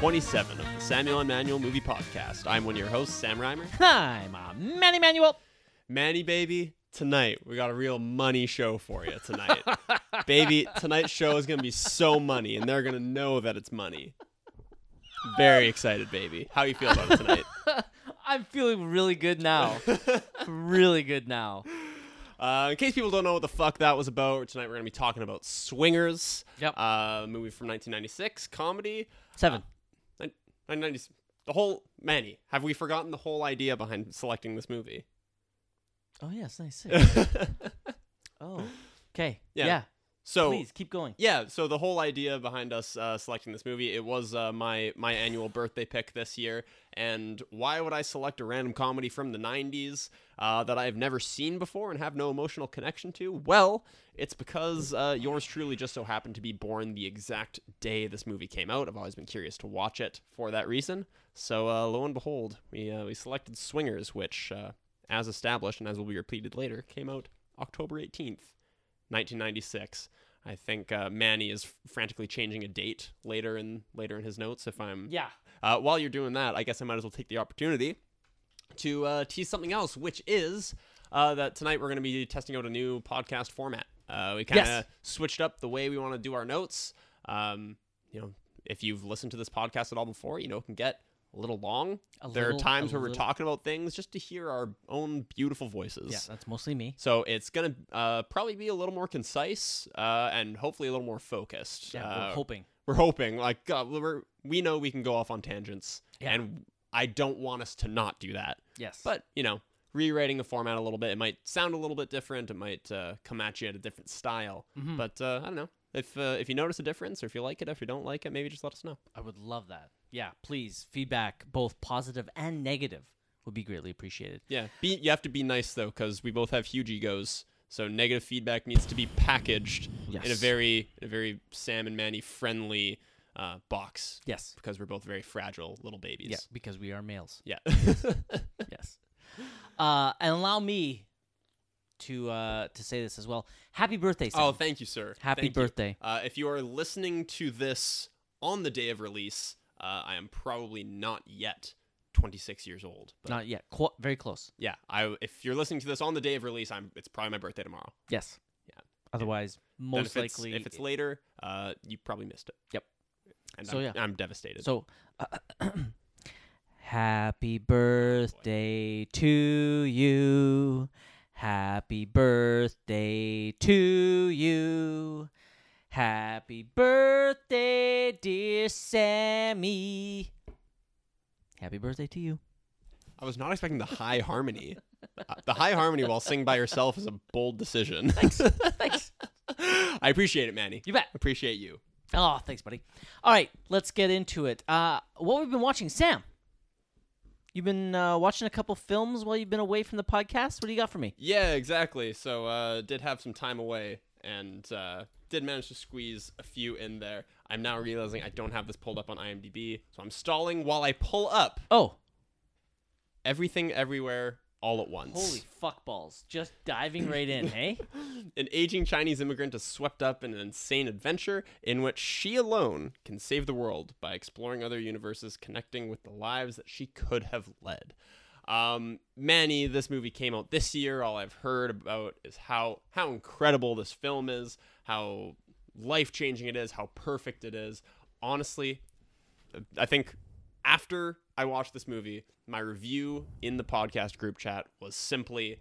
227 of the Samuel and Manuel Movie Podcast. I'm one of your hosts, Sam Reimer. I'm uh, Manny Manuel. Manny, baby, tonight we got a real money show for you tonight. baby, tonight's show is going to be so money, and they're going to know that it's money. Very excited, baby. How you feel about it tonight? I'm feeling really good now. really good now. Uh, in case people don't know what the fuck that was about, tonight we're going to be talking about Swingers. Yep. Uh, movie from 1996, comedy. Seven. 1990s. The whole Manny. Have we forgotten the whole idea behind selecting this movie? Oh yes, nice. Oh. Okay. Yeah. Yeah. So Please keep going. yeah, so the whole idea behind us uh, selecting this movie, it was uh, my my annual birthday pick this year. And why would I select a random comedy from the '90s uh, that I've never seen before and have no emotional connection to? Well, it's because uh, yours truly just so happened to be born the exact day this movie came out. I've always been curious to watch it for that reason. So uh, lo and behold, we uh, we selected Swingers, which, uh, as established and as will be repeated later, came out October 18th, 1996. I think uh, Manny is frantically changing a date later in later in his notes. If I'm Yeah. uh, while you're doing that, I guess I might as well take the opportunity to uh, tease something else, which is uh, that tonight we're going to be testing out a new podcast format. Uh, we kind of Yes. switched up the way we want to do our notes. Um, you know, if you've listened to this podcast at all before, you know can get a little long. A there little- are times where we're talking about things just to hear our own beautiful voices. Yeah, that's mostly me. So it's gonna uh, probably be a little more concise uh, and hopefully a little more focused. Yeah, Uh, we're hoping. we're hoping like God, we're, we know we can go off on tangents Yeah. and i don't want us to not do that Yes. but you know rewriting the format a little bit it might sound a little bit different it might uh, come at you at a different style Mhm. but uh, i don't know if uh, if you notice a difference or if you like it if you don't like it maybe just let us know I would love that. Yeah, please feedback, both positive and negative, would be greatly appreciated. yeah be, you have to be nice though because we both have huge egos so negative feedback needs to be packaged in a very in a very sam and manny friendly uh, box Yes. because we're both very fragile little babies Yeah, because we are males. yeah yes. Uh, and allow me to uh, to say this as well. Happy birthday, Sam. Oh, thank you, sir. Happy Thank you. birthday. Uh, if you are listening to this on the day of release, uh, I am probably not yet 26 years old. But Not yet. Qu- very close. yeah, I if you're listening to this on the day of release, I'm it's probably my birthday tomorrow. Yes. Yeah. Otherwise, most if it's, likely, if it's later, uh, you probably missed it. Yep. And So, I'm, yeah. I'm devastated. So, happy birthday to you. Happy birthday to you. Happy birthday, dear Sammy. Happy birthday to you. I was not expecting the high harmony. Uh, the high harmony while singing by yourself is a bold decision. Thanks. Thanks. I appreciate it, Manny. You bet. Appreciate you. Oh, thanks, buddy. All right, let's get into it. Uh, what we've been watching, Sam? You've been uh, watching a couple films while you've been away from the podcast. What do you got for me? Yeah, exactly. So uh did have some time away and uh did manage to squeeze a few in there. I'm now realizing I don't have this pulled up on IMDb, so I'm stalling while I pull up Oh, everything everywhere all at once. holy fuckballs! Just diving right in, hey? An aging Chinese immigrant is swept up in an insane adventure in which she alone can save the world by exploring other universes, connecting with the lives that she could have led. Um, Manny, this movie came out this year. All I've heard about is how how incredible this film is, how life changing it is, how perfect it is. Honestly, I think after I watched this movie, my review in the podcast group chat was simply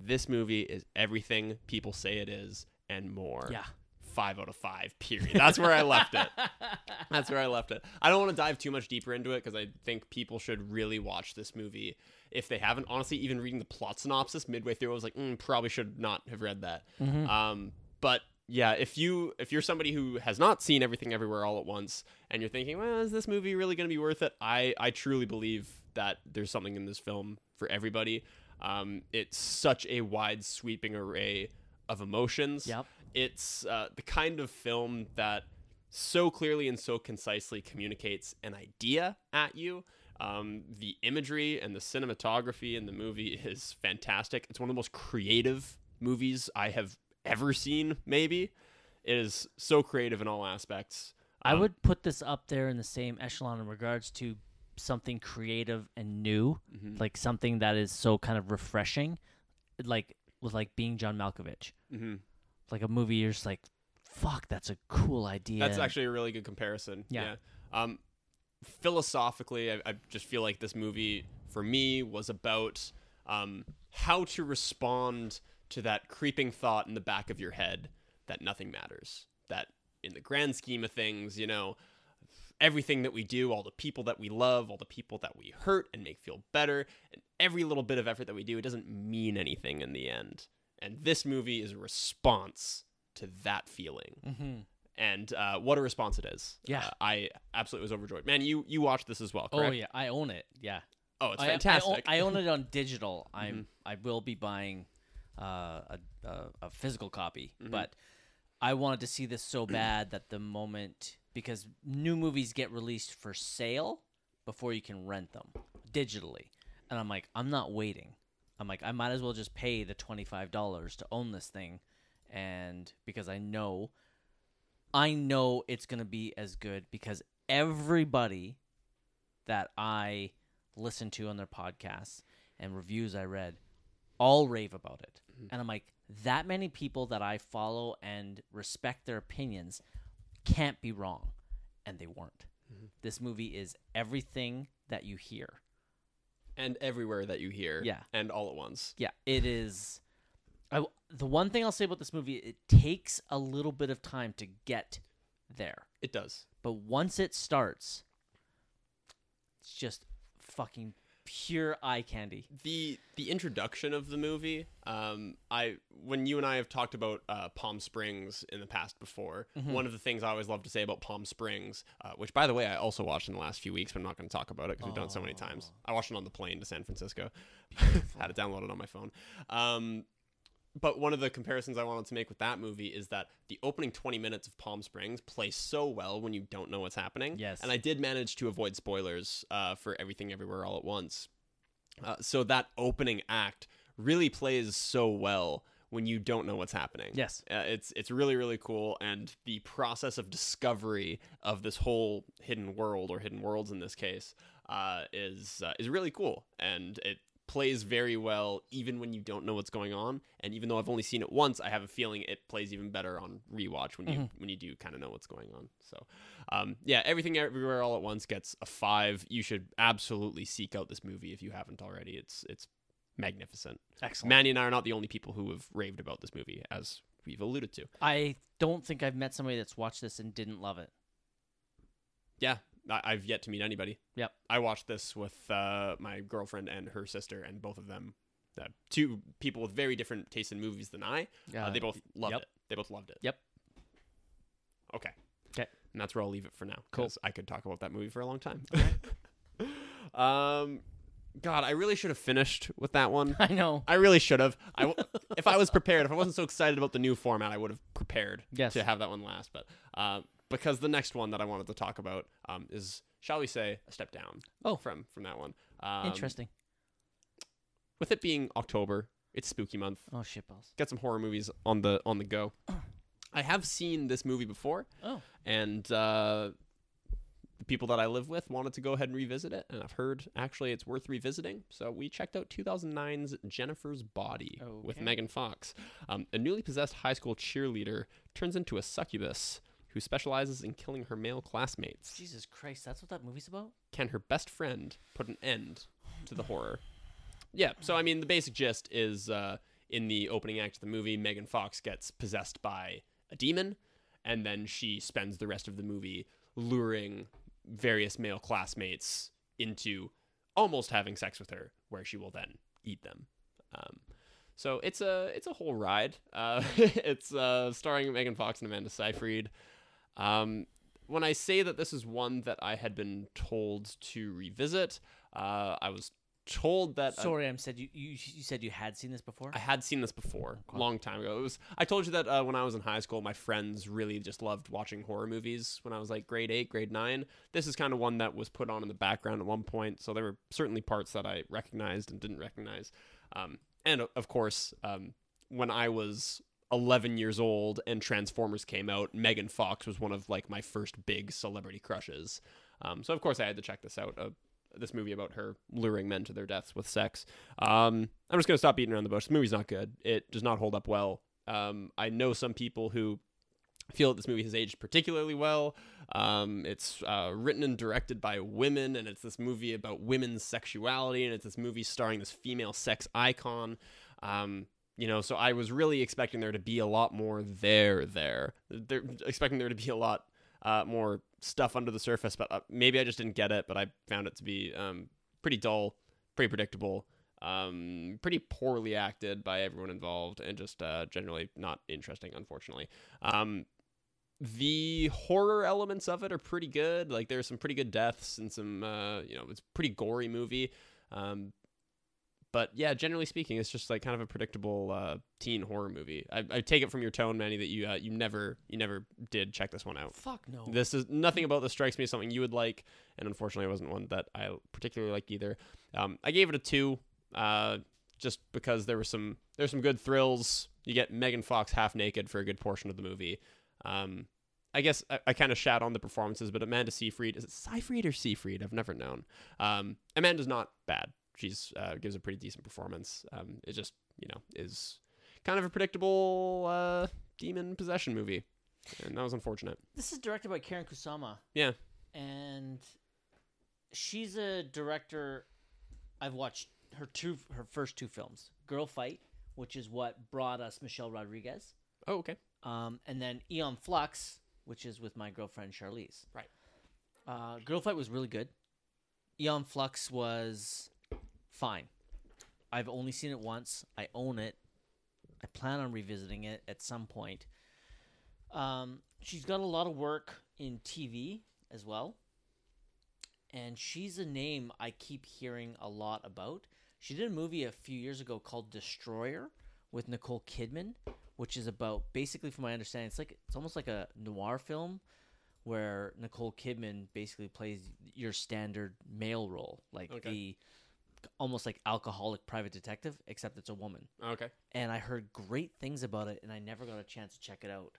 this movie is everything people say it is and more. Yeah. Five out of five, period. That's where I left it. That's where I left it. I don't want to dive too much deeper into it because I think people should really watch this movie if they haven't. Honestly, even reading the plot synopsis midway through, I was like, mm, probably should not have read that. Um, but yeah, if you if you're somebody who has not seen everything everywhere all at once and you're thinking, well, is this movie really going to be worth it? I I truly believe that there's something in this film for everybody. Um, it's such a wide sweeping array of emotions. Yep. It's uh, the kind of film that so clearly and so concisely communicates an idea at you. Um, the imagery and the cinematography in the movie is fantastic. It's one of the most creative movies I have ever seen, maybe. It is so creative in all aspects. I Um, would put this up there in the same echelon in regards to something creative and new, Mhm. like something that is so kind of refreshing, like with like being John Malkovich, Mhm. like a movie you're just like, fuck, that's a cool idea. That's actually a really good comparison. Yeah. Um, philosophically, I, I just feel like this movie for me was about um, how to respond to that creeping thought in the back of your head that nothing matters. That in the grand scheme of things, you know, everything that we do, all the people that we love, all the people that we hurt and make feel better, and every little bit of effort that we do, it doesn't mean anything in the end. And this movie is a response to that feeling hmm and uh, what a response it is. Yeah. Uh, I absolutely was overjoyed. Man, you you watched this as well, Oh yeah, I own it. Yeah, Oh, it's I- I, own, fantastic. I own it on digital. I'm Mm-hmm. I will be buying uh, a, a a physical copy, Mm-hmm. but I wanted to see this so bad that the moment because new movies get released for sale before you can rent them digitally, and I'm like, I'm not waiting. I'm like, I might as well just pay the twenty five dollars to own this thing, and because I know, I know it's gonna be as good because everybody that I listen to on their podcasts and reviews I read all rave about it. Mm-hmm. And I'm like, that many people that I follow and respect their opinions can't be wrong. And they weren't. Mm-hmm. This movie is everything that you hear. and everywhere that you hear, Yeah. and all at once. Yeah, it is. I, the one thing I'll say about this movie, it takes a little bit of time to get there. It does. But once it starts, it's just fucking pure eye candy. the the introduction of the movie um i when you and i have talked about uh, palm springs in the past before Mm-hmm. one of the things i always love to say about palm springs uh, which by the way i also watched in the last few weeks but i'm not going to talk about it because we've done it so many times. I watched it on the plane to san francisco. Had it downloaded on my phone. Um but one of the comparisons I wanted to make with that movie is that the opening 20 minutes of Palm Springs play so well when you don't know what's happening. Yes. And I did manage to avoid spoilers uh, for Everything Everywhere All at Once. Uh, so that opening act really plays so well when you don't know what's happening. Yes. Uh, it's it's really really cool, and the process of discovery of this whole hidden world or hidden worlds in this case uh, is uh, is really cool, and it plays very well even when you don't know what's going on. And even though I've only seen it once, I have a feeling it plays even better on rewatch when you when you do kind of know what's going on. So, um, yeah, everything everywhere all at once gets a five. You should absolutely seek out this movie if you haven't already. It's it's magnificent. Excellent. Manny and I are not the only people who have raved about this movie, as we've alluded to. I don't think I've met somebody that's watched this and didn't love it. Yeah, I- I've yet to meet anybody. Yep. I watched this with uh, my girlfriend and her sister, and both of them, uh, two people with very different tastes in movies than I. Uh, Uh, they both loved yep. it. They both loved it. Yep. Okay. Okay. And that's where I'll leave it for now. Cool. I could talk about that movie for a long time. um, God, I really should have finished with that one. I know. I really should have. I w- if I was prepared, if I wasn't so excited about the new format, I would have prepared Yes. to have that one last. But uh, because the next one that I wanted to talk about um, is, shall we say, a step down. Oh. from from that one. Um, Interesting. With it being October, it's spooky month. Oh shitballs. Get some horror movies on the on the go. I have seen this movie before, Oh. and uh, the people that I live with wanted to go ahead and revisit it, and I've heard actually it's worth revisiting. So we checked out 2009's Jennifer's Body with Megan Fox. Um, a newly possessed high school cheerleader turns into a succubus who specializes in killing her male classmates. Jesus Christ, that's what that movie's about? Can her best friend put an end to the horror? Yeah, so I mean, the basic gist is uh, in the opening act of the movie, Megan Fox gets possessed by a demon, and then she spends the rest of the movie luring various male classmates into almost having sex with her, where she will then eat them. Um, so it's a it's a whole ride. Uh, it's uh, starring Megan Fox and Amanda Seyfried. Um, when I say that this is one that I had been told to revisit, uh, I was told that uh, Sorry, I'm said you, you you said you had seen this before? I had seen this before, a long time ago. It was I told you that uh, when I was in high school, my friends really just loved watching horror movies. When I was like grade eight, grade nine, this is kind of one that was put on in the background at one point. So there were certainly parts that I recognized and didn't recognize. Um, and of course, um, when I was 11 years old and Transformers came out, Megan Fox was one of like my first big celebrity crushes. Um, so of course I had to check this out. Uh, this movie about her luring men to their deaths with sex. Um, I'm just gonna stop beating around the bush. The movie's not good. It does not hold up well. Um, I know some people who feel that this movie has aged particularly well. Um, it's uh, written and directed by women, and it's this movie about women's sexuality, and it's this movie starring this female sex icon. Um, you know, so I was really expecting there to be a lot more there. There, they're expecting there to be a lot uh, more stuff under the surface, but uh, maybe I just didn't get it. But I found it to be um, pretty dull, pretty predictable, um, pretty poorly acted by everyone involved, and just uh, generally not interesting, unfortunately. Um, the horror elements of it are pretty good. Like there's some pretty good deaths and some, uh, you know, it's pretty gory movie. Um, but yeah, generally speaking, it's just like kind of a predictable uh, teen horror movie. I, I take it from your tone, Manny, that you uh, you never you never did check this one out. Fuck no. This is nothing about this strikes me as something you would like, and unfortunately, it wasn't one that I particularly liked either. Um, I gave it a two, uh, just because there were some there's some good thrills. You get Megan Fox half naked for a good portion of the movie. Um, I guess I, I kind of shat on the performances, but Amanda Seyfried is it Seyfried or Seyfried? I've never known. Um, Amanda's not bad. She's uh, gives a pretty decent performance. Um, it just you know is kind of a predictable uh, demon possession movie, and that was unfortunate. This is directed by Karyn Kusama. Yeah. And she's a director I've watched her two her first two films. Girl Fight, which is what brought us Michelle Rodriguez. Oh, okay. Um, and then Aeon Flux, which is with my girlfriend Charlize. Right. Uh, Girl Fight was really good. Aeon Flux was fine. I've only seen it once. I own it. I plan on revisiting it at some point. Um, she's got a lot of work in TV as well. And she's a name I keep hearing a lot about. She did a movie a few years ago called Destroyer with Nicole Kidman, which is about basically from my understanding it's like it's almost like a noir film where Nicole Kidman basically plays your standard male role, like Okay. the almost like alcoholic private detective, except it's a woman. Okay. And I heard great things about it, and I never got a chance to check it out.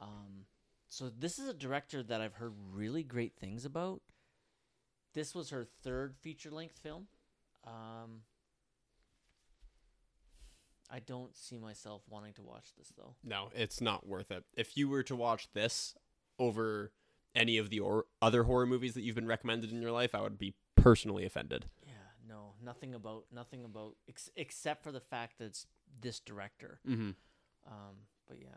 Um, so this is a director that I've heard really great things about. This was her third feature length film. Um, I don't see myself wanting to watch this though. No, it's not worth it. If you were to watch this over any of the or- other horror movies that you've been recommended in your life, I would be personally offended. Yeah, no, nothing about nothing about ex- except for the fact that it's this director. Mm-hmm. Um, but yeah,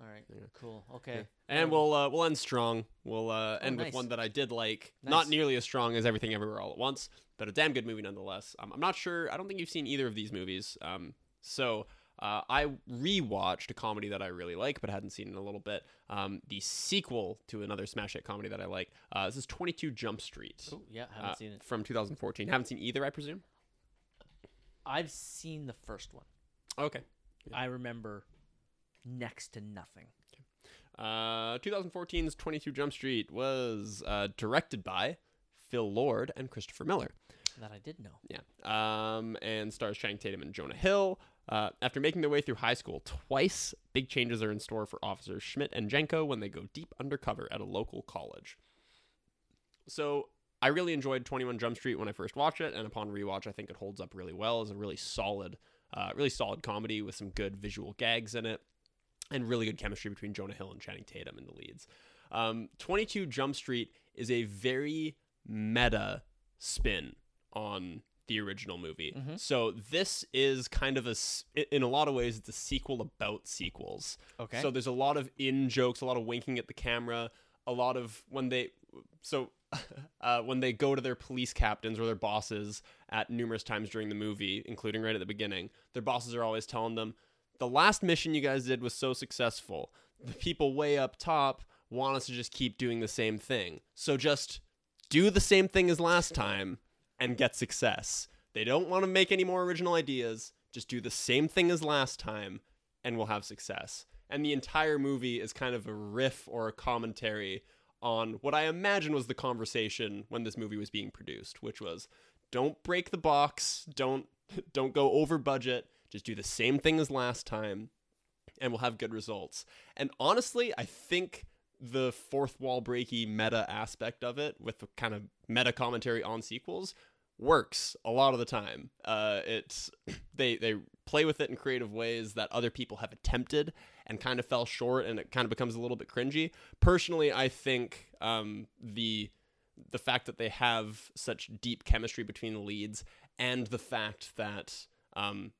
all right, Yeah. cool, okay. And Um, we'll uh, we'll end strong. We'll uh, Oh, end with one that I did like, Nice. not nearly as strong as Everything Everywhere All at Once, but a damn good movie nonetheless. Um, I'm not sure. I don't think you've seen either of these movies. Um, so uh, I rewatched a comedy that I really like, but hadn't seen in a little bit. Um, the sequel to another smash hit comedy that I like. Uh, this is 22 Jump Street. Ooh, yeah, haven't uh, seen it. from 2014. Haven't seen either, I presume. I've seen the first one. Okay. I remember next to nothing. Uh, 2014's 22 Jump Street was uh, directed by Phil Lord and Christopher Miller. That I did know. Yeah. Um, and stars Channing Tatum and Jonah Hill. Uh, after making their way through high school twice, big changes are in store for officers Schmidt and Jenko when they go deep undercover at a local college. So I really enjoyed 21 Jump Street when I first watched it, and upon rewatch, I think it holds up really well. as a really solid, uh, really solid comedy with some good visual gags in it, and really good chemistry between Jonah Hill and Channing Tatum in the leads. Um, 22 Jump Street is a very meta spin on the original movie. Mhm. So this is kind of a, in a lot of ways, it's a sequel about sequels. Okay. So there's a lot of in jokes, a lot of winking at the camera, a lot of when they so uh, when they go to their police captains or their bosses at numerous times during the movie, including right at the beginning, their bosses are always telling them, "The last mission you guys did was so successful. The people way up top want us to just keep doing the same thing. So just do the same thing as last time and get success. They don't want to make any more original ideas. Just do the same thing as last time and we'll have success. And the entire movie is kind of a riff or a commentary on what I imagine was the conversation when this movie was being produced, which was don't break the box, don't don't go over budget, just do the same thing as last time and we'll have good results. And honestly, I think the fourth wall breaky meta aspect of it, with the kind of meta commentary on sequels, works a lot of the time. Uh, it's they they play with it in creative ways that other people have attempted and kind of fell short, and it kind of becomes a little bit cringy. Personally, I think um, the the fact that they have such deep chemistry between the leads and the fact that um,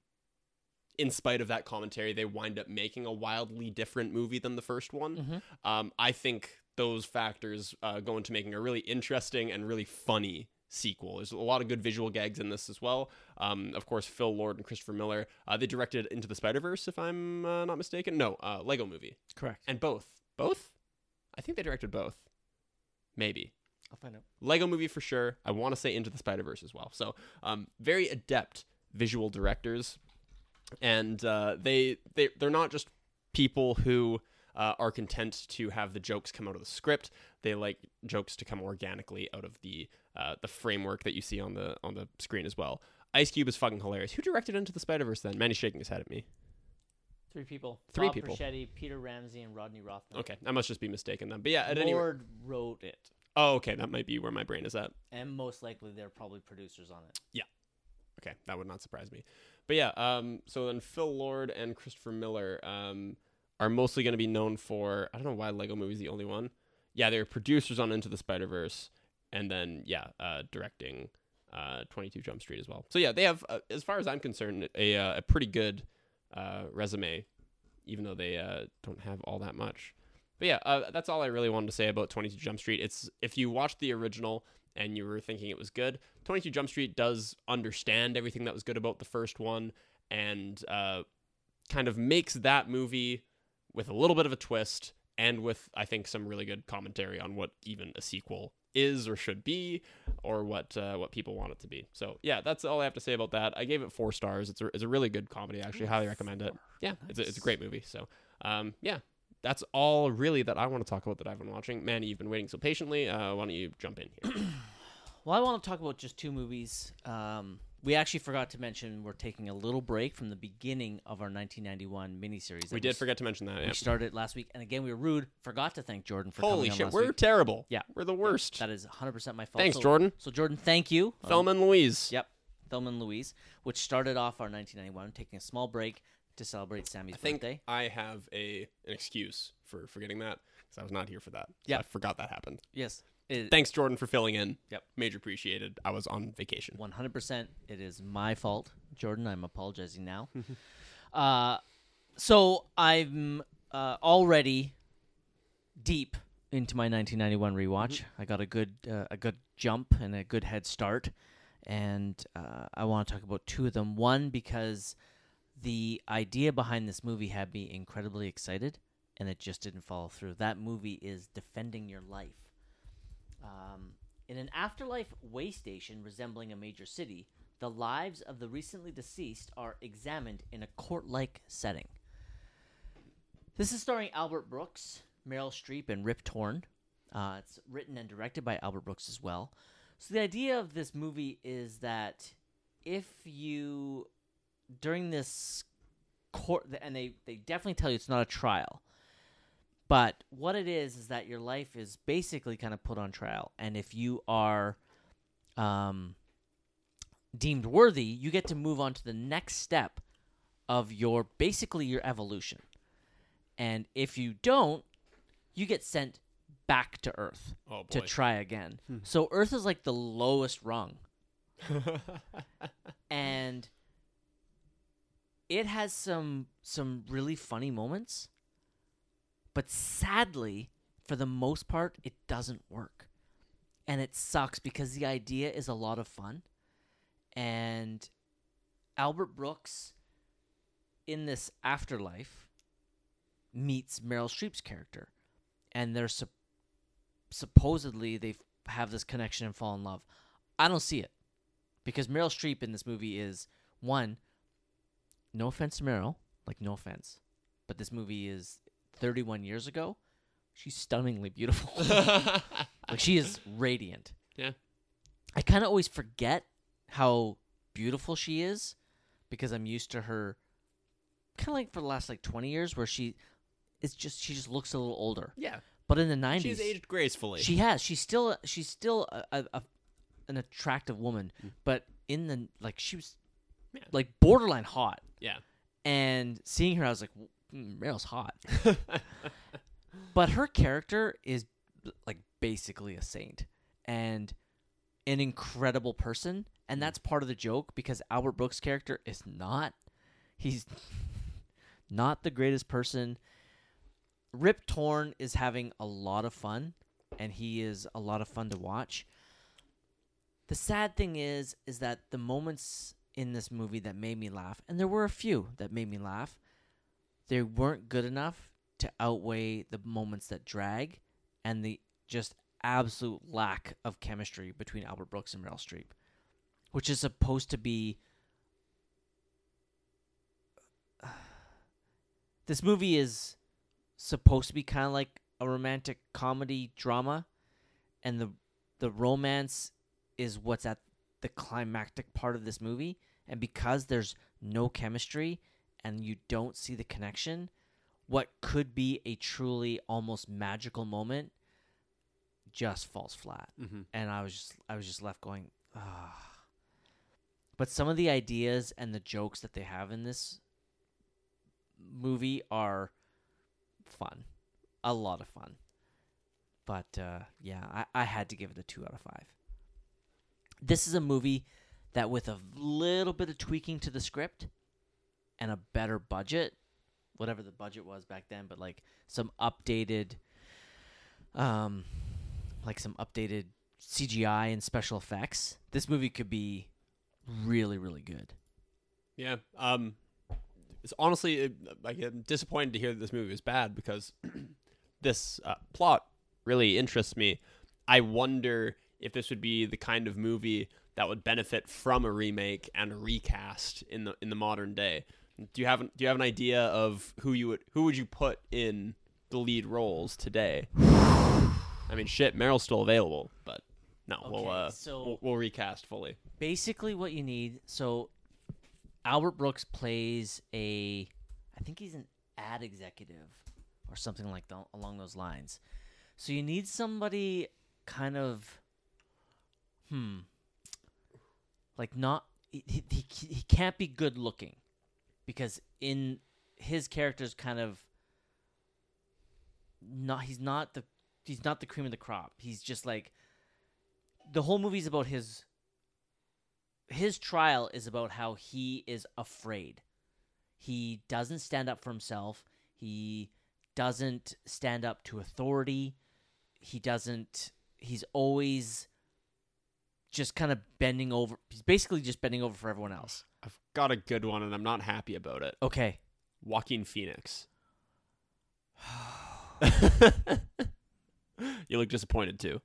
in spite of that commentary they wind up making a wildly different movie than the first one um, i think those factors uh, go into making a really interesting and really funny sequel there's a lot of good visual gags in this as well um, of course phil lord and christopher miller uh, they directed into the spider-verse if i'm uh, not mistaken no uh, lego movie Correct. and both both i think they directed both maybe I'll find out. Lego movie for sure. I want to say Into the Spider Verse as well. So, um, very adept visual directors, and uh, they they they're not just people who uh, are content to have the jokes come out of the script. They like jokes to come organically out of the uh, the framework that you see on the on the screen as well. Ice Cube is fucking hilarious. Who directed Into the Spider Verse then? Manny's shaking his head at me. Three people. Three Bob people. Persichetti, Peter Ramsey, and Rodney Rothman. Okay, I must just be mistaken then. But yeah, at any rate. Lord wrote it, Oh, okay, that might be where my brain is at. and most likely they're probably producers on it. Yeah. Okay, that would not surprise me. But yeah, um, so then Phil Lord and Christopher Miller um, are mostly going to be known for. I don't know why Lego Movie's the only one. Yeah, they're producers on Into the Spider Verse, and then yeah, uh, directing uh, Twenty Two Jump Street as well. So yeah, they have, uh, as far as I'm concerned, a uh, a pretty good uh, resume, even though they uh, don't have all that much. But yeah, that's all I really wanted to say about 22 Jump Street. It's if you watched the original and you were thinking it was good, 22 Jump Street does understand everything that was good about the first one and kind of makes that movie with a little bit of a twist and with I think some really good commentary on what even a sequel is or should be or what uh, what people want it to be. So yeah, that's all I have to say about that. I gave it four stars. It's a, it's a really good comedy. I Actually, highly recommend it. Yeah, it's a, it's a great movie. So um, yeah, that's all really that I want to talk about that I've been watching. Manny, you've been waiting so patiently. Uh, why don't you jump in here? Well, I want to talk about just two movies. Um, we actually forgot to mention we're taking a little break from the beginning of our 1991 miniseries. we did forget to mention that. Yeah. We started last week, and again we were rude. Forgot to thank Jordan for Holy coming on shit, we're week. terrible. Yeah. we're the worst. That is 100 percent my fault. Thanks, So- Jordan. So Jordan, thank you. Um, Thelma and Louise. Yep, Thelma and Louise, which started off our 1991, taking a small break to celebrate Sammy's I think birthday. I have a an excuse for forgetting that because I was not here for that. So Yeah. I forgot that happened. Yes, it, Thanks, Jordan, for filling in. Yep. major appreciated. I was on vacation. 100% it is my fault. Jordan i'm apologizing now. Uh, so i'm uh, already deep into my 1991 rewatch. I got a good uh, a good jump and a good head start. And uh, i want to talk about two of them. One because the idea behind this movie had me incredibly excited and it just didn't follow through. That movie is defending your life um, in an afterlife way station resembling a major city, the lives of the recently deceased are examined in a court like setting. This is starring Albert Brooks, Meryl Streep, and Rip Torn. Uh, it's written and directed by Albert Brooks as well. So, the idea of this movie is that if you, during this court, and they, they definitely tell you it's not a trial, but what it is is that your life is basically kind of put on trial, and if you are um, deemed worthy, you get to move on to the next step of your basically your evolution. And if you don't, you get sent back to Earth Oh to try again. So Earth is like the lowest rung. and it has some some really funny moments but sadly for the most part it doesn't work. And it sucks because the idea is a lot of fun. And albert brooks in this afterlife meets meryl streep's character. And they're sup- supposedly they have this connection and fall in love. I don't see it. Because meryl streep in this movie is one no offense to meryl like no offense. But this movie is 31 years ago she's stunningly beautiful like she is radiant Yeah. i kind of always forget how beautiful she is because i'm used to her kind of like for the last like 20 years where she it's just she just looks a little older. Yeah, But in the 90s she's aged gracefully. she has she's still she's still a, a, a an attractive woman, but in the like she was Yeah. like borderline hot. yeah, And seeing her I was like mm, Mm, Meryl's hot. but her character is like basically a saint and an incredible person and hmm. that's part of the joke because Albert Brooks character is not he's not the greatest person. Rip Torn is having a lot of fun and he is a lot of fun to watch. The sad thing is is that the moments in this movie that made me laugh and there were a few that made me laugh they weren't good enough to outweigh the moments that drag and the just absolute lack of chemistry between Albert Brooks and Meryl Streep, which is supposed to be. This movie is supposed to be kind of like a romantic comedy drama, and the the romance is what's at the climactic part of this movie. And because there's no chemistry and you don't see the connection, what could be a truly almost magical moment just falls flat. Mhm. And I was just I was just left going, ah. But some of the ideas and the jokes that they have in this movie are fun. A lot of fun. But uh, yeah, I, I had to give it a two out of five. This is a movie that with a little bit of tweaking to the script and a better budget, whatever the budget was back then, but like some updated um like some updated CGI and special effects, this movie could be really really good. Yeah. Um, it's honestly, it, like, I'm disappointed to hear that this movie is bad because this uh, plot really interests me. I wonder if this would be the kind of movie that would benefit from a remake and a recast in the in the modern day. Do you have do you have an idea of who you would who would you put in the lead roles today? I mean, shit, Meryl's still available, but no, we'll uh, so- we'll, we'll recast fully. Basically what you need, so Albert Brooks plays a I think he's an ad executive or something like that along those lines. So you need somebody kind of hmm like not he, he he can't be good looking because in his character's kind of not he's not the he's not the cream of the crop. He's just like the whole movie's about his his trial is about how he is afraid. He doesn't stand up for himself. He doesn't stand up to authority. He doesn't he's always just kind of bending over. He's basically just bending over for everyone else. I've got a good one, and I'm not happy about it. Okay. Joaquin Phoenix. you look disappointed too.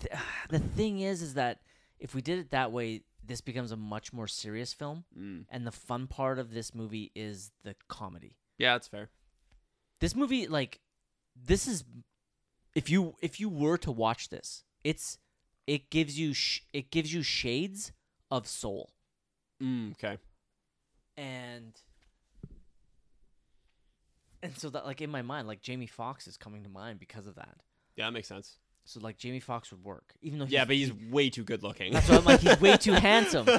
Th- the thing is is that if we did it that way, this becomes a much more serious film Mm. and the fun part of this movie is the comedy. Yeah, that's fair. This movie like this is if you if you were to watch this, it's it gives you sh- it gives you shades of soul. Mm, okay. and and so that like in my mind like jamie Foxx is coming to mind because of that Yeah, that makes sense. so like jamie Foxx would work even though he's, yeah, but he's he- way too good looking. that's why i'm like he's way too handsome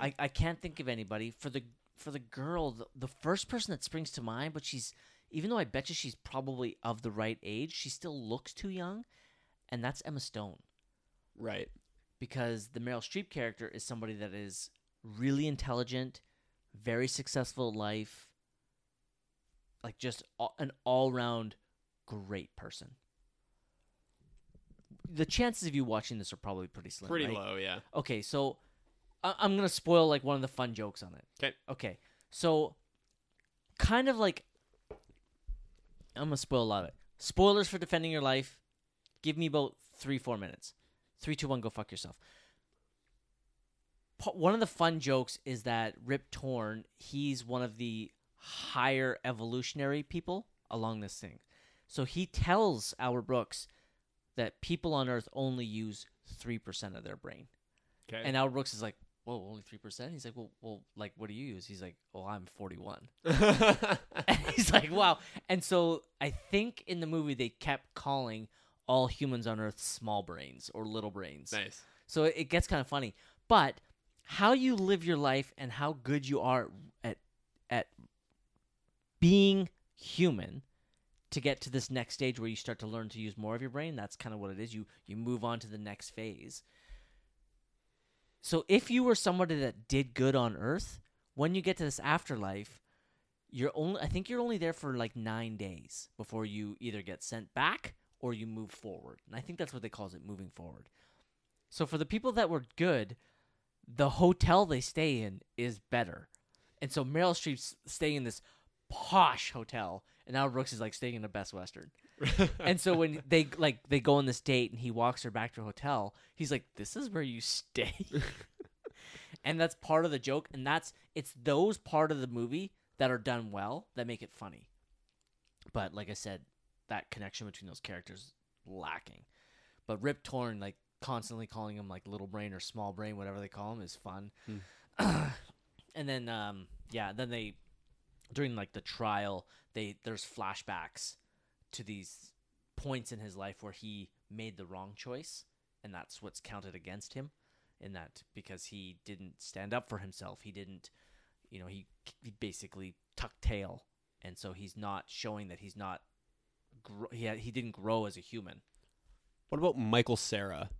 I, I can't think of anybody for the for the girl the, the first person that springs to mind but she's even though i bet you she's probably of the right age she still looks too young and that's emma stone right. because the Meryl Streep character is somebody that is really intelligent, very successful life, like just an all-round great person. The chances of you watching this are probably pretty slim. Pretty right? low, yeah. Okay, so I- I'm gonna spoil like one of the fun jokes on it. Okay, Okay. so kind of like I'm gonna spoil a lot of it. Spoilers for defending your life. Give me about three, four minutes. Three, two, one. Go fuck yourself. One of the fun jokes is that Rip Torn, he's one of the higher evolutionary people along this thing. So he tells Albert Brooks that people on Earth only use three percent of their brain. Okay. And Albert Brooks is like, "Whoa, only three percent." He's like, "Well, well, like, what do you use?" He's like, "Well, I'm 41." and he's like, "Wow." And so I think in the movie they kept calling all humans on Earth small brains or little brains. nice. So it, it gets kind of funny. But how you live your life and how good you are at at being human to get to this next stage where you start to learn to use more of your brain, that's kind of what it is. You you move on to the next phase. So if you were somebody that did good on earth, when you get to this afterlife, you're only I think you're only there for like 9 days before you either get sent back or you move forward. And I think that's what they calls it moving forward. So for the people that were good, the hotel they stay in is better. And so Meryl Streep's staying in this posh hotel, and now Brooks is like staying in a Best Western. and so when they like they go on this date and he walks her back to her hotel, he's like, "This is where you stay," and that's part of the joke. And that's it's those part of the movie that are done well that make it funny. But like I said, that connection between those characters lacking. But Rip Torn, like constantly calling him like little brain or small brain, whatever they call him, is fun. and then um yeah, then they during like the trial, they there's flashbacks to these points in his life where he made the wrong choice and that's what's counted against him in that because he didn't stand up for himself. He didn't you know, he he basically tucked tail and so he's not showing that he's not gro- he had, he didn't grow as a human. What about Michael Cera?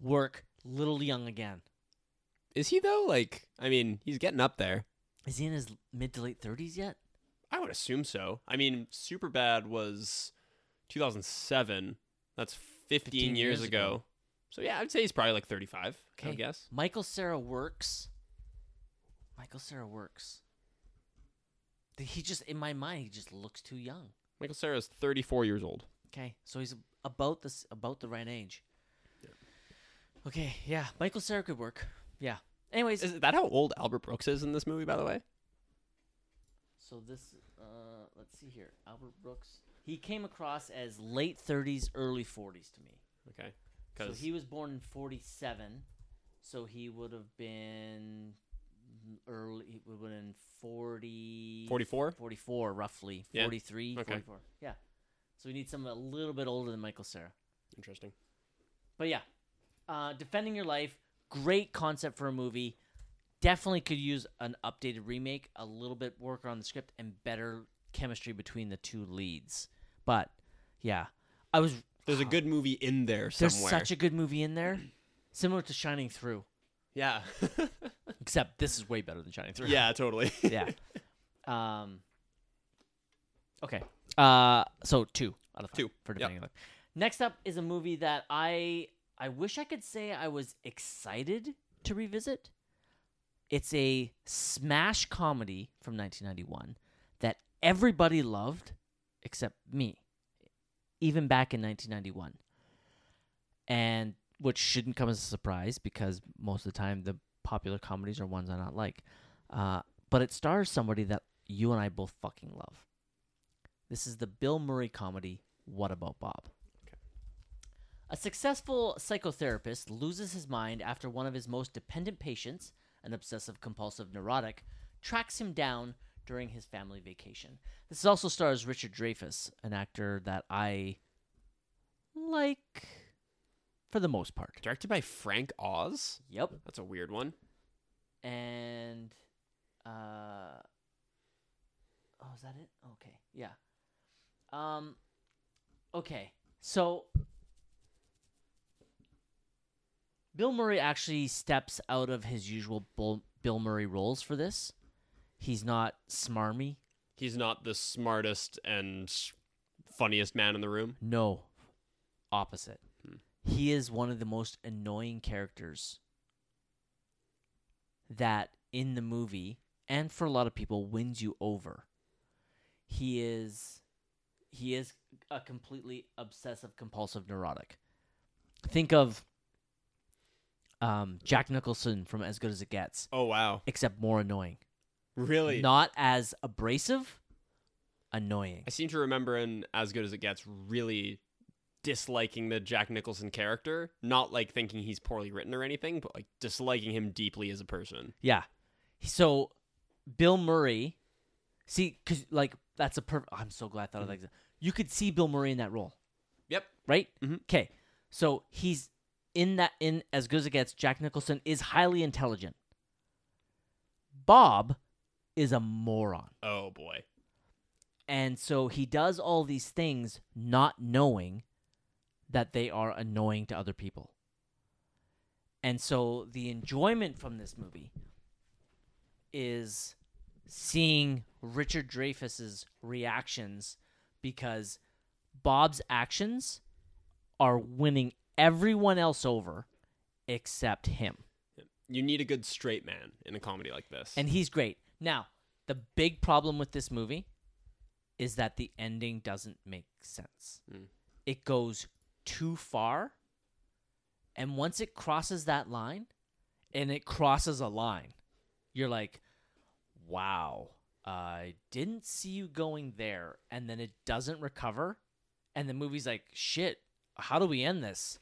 Work little young again. Is he though? Like, I mean, he's getting up there. Is he in his mid to late thirties yet? I would assume so. I mean, Superbad was 2007. That's 15, 15 years, years ago. ago. So yeah, I'd say he's probably like 35. I Okay. would guess. Michael Cera works. Michael Cera works. He just in my mind he just looks too young. Michael Cera is 34 years old. Okay, so he's about this about the right age. Okay, yeah, Michael Cera could work. Yeah. Anyways, Is that how old Albert Brooks is in this movie? By the way. so this uh let's see here. Albert Brooks. He came across as late 30s, early 40s to me. Okay. So he was born in 47. So he would have been early would have been 40 44. 44 roughly. Yeah. 43, Okay. 44. Yeah. So we need someone a little bit older than Michael Cera. Interesting. But yeah, uh, defending your life, great concept for a movie. Definitely could use an updated remake, a little bit work on the script, and better chemistry between the two leads. But yeah, I was. There's a good movie in there somewhere. There's such a good movie in there, similar to Shining Through, yeah. except this is way better than Shining Through. yeah. Totally. yeah. Um. Okay. Uh. So two out of five Two. for defending life. Next up is a movie that I I wish I could say I was excited to revisit. It's a smash comedy from 1991 that everybody loved except me, even back in 1991. And which shouldn't come as a surprise because most of the time the popular comedies are ones I not like. Uh, but it stars somebody that you and I both fucking love. This is the Bill Murray comedy What About Bob? A successful psychotherapist loses his mind after one of his most dependent patients, an obsessive compulsive neurotic, tracks him down during his family vacation. This also stars Richard Dreyfuss, an actor that I like for the most part. Directed by Frank Oz. Yep. That's a weird one. And uh Oh, is that it? Okay. Yeah. Um okay. So Bill Murray actually steps out of his usual Bull- Bill Murray roles for this. He's not smarmy. He's not the smartest and funniest man in the room. No. Opposite. He is one of the most annoying characters that in the movie and for a lot of people wins you over. He is he is a completely obsessive compulsive neurotic. Think of um, Jack Nicholson from As Good as It Gets, Oh wow. except more annoying. Really? Not as abrasive, annoying. I seem to remember in As Good as It Gets really disliking the Jack Nicholson character, not like thinking he's poorly written or anything, but like disliking him deeply as a person. Yeah. So Bill Murray, see, because like that's a perfect. I'm so glad I thought of that. You could see Bill Murray in that role, Yep. right? Mhm. Okay. So he's in that in as good as it gets. Jack Nicholson is highly intelligent. Bob is a moron. Oh boy. And so he does all these things not knowing that they are annoying to other people. And so the enjoyment from this movie is seeing Richard Dreyfuss's reactions because Bob's actions are winning everyone else over except him. You need a good straight man in a comedy like this. And he's great. Now, the big problem with this movie is that the ending doesn't make sense. Mm. It goes too far. And once it crosses that line, and it crosses a line, you're like, wow, I didn't see you going there. And then it doesn't recover. And the movie's like, shit, how do we end this?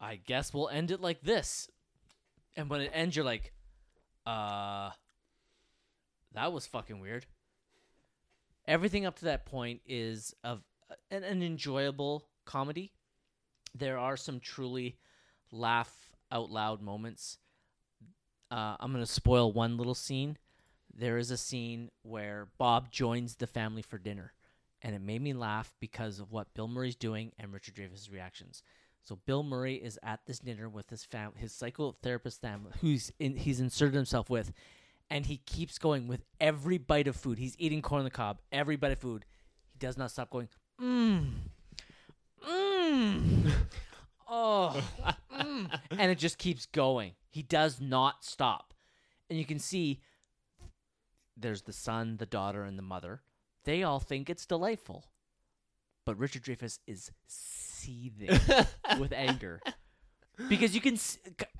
I guess we'll end it like this. And when it ends, you're like, uh, that was fucking weird. Everything up to that point is of an, an enjoyable comedy. There are some truly laugh out loud moments. Uh, I'm gonna spoil one little scene. There is a scene where Bob joins the family for dinner, and it made me laugh because of what Bill Murray's doing and Richard Dreyfuss' reactions. So Bill Murray is at this dinner with his fam- his psychotherapist family, who's in, he's inserted himself with, and he keeps going with every bite of food. He's eating corn on the cob, every bite of food. He does not stop going. Mmm, mmm, oh, mm, and it just keeps going. He does not stop, and you can see there's the son, the daughter, and the mother. They all think it's delightful, but Richard Dreyfuss is seething with anger because you can,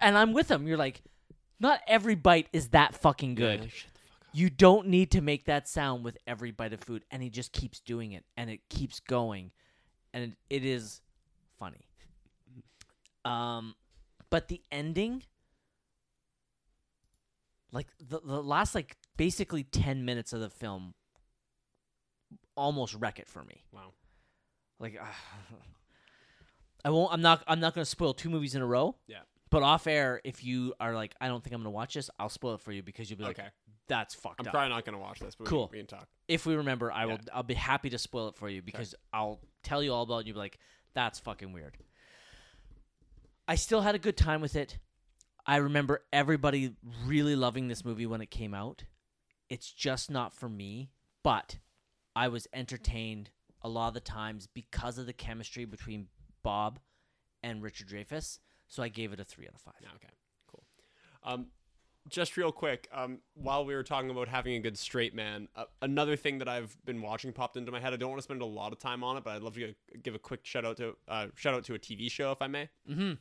and I'm with him. You're like, not every bite is that fucking good. Yeah, shut the fuck up. You don't need to make that sound with every bite of food, and he just keeps doing it, and it keeps going, and it, it is funny. Um, but the ending, like the the last like basically ten minutes of the film, almost wreck it for me. Wow. Like, I won't. I'm not. I'm not going to spoil two movies in a row. Yeah. But off air, if you are like, I don't think I'm going to watch this, I'll spoil it for you because you'll be like, Okay. That's fucked I'm up. probably not gonna watch this, but Cool. we, we can talk. if we remember, I will. Yeah. I'll be happy to spoil it for you because I'll tell you all about it. and You'll be like, "That's fucking weird." I still had a good time with it. I remember everybody really loving this movie when it came out. It's just not for me, but I was entertained a lot of the times because of the chemistry between Bob and Richard Dreyfuss. So I gave it a three out of five. Yeah, okay, cool. Um, just real quick, um, while we were talking about having a good straight man, uh, another thing that I've been watching popped into my head. I don't want to spend a lot of time on it, but I'd love to give, give a quick shout out to uh, shout out to a TV show, if I may. Mm-hmm.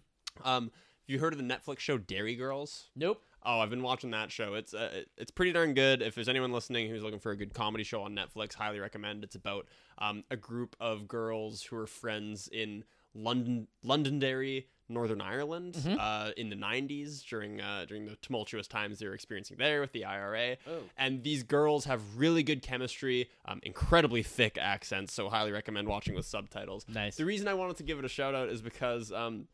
Um, have you heard of the Netflix show Derry Girls? Nope. Oh, I've been watching that show. It's uh, it's pretty darn good. If there's anyone listening who's looking for a good comedy show on Netflix, highly recommend. It's about um, a group of girls who are friends in London, Londonderry, Northern Ireland, Mhm. uh, in the '90s during uh, during the tumultuous times they were experiencing there with the IRA. Oh. And these girls have really good chemistry, um, incredibly thick accents. So highly recommend watching with subtitles. Nice. The reason I wanted to give it a shout out is because um,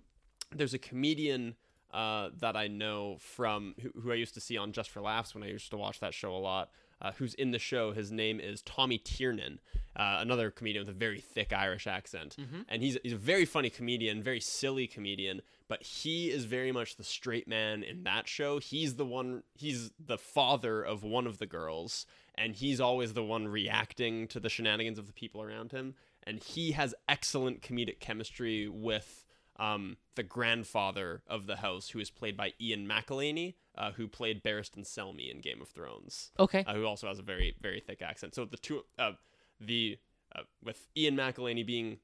there's a comedian uh, that I know from who, who I used to see on Just for Laughs when I used to watch that show a lot. Uh, who's in the show? His name is Tommy Tiernan, uh, another comedian with a very thick Irish accent, and he's he's a very funny comedian, very silly comedian. But he is very much the straight man in that show. He's the one. He's the father of one of the girls, and he's always the one reacting to the shenanigans of the people around him. And he has excellent comedic chemistry with um, the grandfather of the house, who is played by Ian McElhinney, uh, who played Barristan Selmy in Game of Thrones, Okay. uh, who also has a very very thick accent. So the two, uh, the uh, with Ian McElhinney being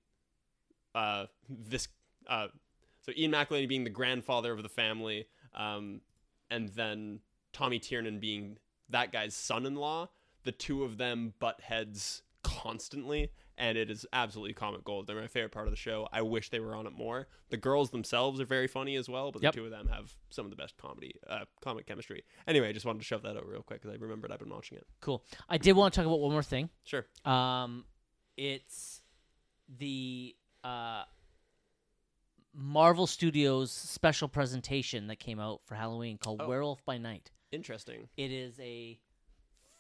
uh, this, uh, so Ian McElhinney being the grandfather of the family, um, and then Tommy Tiernan being that guy's son-in-law. The two of them butt heads constantly, and it is absolutely comic gold. They're my favorite part of the show. I wish they were on it more. The girls themselves are very funny as well, but Yep. the two of them have some of the best comedy, uh, comic chemistry. Anyway, I just wanted to shove that out real quick because I remembered I've been watching it. Cool. I did want to talk about one more thing. Sure. Um, it's the uh, Marvel Studios special presentation that came out for Halloween called Oh. Werewolf by Night. Interesting. It is a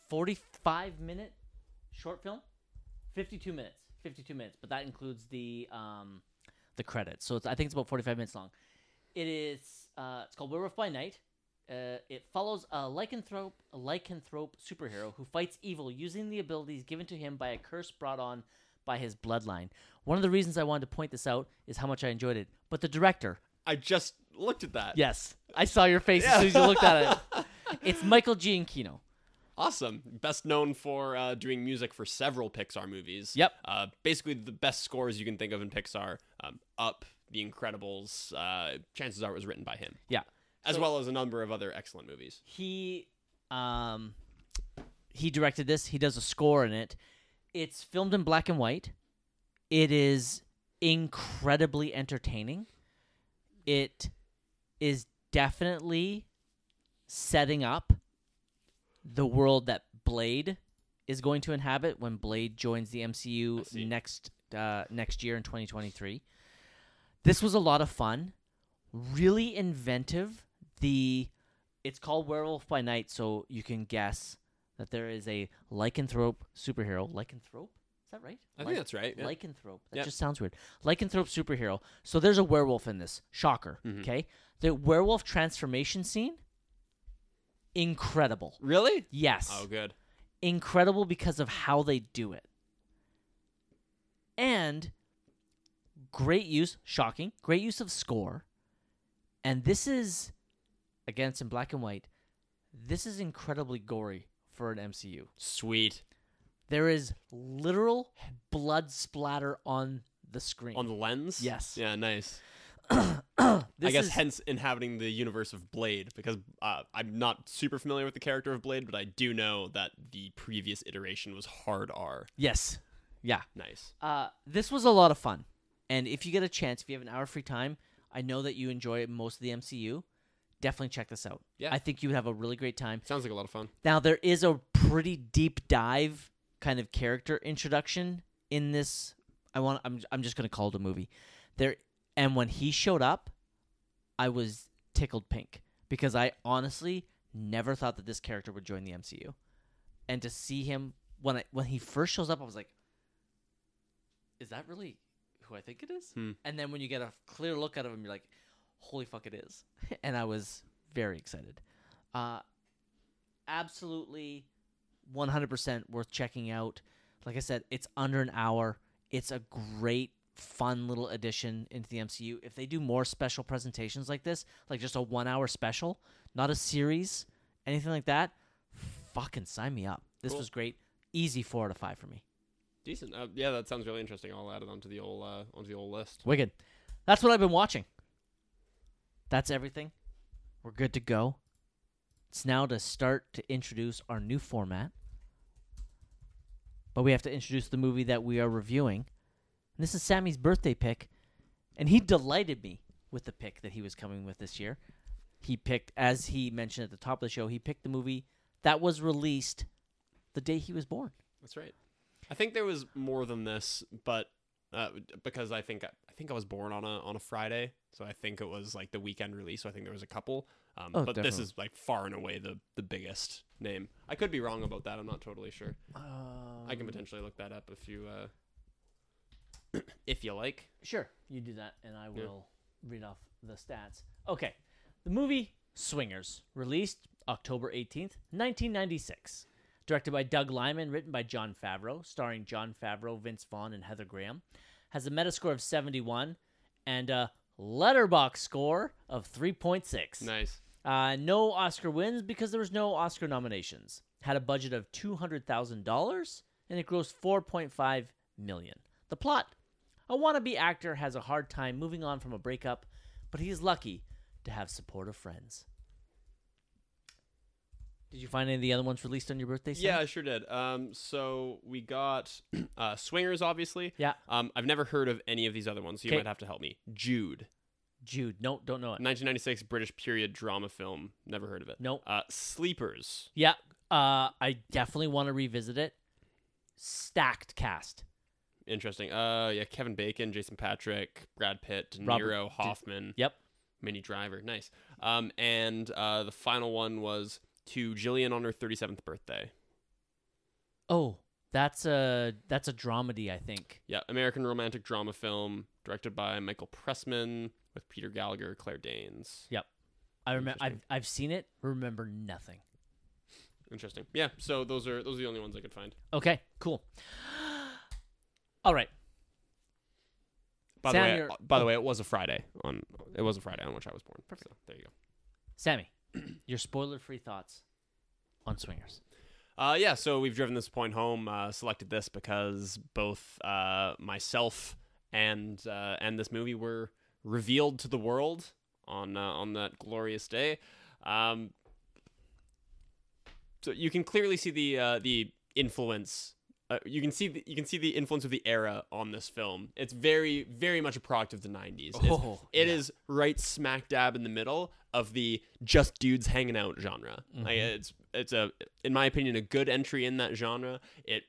45 minute short film, 52 minutes, 52 minutes, but that includes the um, the credits. So it's, I think it's about 45 minutes long. It is uh, it's called Werewolf by Night. Uh, it follows a lycanthrope, a lycanthrope superhero who fights evil using the abilities given to him by a curse brought on by his bloodline. One of the reasons I wanted to point this out is how much I enjoyed it. But the director, I just looked at that. yes, I saw your face as soon as you looked at it. It's Michael Giacchino. Awesome. Best known for uh, doing music for several Pixar movies. Yep. Uh, basically, the best scores you can think of in Pixar um, Up, The Incredibles, uh, chances are it was written by him, Yeah. as So- well as a number of other excellent movies. he um he directed this he does a score in it it's filmed in black and white it is incredibly entertaining it is definitely setting up the world that blade is going to inhabit when blade joins the mcu next uh, next year in 2023 this was a lot of fun really inventive the it's called Werewolf by Night, so you can guess that there is a lycanthrope superhero. Lycanthrope? Is that right? I think that's right. Yeah. Lycanthrope. That Yep. just sounds weird. Lycanthrope superhero. So there's a werewolf in this. Shocker. Mhm. Okay. The werewolf transformation scene. Incredible. really? Yes Oh, good. incredible because of how they do it. And great use, shocking, great use of score. And this is, again, it's in black and white. This is incredibly gory for an MCU. Sweet. There is literal blood splatter on the screen. On the lens? Yes. Yeah, nice. This I guess is- hence inhabiting the universe of Blade because uh, I'm not super familiar with the character of Blade, but I do know that the previous iteration was hard R. Yes. Yeah. Nice. Uh, this was a lot of fun. And if you get a chance, if you have an hour free time, I know that you enjoy most of the MCU. Definitely check this out. Yeah. I think you would have a really great time. Sounds like a lot of fun. Now there is a pretty deep dive kind of character introduction in this. I want. I'm. I'm just gonna call it a movie. There, and when he showed up, I was tickled pink because I honestly never thought that this character would join the MCU, and to see him when I when he first shows up, I was like, "Is that really who I think it is?" Hmm. And then when you get a clear look at him, you're like, "Holy fuck, it is!" and I was very excited. Uh, absolutely 100% worth checking out. Like I said, it's under an hour. It's a great, fun little addition into the MCU. If they do more special presentations like this, like just a one hour special, not a series, anything like that, fucking sign me up. This Cool. was great. Easy four out of five for me. Decent. Uh, yeah, that sounds really interesting. I'll add it onto the old uh, onto the old list. Wicked. That's what I've been watching. That's everything. We're good to go. It's now to start to introduce our new format. But we have to introduce the movie that we are reviewing. And this is Sammy's birthday pick. And he delighted me with the pick that he was coming with this year. He picked, as he mentioned at the top of the show, he picked the movie that was released the day he was born. That's right. I think there was more than this, but uh, because I think I think I was born on a on a Friday, so I think it was like the weekend release. So I think there was a couple. Um, Oh, but this is like far and away the the biggest name. I could be wrong about that. I'm not totally sure. I can potentially look that up if you uh, if you like. Sure, you do that, and I will read off the stats. Okay, the movie Swingers, released October 18th, 1996. Directed by Doug Liman, written by Jon Favreau, starring Jon Favreau, Vince Vaughn, and Heather Graham. Has a Metascore of 71 and a Letterboxd score of 3.6. Nice. Uh, no Oscar wins because there was no Oscar nominations. Had a budget of two hundred thousand dollars and it grossed four point five million. The plot: A wannabe actor has a hard time moving on from a breakup, but he's lucky to have supportive friends. Did you find any of the other ones released on your birthday? Sam? Yeah, I sure did. Um, so we got uh, Swingers, obviously. Yeah. Um, I've never heard of any of these other ones, so you 'Kay. might have to help me. Jude, Jude. No, don't know it. 1996 British period drama film. Never heard of it. Nope. Uh, Sleepers. Yeah. Uh, I definitely want to revisit it. Stacked cast. Interesting. Uh, yeah, Kevin Bacon, Jason Patric, Brad Pitt, De Robert- Niro, Hoffman, Yep. Minnie Driver. Nice. Um, and uh, the final one was to Gillian on her 37th birthday. Oh, that's a that's a dramedy, I think. Yeah, American romantic drama film directed by Michael Pressman with Peter Gallagher, Claire Danes. Yep. I remember. I've I've seen it. Remember nothing. Interesting. Yeah, so those are those are the only ones I could find. Okay. Cool. All right. By Sam, the way, you're- by the way, it was a Friday on it was a Friday on which I was born. So there you go. Sammy, your spoiler-free thoughts on Swingers. Uh, yeah, so we've driven this point home. Uh, selected this because both uh, myself and uh, and this movie were revealed to the world on uh, on that glorious day. Um, so you can clearly see the uh, the influence. Uh, you can see the, you can see the influence of the era on this film. It's very very much a product of the '90s. It's- Oh, it yeah. is right smack dab in the middle of the just dudes hanging out genre. Like Mhm. it's it's a in my opinion a good entry in that genre. It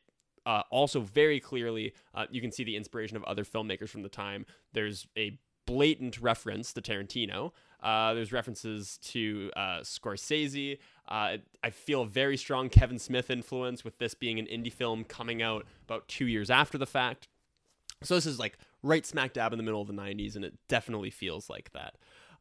uh, also very clearly uh, you can see the inspiration of other filmmakers from the time. There's a blatant reference to Tarantino. Uh, there's references to uh, Scorsese. Uh, I feel a very strong Kevin Smith influence with this being an indie film coming out about two years after the fact. So this is like right smack dab in the middle of the 90s, and it definitely feels like that.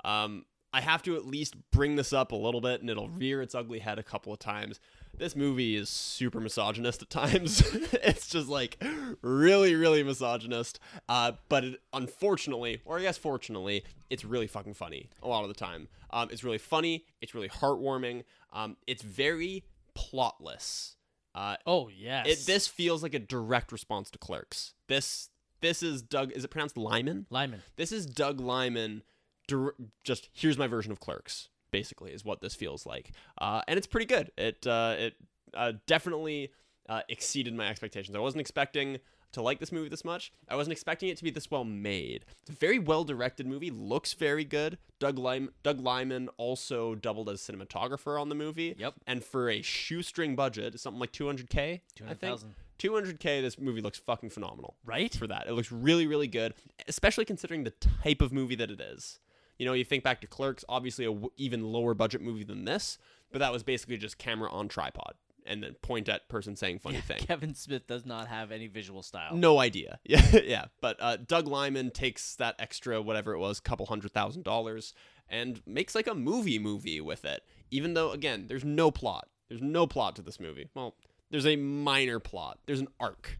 Um, I have to at least bring this up a little bit, and it'll rear its ugly head a couple of times. This movie is super misogynist at times. it's just like really, really misogynist. Uh, but it, unfortunately, or I guess fortunately, it's really fucking funny a lot of the time. Um, it's really funny. It's really heartwarming. Um, it's very plotless. Uh, Oh yes. it, this feels like a direct response to Clerks. This this is Doug. Is it pronounced Liman? Liman. This is Doug Liman. dir- Just here's my version of Clerks. Basically, is what this feels like, uh, and it's pretty good. It uh, it uh, definitely uh, exceeded my expectations. I wasn't expecting to like this movie this much. I wasn't expecting it to be this well made. It's a very well directed movie. Looks very good. Doug Liman, Doug Liman also doubled as cinematographer on the movie. Yep. And for a shoestring budget, something like 200k. Two I hundred think thousand. 200k. This movie looks fucking phenomenal Right. for that. It looks really, really good, especially considering the type of movie that it is. You know, you think back to Clerks, obviously a w- even lower budget movie than this, but that was basically just camera on tripod and then point at person saying funny thing. Kevin Smith does not have any visual style. No idea. Yeah, yeah. But uh, Doug Liman takes that extra whatever it was, couple hundred thousand dollars, and makes like a movie movie with it. Even though, again, there's no plot. There's no plot to this movie. Well, there's a minor plot. There's an arc.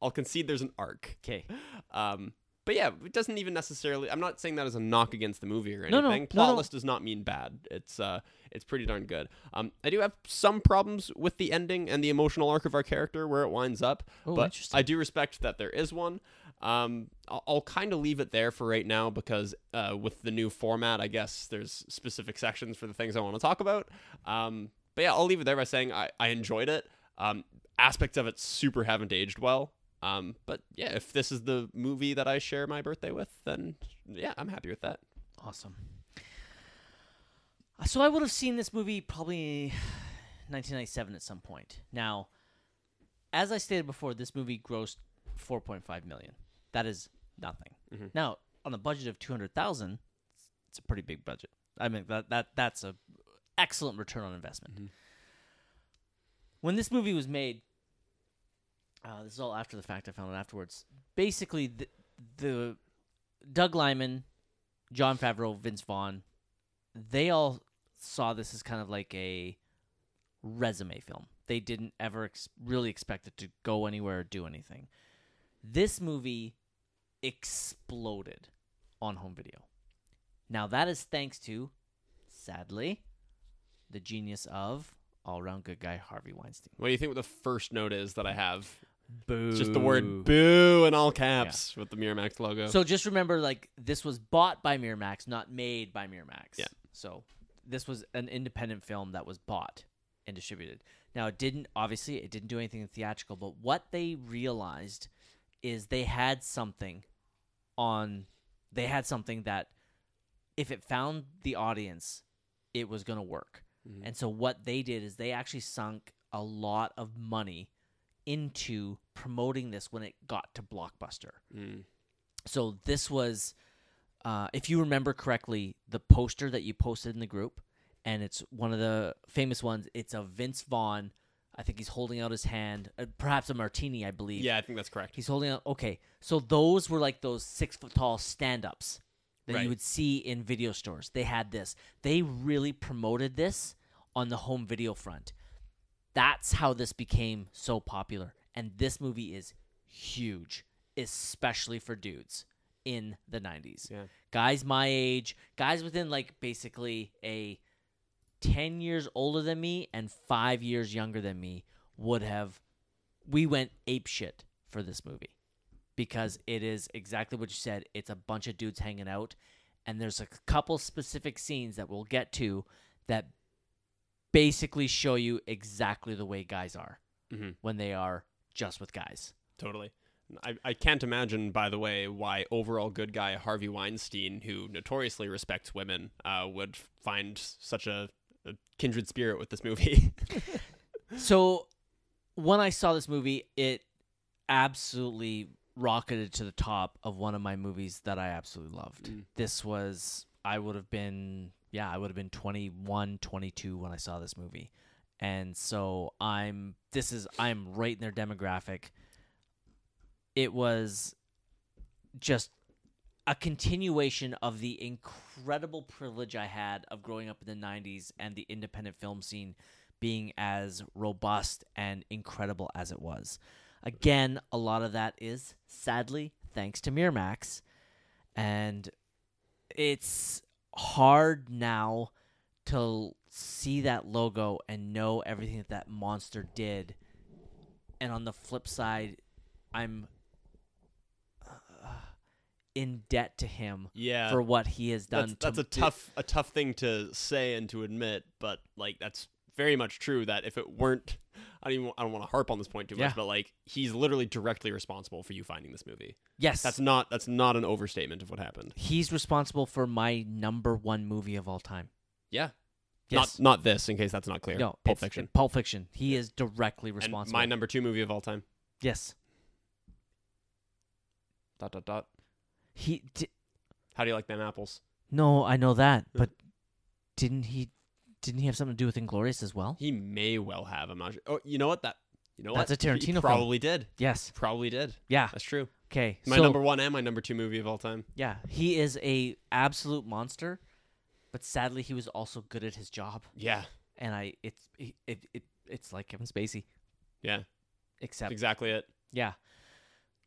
I'll concede there's an arc. Okay. Um, but yeah, it doesn't even necessarily. I'm not saying that as a knock against the movie or No, no, anything. no, no. Plotless does not mean bad. It's uh, it's pretty darn good. Um, I do have some problems with the ending and the emotional arc of our character where it winds up, Oh, but. I do respect that there is one. Um, I'll, I'll kind of leave it there for right now because uh, with the new format, I guess there's specific sections for the things I want to talk about. Um, but yeah, I'll leave it there by saying I, I enjoyed it. Um, aspects of it super haven't aged well. Um, but yeah, if this is the movie that I share my birthday with, then yeah, I'm happy with that. Awesome. Uh, So I would have seen this movie probably 1997 at some point. Now, as I stated before, this movie grossed 4.5 million. That is nothing. Mhm. Now, on a budget of 200,000, it's a pretty big budget. I mean that that that's a excellent return on investment. Mhm. When this movie was made, uh, this is all after the fact. I found it afterwards. Basically, the, the Doug Liman, Jon Favreau, Vince Vaughn, they all saw this as kind of like a resume film. They didn't ever ex- really expect it to go anywhere or do anything. This movie exploded on home video. Now, that is thanks to, sadly, the genius of all around good guy Harvey Weinstein. What do you think What the first note is that I have? Boo. It's just the word "boo" in all caps with the Miramax logo. So just remember, like this was bought by Miramax, not made by Miramax. Yeah. So this was an independent film that was bought and distributed. Now it didn't obviously it didn't do anything theatrical, but what they realized is they had something on they had something that if it found the audience, it was going to work. Mhm. And so what they did is they actually sunk a lot of money into promoting this when it got to Blockbuster. Mm. So this was, uh, if you remember correctly, the poster that you posted in the group, and it's one of the famous ones. It's a Vince Vaughn. I think he's holding out his hand, uh, perhaps a martini, I believe. Yeah, I think that's correct. He's holding out. Okay, so those were like those six foot tall stand ups that Right. you would see in video stores. They had this. They really promoted this on the home video front. That's how this became so popular. And this movie is huge, especially for dudes in the 90s. Yeah. Guys my age, guys within like basically a 10 years older than me and 5 years younger than me would have we went ape shit for this movie because it is exactly what you said. It's a bunch of dudes hanging out, and there's a couple specific scenes that we'll get to that basically show you exactly the way guys are hmm when they are just with guys. Totally. I, I can't imagine, by the way, why overall good guy Harvey Weinstein, who notoriously respects women, uh, would find such a, a kindred spirit with this movie. So when I saw this movie, it absolutely rocketed to the top of one of my movies that I absolutely loved. Mm. This was I would have been yeah, I would have been 21, 22 when I saw this movie. And so I'm this is I'm right in their demographic. It was just a continuation of the incredible privilege I had of growing up in the 90s and the independent film scene being as robust and incredible as it was. Again, a lot of that is sadly thanks to Miramax. And it's hard now to see that logo and know everything that that monster did. And on the flip side, I'm uh, in debt to him yeah, for what he has done. that's, that's tough a tough thing to say and to admit, but like that's very much true. That if it weren't, I don't even I don't want to harp on this point too much, Yeah. but like he's literally directly responsible for you finding this movie. Yes, That's not that's not an overstatement of what happened. he's responsible for my number one movie of all time. Yeah, Yes. not not this. In case that's not clear. no, Pulp Fiction. Pulp Fiction. He is directly And responsible. my number two movie of all time. yes, Dot dot dot. he. Di- How do you like them apples? no, I know that, but didn't he? Didn't he have something to do with Inglourious as well? He may well have. I'm not sure. Oh, you know what? That you know That's what? a Tarantino He film. probably did. Yes. Probably did. Yeah. That's true. Okay. My so, number one and my number two movie of all time. Yeah, he is a absolute monster, but sadly, he was also good at his job, Yeah. and I. It's it it, it it's like Kevin Spacey, Yeah. except Exactly it. yeah.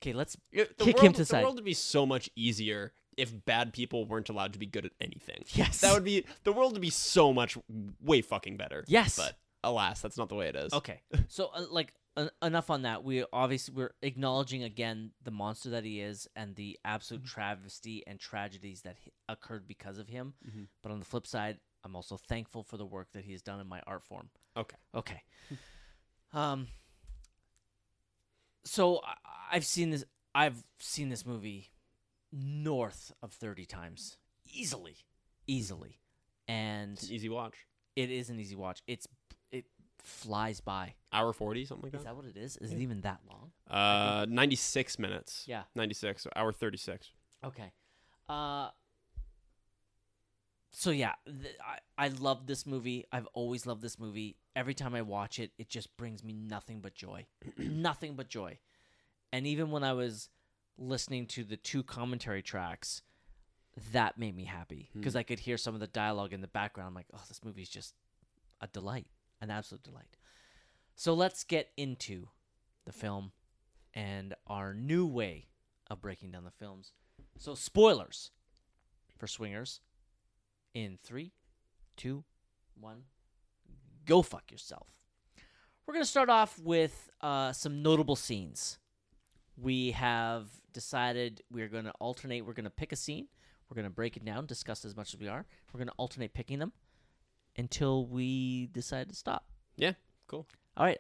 Okay, let's the Kick world, him to the the side. world would be so much easier if bad people weren't allowed to be good at anything. yes. That would be the world would be so much way fucking better. yes. But alas, that's not the way it is. Okay. So, uh, like, uh, enough on that. We obviously we're acknowledging again the monster that he is and the absolute Mm-hmm. travesty and tragedies that he, occurred because of him. Mhm. But on the flip side, I'm also thankful for the work that he has done in my art form. Okay. Okay. um. So I, I've seen this. I've seen this movie north of thirty times, easily, easily, and It's an easy watch. it is an easy watch. It's it flies by. Hour forty, something like that. Is that. what it is? Is it even that long? Uh, ninety six minutes. Yeah. Ninety six. So hour thirty six. Okay. Uh. So yeah, th- I I love this movie. I've always loved this movie. Every time I watch it, it just brings me nothing but joy, nothing but joy. And even when I was listening to the two commentary tracks, that made me happy because I could hear some of the dialogue in the background. I'm like, oh, this movie's just a delight, an absolute delight. So let's get into the film and our new way of breaking down the films. So spoilers for Swingers in three, two, one, go fuck yourself. We're gonna start off with uh, some notable scenes. We have decided we're gonna alternate. We're gonna pick a scene. We're gonna break it down, discuss as much as we are. We're gonna alternate picking them until we decide to stop. Yeah, cool. All right,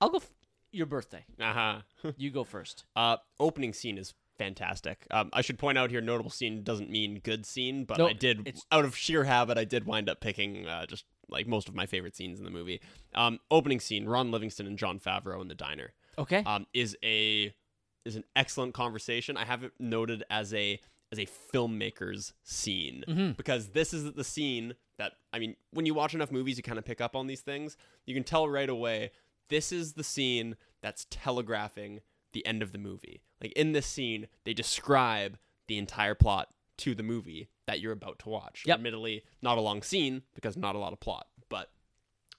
I'll go. F- your birthday. Uh huh. You go first. uh, opening scene is fantastic. Um, I should point out here, notable scene doesn't mean good scene, but No, I did out of sheer habit, I did wind up picking uh, just like most of my favorite scenes in the movie. Um, opening scene: Ron Livingston and Jon Favreau in the diner. Okay. um, is a is an excellent conversation. I have it noted as a as a filmmaker's scene Mm-hmm. because this is the scene that I mean, when you watch enough movies, you kind of pick up on these things. You can tell right away this is the scene that's telegraphing the end of the movie. Like in this scene, they describe the entire plot to the movie that you're about to watch. Yep. Admittedly, not a long scene because not a lot of plot, but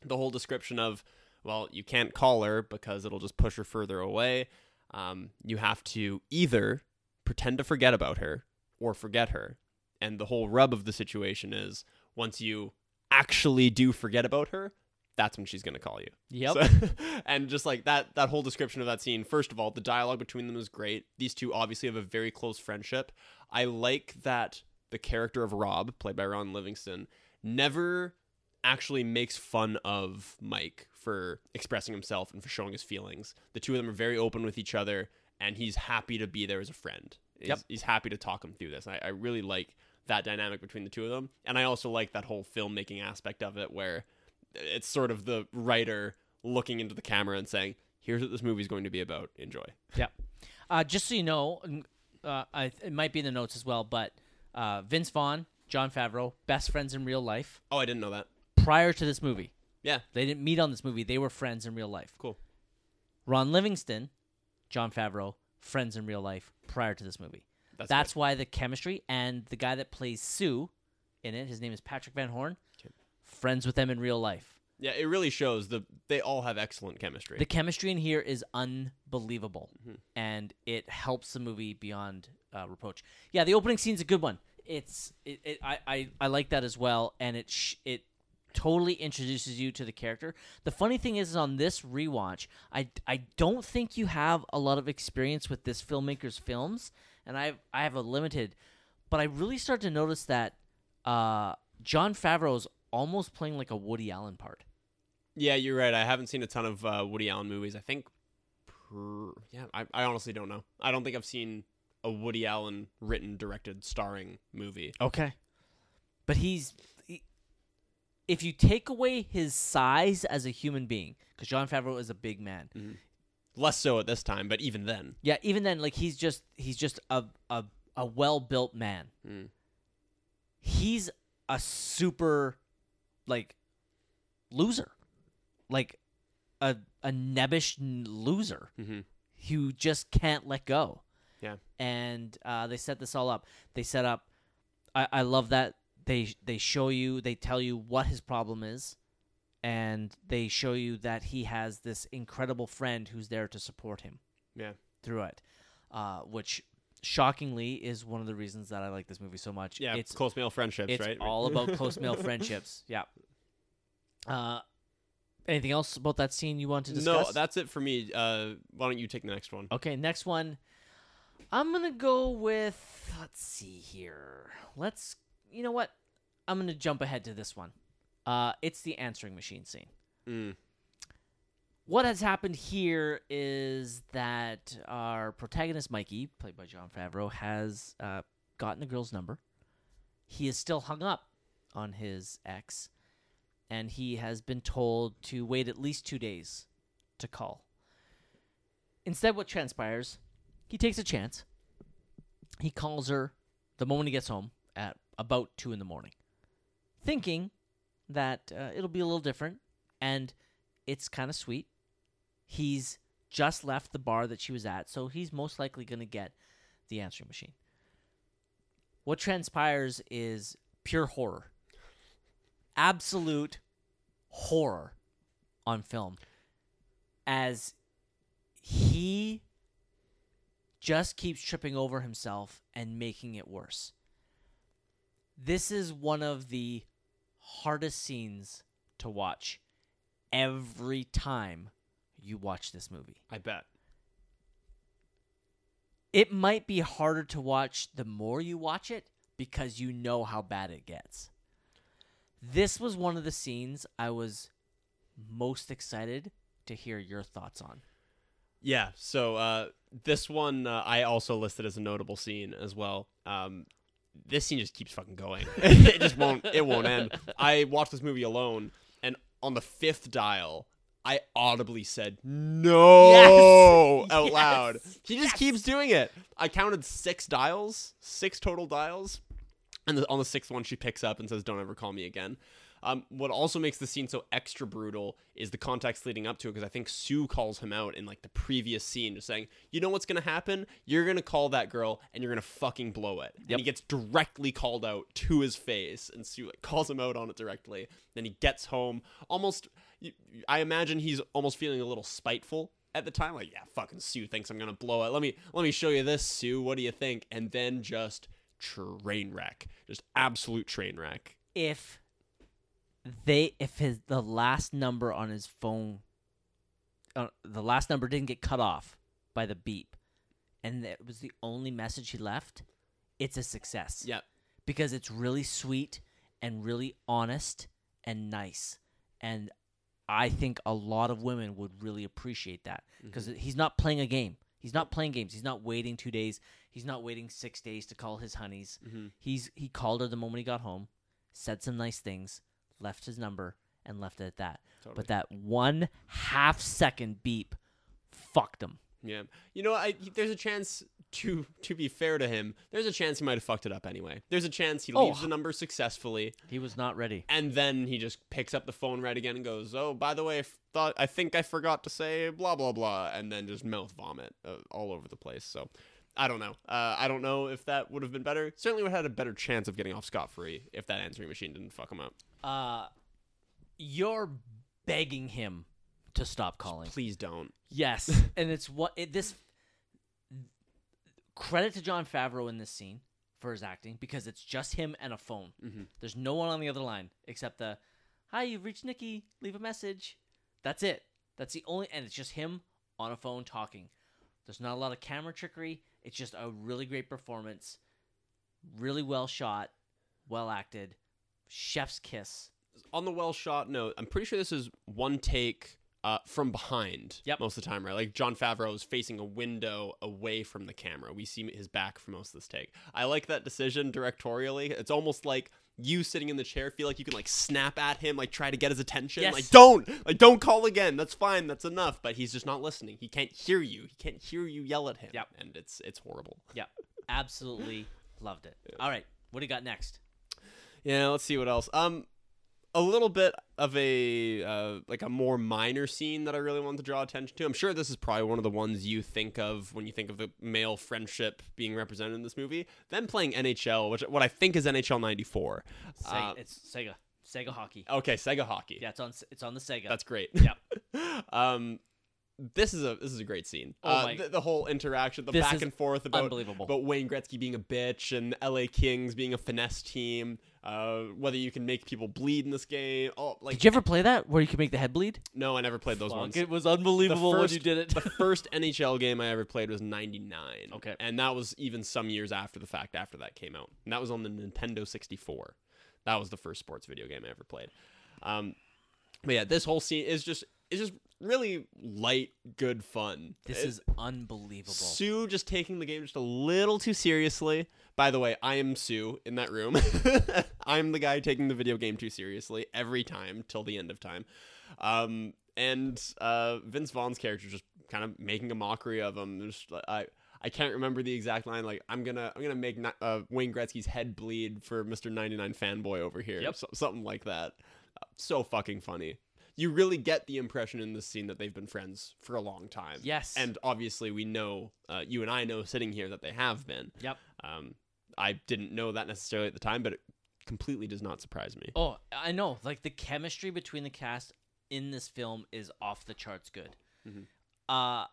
the whole description of well you can't call her because it'll just push her further away um, you have to either pretend to forget about her or forget her. And the whole rub of the situation is once you actually do forget about her that's when she's going to call you. Yep. So- and just like that that whole description of that scene first of all the dialogue between them is great. These two obviously have a very close friendship. I like that the character of rob played by ron livingston never actually makes fun of mike for expressing himself and for showing his feelings the two of them are very open with each other and he's happy to be there as a friend he's, Yep. he's happy to talk him through this I, I really like that dynamic between the two of them and i also like that whole filmmaking aspect of it where it's sort of the writer looking into the camera and saying, "Here's what this movie's going to be about. Enjoy." Yeah. Uh, just so you know, uh, I, it might be in the notes as well, but uh, Vince Vaughn, Jon Favreau, best friends in real life. Oh, I didn't know that. Prior to this movie, Yeah, they didn't meet on this movie. They were friends in real life. cool. Ron Livingston, Jon Favreau, friends in real life prior to this movie. That's, That's why the chemistry and the guy that plays Sue in it, his name is Patrick Van Horn, Okay. friends with them in real life. yeah. It really shows the they all have excellent chemistry. The chemistry in here is unbelievable, Mhm. and it helps the movie beyond uh, reproach. Yeah, the opening scene's a good one. It's it, it I, I I like that as well, and it sh- it totally introduces you to the character. The funny thing is, on this rewatch, I I don't think you have a lot of experience with this filmmaker's films, and I I have a limited, but I really start to notice that uh, Jon Favreau's almost playing like a Woody Allen part. yeah, you're right. I haven't seen a ton of uh, Woody Allen movies. I think. Per, yeah, I, I honestly don't know. I don't think I've seen a Woody Allen written, directed, starring movie. Okay. But he's he, if you take away his size as a human being, because Jon Favreau is a big man. Less so at this time, but even then, Yeah, even then, like he's just he's just a a, a well built man. Mm. He's a super like loser, like a a nebbish loser hmm who just can't let go. Yeah. And uh, they set this all up. They set up. I, I love that they they show you they tell you what his problem is, and they show you that he has this incredible friend who's there to support him yeah, through it, uh, which shockingly is one of the reasons that I like this movie so much. yeah. it's close male friendships, it's right? all about close male friendships. Yeah. Uh, anything else about that scene you want to discuss? No, that's it for me. Uh, why don't you take the next one? Okay, next one. I'm gonna go with. Let's see here. Let's. You know what? I'm gonna jump ahead to this one. Uh, it's the answering machine scene. Mm. What has happened here is that our protagonist Mikey, played by Jon Favreau, has uh, gotten the girl's number. He is still hung up on his ex, and he has been told to wait at least two days to call. Instead, what transpires? He takes a chance. He calls her the moment he gets home at about two in the morning, thinking that uh, it'll be a little different, and it's kind of sweet. He's just left the bar that she was at, so he's most likely going to get the answering machine. What transpires is pure horror. Absolute horror on film. As he just keeps tripping over himself and making it worse. This is one of the hardest scenes to watch every time you watch this movie. I bet. It might be harder to watch the more you watch it because you know how bad it gets. This was one of the scenes I was most excited to hear your thoughts on. Yeah, so uh, this one uh, I also listed as a notable scene as well. Um, this scene just keeps fucking going. it just won't. It won't end. I watched this movie alone, and on the fifth dial, I audibly said no Yes! out Yes! loud. He just keeps doing it. I counted six dials, six total dials, and the, on the sixth one, she picks up and says, "Don't ever call me again." Um, what also makes the scene so extra brutal is the context leading up to it, because I think Sue calls him out in like the previous scene, just saying, "You know what's gonna happen? You're gonna call that girl, and you're gonna fucking blow it." And he gets directly called out to his face, and Sue like calls him out on it directly. Then he gets home, almost. I imagine he's almost feeling a little spiteful at the time, like, "Yeah, fucking Sue thinks I'm gonna blow it. Let me let me show you this, Sue. What do you think?" And then just train wreck, just absolute train wreck. If they if his the last number on his phone uh, the last number didn't get cut off by the beep and that was the only message he left, it's a success. Yep. because it's really sweet and really honest and nice. And I think a lot of women would really appreciate that because he's not playing a game. He's not playing games. He's not waiting two days. He's not waiting six days to call his honeys. Mhm. He's he called her the moment he got home, said some nice things, left his number, and left it at that. Totally. But that one half second beep fucked him. Yeah, you know, I there's a chance to to be fair to him. There's a chance he might have fucked it up anyway. There's a chance he Oh. leaves the number successfully, He was not ready. and then he just picks up the phone right again and goes, "Oh, by the way, I thought I think I forgot to say blah blah blah," and then just mouth vomit uh, all over the place. So. I don't know. Uh, I don't know if that would have been better. Certainly would have had a better chance of getting off scot free if that answering machine didn't fuck him up. Uh you're begging him to stop calling. Please don't. Yes, and it's what it, this credit to Jon Favreau in this scene for his acting because it's just him and a phone. Mhm. There's no one on the other line except the "Hi, you've reached Nikki. Leave a message." That's it. That's the only, and it's just him on a phone talking. There's not a lot of camera trickery. It's just a really great performance, really well shot, well acted, chef's kiss. on the well shot note, I'm pretty sure this is one take uh, from behind Yep. most of the time, right? Like Jon Favreau is facing a window away from the camera. We see his back for most of this take. I like that decision directorially. It's almost like you sitting in the chair feel like you can like snap at him, like try to get his attention. Yes. Like don't, like don't call again. That's fine. That's enough. But he's just not listening. He can't hear you. He can't hear you yell at him. Yep. And it's it's horrible. Yeah, absolutely loved it. All right, what do you got next? Yeah, let's see what else. Um, a little bit of a uh, like a more minor scene that I really wanted to draw attention to. I'm sure this is probably one of the ones you think of when you think of the male friendship being represented in this movie. Them playing NHL, which what I think is NHL '94. Sega, Uh, it's Sega, Sega hockey. okay, Sega Hockey. Yeah, it's on it's on the Sega. That's great. Yeah. um, this is a this is a great scene. Oh uh, my- the, the whole interaction, the This back and forth about unbelievable. about Wayne Gretzky being a bitch and LA Kings being a finesse team. Uh, whether you can make people bleed in this game. Oh, like Did you ever play that where you could make the head bleed? no, I never played those Fuck, ones. It was unbelievable when you did it. the first NHL game I ever played was 99. Okay. And that was even some years after the fact after that came out. And that was on the Nintendo 64. That was the first sports video game I ever played. Um, but yeah, this whole scene is just is just really light, good fun. this is unbelievable. Sue just taking the game just a little too seriously. By the way, I am Sue in that room. I'm the guy taking the video game too seriously every time till the end of time. Um, and uh, Vince Vaughn's character just kind of making a mockery of him. Just, I I can't remember the exact line. Like I'm gonna I'm gonna make uh, Wayne Gretzky's head bleed for Mr. 99 fanboy over here. Yep. So, something like that. Uh, so fucking funny. You really get the impression in this scene that they've been friends for a long time. Yes. And obviously, we know, uh, you and I know sitting here that they have been. Yep. Um, I didn't know that necessarily at the time, but it completely does not surprise me. Oh, I know. Like the chemistry between the cast in this film is off the charts good. Mhm. Uh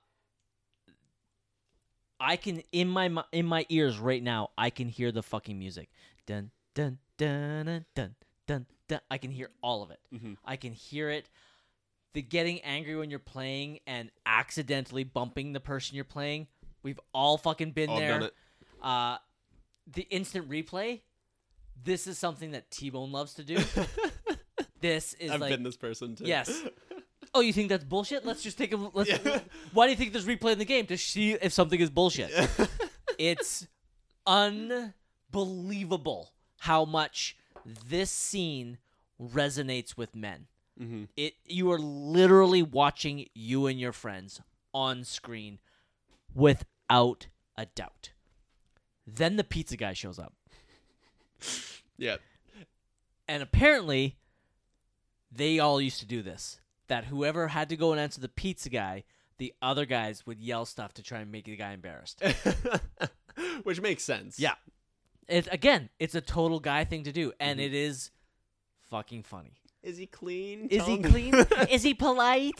I can in my in my ears right now. I can hear the fucking music. Dun dun dun dun dun dun. I can hear all of it. Mhm. I can hear it. The getting angry when you're playing and accidentally bumping the person you're playing. We've all fucking been All there. done it. Uh, the instant replay. This is something that T Bone loves to do. this is I've like been this person too. yes, Oh, you think that's bullshit? Let's just take a. Let's, Yeah. Why do you think there's replay in the game to see if something is bullshit? it's unbelievable how much this scene resonates with men. hmm It you are literally watching you and your friends on screen without a doubt. Then the pizza guy shows up. Yeah. And apparently they all used to do this. That whoever had to go and answer the pizza guy, the other guys would yell stuff to try and make the guy embarrassed. Which makes sense. Yeah. It again, it's a total guy thing to do, and Mhm. it is fucking funny. Is he clean? Is Tell he him- clean? is he polite?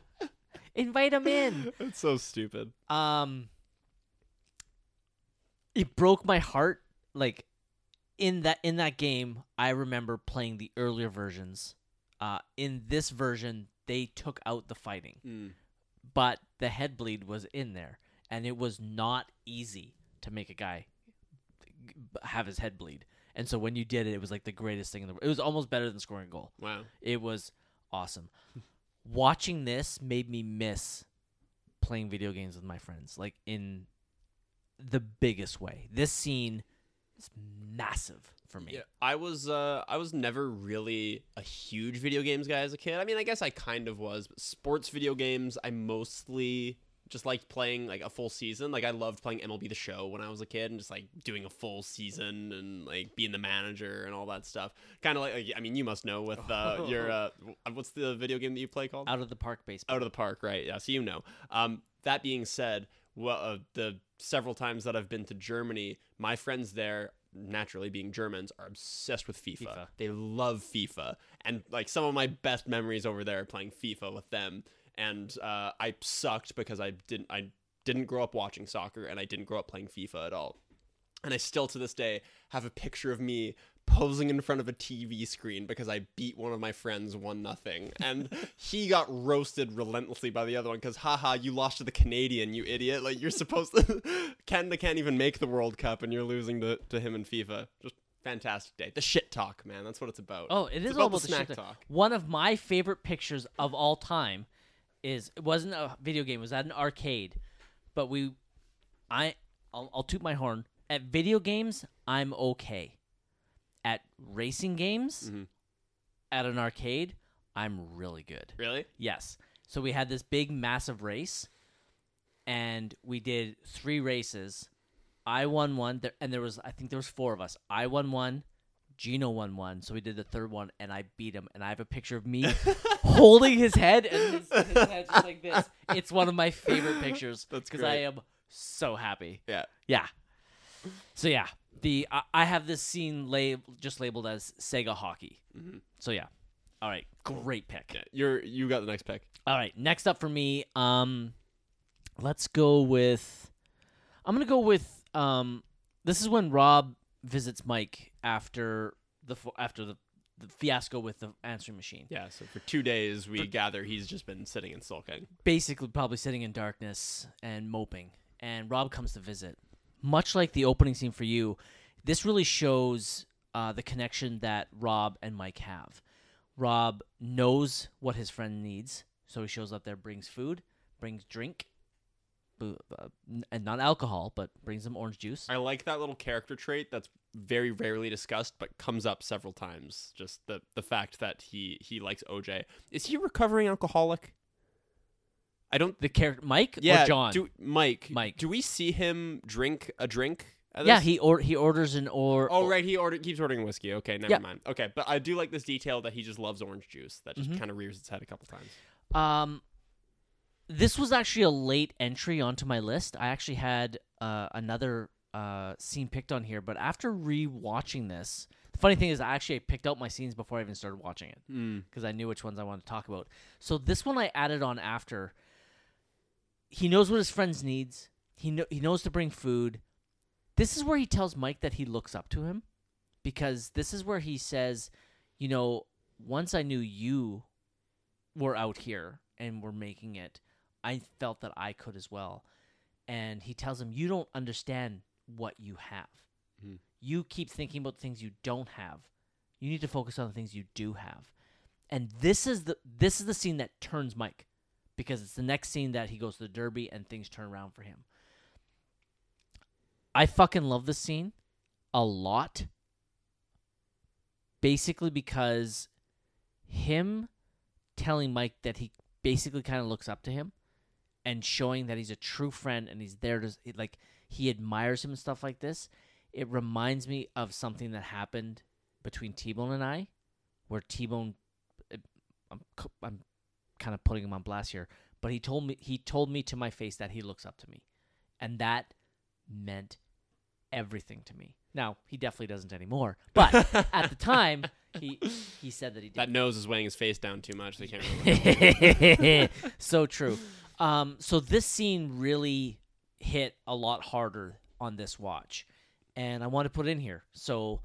Invite him in. It's so stupid. Um it broke my heart like in that in that game I remember playing the earlier versions. Uh in this version they took out the fighting, Mm. but the head bleed was in there and it was not easy to make a guy have his head bleed. And so when you did it it was like the greatest thing in the world. It was almost better than scoring a goal. Wow. It was awesome. Watching this made me miss playing video games with my friends, like in the biggest way. This scene is massive for me. Yeah, I was uh I was never really a huge video games guy as a kid. I mean, I guess I kind of was, but sports video games I mostly just liked playing like a full season. Like I loved playing MLB the Show when I was a kid and just like doing a full season and like being the manager and all that stuff. Kind of like, like I mean, you must know with uh your uh what's the video game that you play called? Out of the park baseball. out of the park, right? Yeah, so you know. Um, that being said, well, uh, the several times that I've been to Germany, my friends there, naturally being Germans, are obsessed with FIFA. FIFA. They love FIFA, and like some of my best memories over there are playing FIFA with them. And uh, I sucked because I didn't I didn't grow up watching soccer, and I didn't grow up playing FIFA at all. And I still to this day have a picture of me posing in front of a TV screen because I beat one of my friends one nothing, and he got roasted relentlessly by the other one because haha, you lost to the Canadian, you idiot! Like you're supposed to Canada can't even make the World Cup, and you're losing to, to him in FIFA. Just fantastic day. The shit talk, man. That's what it's about. Oh, it It's is about the smack shit talk. One of my favorite pictures of all time is it wasn't a video game, it was at an arcade. But we I I'll, I'll toot my horn. At video games, I'm okay. At racing games, Mhm. at an arcade, I'm really good. Really? Yes. So we had this big, massive race, and we did three races. I won one, and there was I think there was four of us. I won one, Gino won one, so we did the third one, and I beat him. And I have a picture of me holding his head, and his, his head's just like this. It's one of my favorite pictures That's because I am so happy. Yeah. Yeah. So yeah, the I, I have this scene lab, just labeled as Sega hockey. Mhm. So yeah. All right, great pick. Yeah. You're you got the next pick. All right, next up for me, um, let's go with. I'm gonna go with. Um, this is when Rob visits Mike after the after the, the fiasco with the answering machine. Yeah. So for two days we gather, he's just been sitting and sulking. Basically, probably sitting in darkness and moping. And Rob comes to visit. Much like the opening scene for you, this really shows uh, the connection that Rob and Mike have. Rob knows what his friend needs, so he shows up there, brings food, brings drink, uh, and not alcohol, but brings him orange juice. I like that little character trait that's very rarely discussed, but comes up several times. Just the the fact that he he likes OJ. Is he a recovering alcoholic? I don't. The character Mike Yeah, or John? Do, Mike. Mike. Do we see him drink a drink? yeah, he or he orders an or. Oh right, he order, keeps ordering whiskey. Okay, never Yeah. mind. Okay, but I do like this detail that he just loves orange juice. That just Mhm. kind of rears its head a couple times. Um, this was actually a late entry onto my list. I actually had uh, another uh, scene picked on here, but after rewatching this, the funny thing is, I actually picked out my scenes before I even started watching it Mm. because I knew which ones I wanted to talk about. So this one I added on after. He knows what his friends needs. He kno- he knows to bring food. This is where he tells Mike that he looks up to him, because this is where he says, you know, once I knew you were out here and were making it, I felt that I could as well. And he tells him, you don't understand what you have. Mhm. You keep thinking about things you don't have. You need to focus on the things you do have. And this is the this is the scene that turns Mike because it's the next scene that he goes to the derby and things turn around for him. I fucking love this scene a lot. Basically because him telling Mike that he basically kind of looks up to him and showing that he's a true friend and he's there to like he admires him and stuff like this. It reminds me of something that happened between T-Bone and I where T-Bone I'm c- I'm kind of putting him on blast here, but he told me he told me to my face that he looks up to me. And that meant everything to me. Now, he definitely doesn't anymore, but at the time he he said that he did. That nose is weighing his face down too much. They can't really. so true. Um, so this scene really hit a lot harder on this watch, and I want to put it in here. So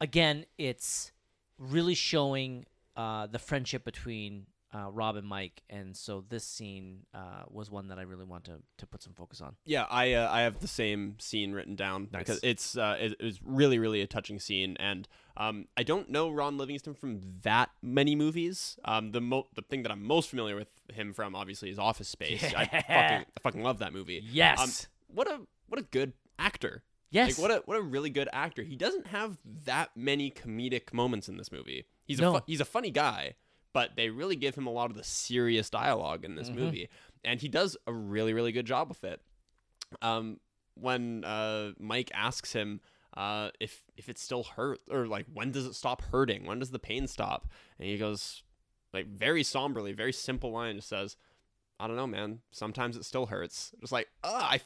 again, it's really showing uh, the friendship between uh, Rob and Mike, and so this scene uh, was one that I really want to to put some focus on. Yeah, I uh, I have the same scene written down Nice. because it's uh, it, it was really really a touching scene, and um, I don't know Ron Livingston from that many movies. Um, the mo- the thing that I'm most familiar with him from obviously is Office Space. I fucking I fucking love that movie. Yes. Um, what a what a good actor. yes. Like what a what a really good actor. He doesn't have that many comedic moments in this movie. He's a fu- he's a funny guy, but they really give him a lot of the serious dialogue in this Mhm. movie, and he does a really really good job with it. Um, when uh, Mike asks him uh, if if it still hurt or like when does it stop hurting? When does the pain stop? And he goes like very somberly, very simple line, just says, "I don't know, man. Sometimes it still hurts." Just like ah, I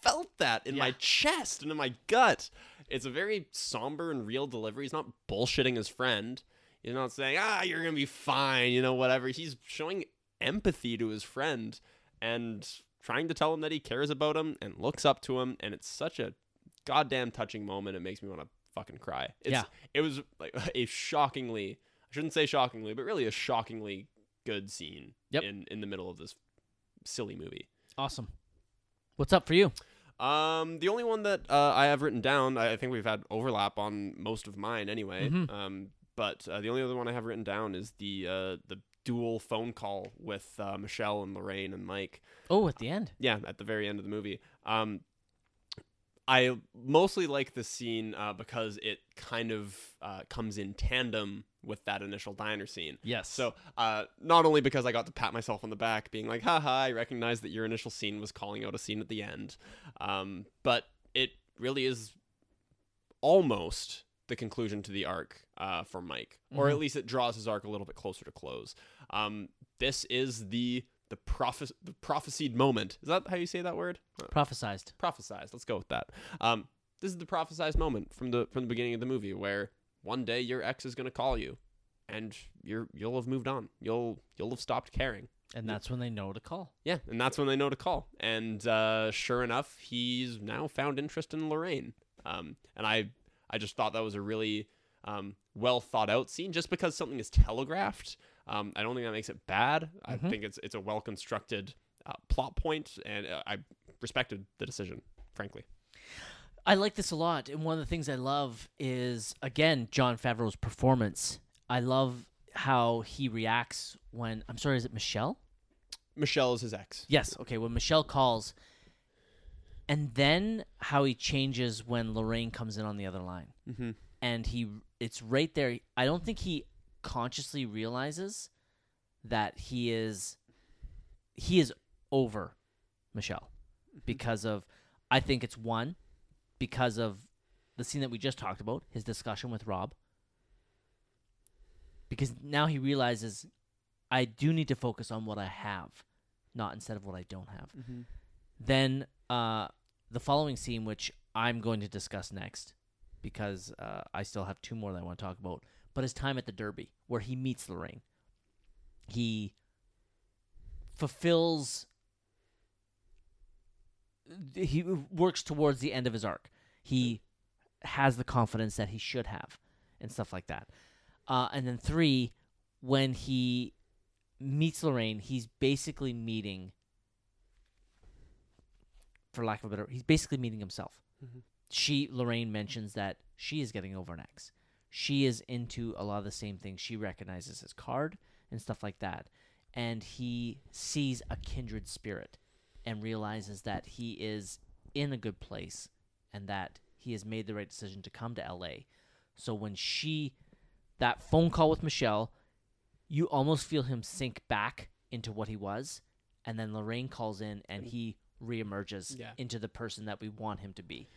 felt that in my chest and in my gut. It's a very somber and real delivery. He's not bullshitting his friend. He's not saying, ah, you're going to be fine, you know, whatever. He's showing empathy to his friend and trying to tell him that he cares about him and looks up to him. And it's such a goddamn touching moment. It makes me want to fucking cry. It's, Yeah. It was like a shockingly, I shouldn't say shockingly, but really a shockingly good scene Yep. in, in the middle of this silly movie. awesome. What's up for you? Um, the only one that uh, I have written down, I think we've had overlap on most of mine anyway. Mhm. Um, but uh, the only other one I have written down is the uh, the dual phone call with uh, Michelle and Lorraine and Mike. Oh, at the end. Yeah, at the very end of the movie. Um, I mostly like this scene uh, because it kind of uh, comes in tandem with that initial diner scene. Yes. So, uh, not only because I got to pat myself on the back, being like, haha, I recognize that your initial scene was calling out a scene at the end, um, but it really is almost the conclusion to the arc uh, for Mike, or at Mhm. least it draws his arc a little bit closer to close. Um, this is the the prophes- the prophesied moment. Is that how you say that word? Uh, Prophesized. prophesized. Let's go with that. Um, this is the prophesized moment from the from the beginning of the movie where one day your ex is going to call you, and you're you'll have moved on. You'll you'll have stopped caring. And that's when they know to call. Yeah, and that's when they know to call. And uh, sure enough, he's now found interest in Lorraine. Um, and I I just thought that was a really um, well thought out scene. Just because something is telegraphed, um, I don't think that makes it bad. I Mhm. think it's it's a well constructed uh, plot point, and uh, I respected the decision, frankly. I like this a lot, and one of the things I love is again Jon Favreau's performance. I love how he reacts when I'm sorry, is it Michelle? Michelle is his ex. Yes. Okay. When Michelle calls, and then how he changes when Lorraine comes in on the other line, Mm-hmm. and he it's right there. I don't think he consciously realizes that he is he is over Michelle because of I think it's one because of the scene that we just talked about, his discussion with Rob. Because now he realizes I do need to focus on what I have, not instead of what I don't have. Mm-hmm. Then uh, the following scene, which I'm going to discuss next, because uh, I still have two more that I want to talk about, but his time at the Derby, where he meets Lorraine. He fulfills. He works towards the end of his arc. He has the confidence that he should have, and stuff like that. Uh, and then three, when he meets Lorraine, he's basically meeting for lack of a better he's basically meeting himself. Mhm. She Lorraine mentions that she is getting over an ex. she is into a lot of the same things. She recognizes his card and stuff like that. And he sees a kindred spirit and realizes that he is in a good place and that he has made the right decision to come to LA. So when she that phone call with Michelle, you almost feel him sink back into what he was, and then Lorraine calls in and he reemerges Yeah. into the person that we want him to be.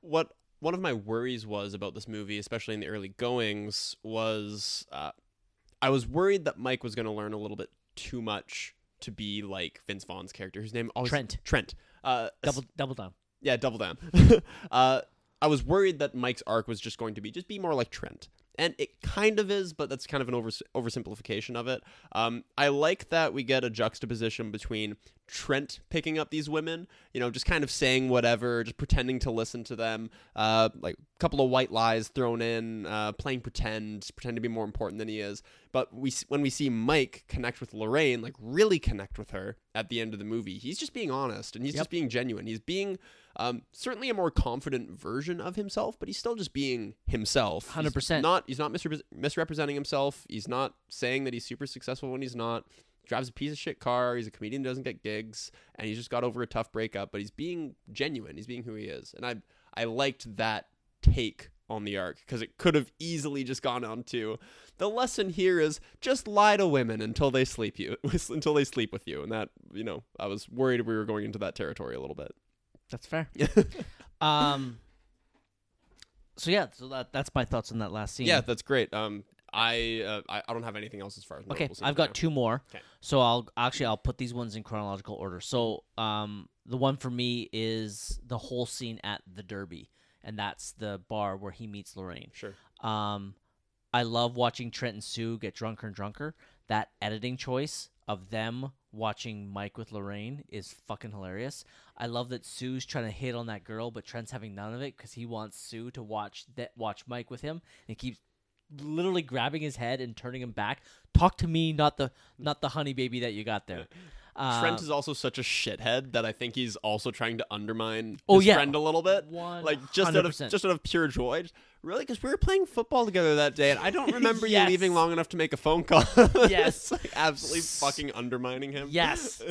what one of my worries was about this movie, especially in the early goings, was uh, I was worried that Mike was going to learn a little bit too much to be like Vince Vaughn's character, whose name always Trent. Trent. Uh, Double double down. yeah, double down. uh, I was worried that Mike's arc was just going to be just be more like Trent. And it kind of is, but that's kind of an over, oversimplification of it. Um, I like that we get a juxtaposition between Trent picking up these women, you know, just kind of saying whatever, just pretending to listen to them, uh, like a couple of white lies thrown in, uh, playing pretend, pretend to be more important than he is. But we, when we see Mike connect with Lorraine, like really connect with her at the end of the movie, he's just being honest and he's Yep. just being genuine. He's being um, certainly a more confident version of himself, but he's still just being himself. He's 100%. Not he's not misrepre- misrepresenting himself. He's not saying that he's super successful when he's not. Drives a piece of shit car. He's a comedian who doesn't get gigs, and he's just got over a tough breakup. But he's being genuine. He's being who he is, and I I liked that take on the arc because it could have easily just gone on to the lesson here is just lie to women until they sleep you until they sleep with you and that you know i was worried we were going into that territory a little bit That's fair. um. So yeah, so that that's my thoughts on that last scene. Yeah, that's great. Um, I, uh, I I don't have anything else as far as Okay, I've got now. two more. 'Kay. So I'll actually I'll put these ones in chronological order. So um the one for me is the whole scene at the Derby, and that's the bar where he meets Lorraine. Sure. Um, I love watching Trent and Sue get drunker and drunker. That editing choice of them watching Mike with Lorraine is fucking hilarious. I love that Sue's trying to hit on that girl, but Trent's having none of it because he wants Sue to watch that watch Mike with him, and keeps literally grabbing his head and turning him back. Talk to me, not the not the honey baby that you got there. Uh, Trent is also such a shithead that I think he's also trying to undermine Oh, his yeah. friend a little bit. Like just out of just out of pure joy. Really, because we were playing football together that day, and I don't remember Yes. you leaving long enough to make a phone call. Yes. Like, absolutely fucking undermining him. Yes.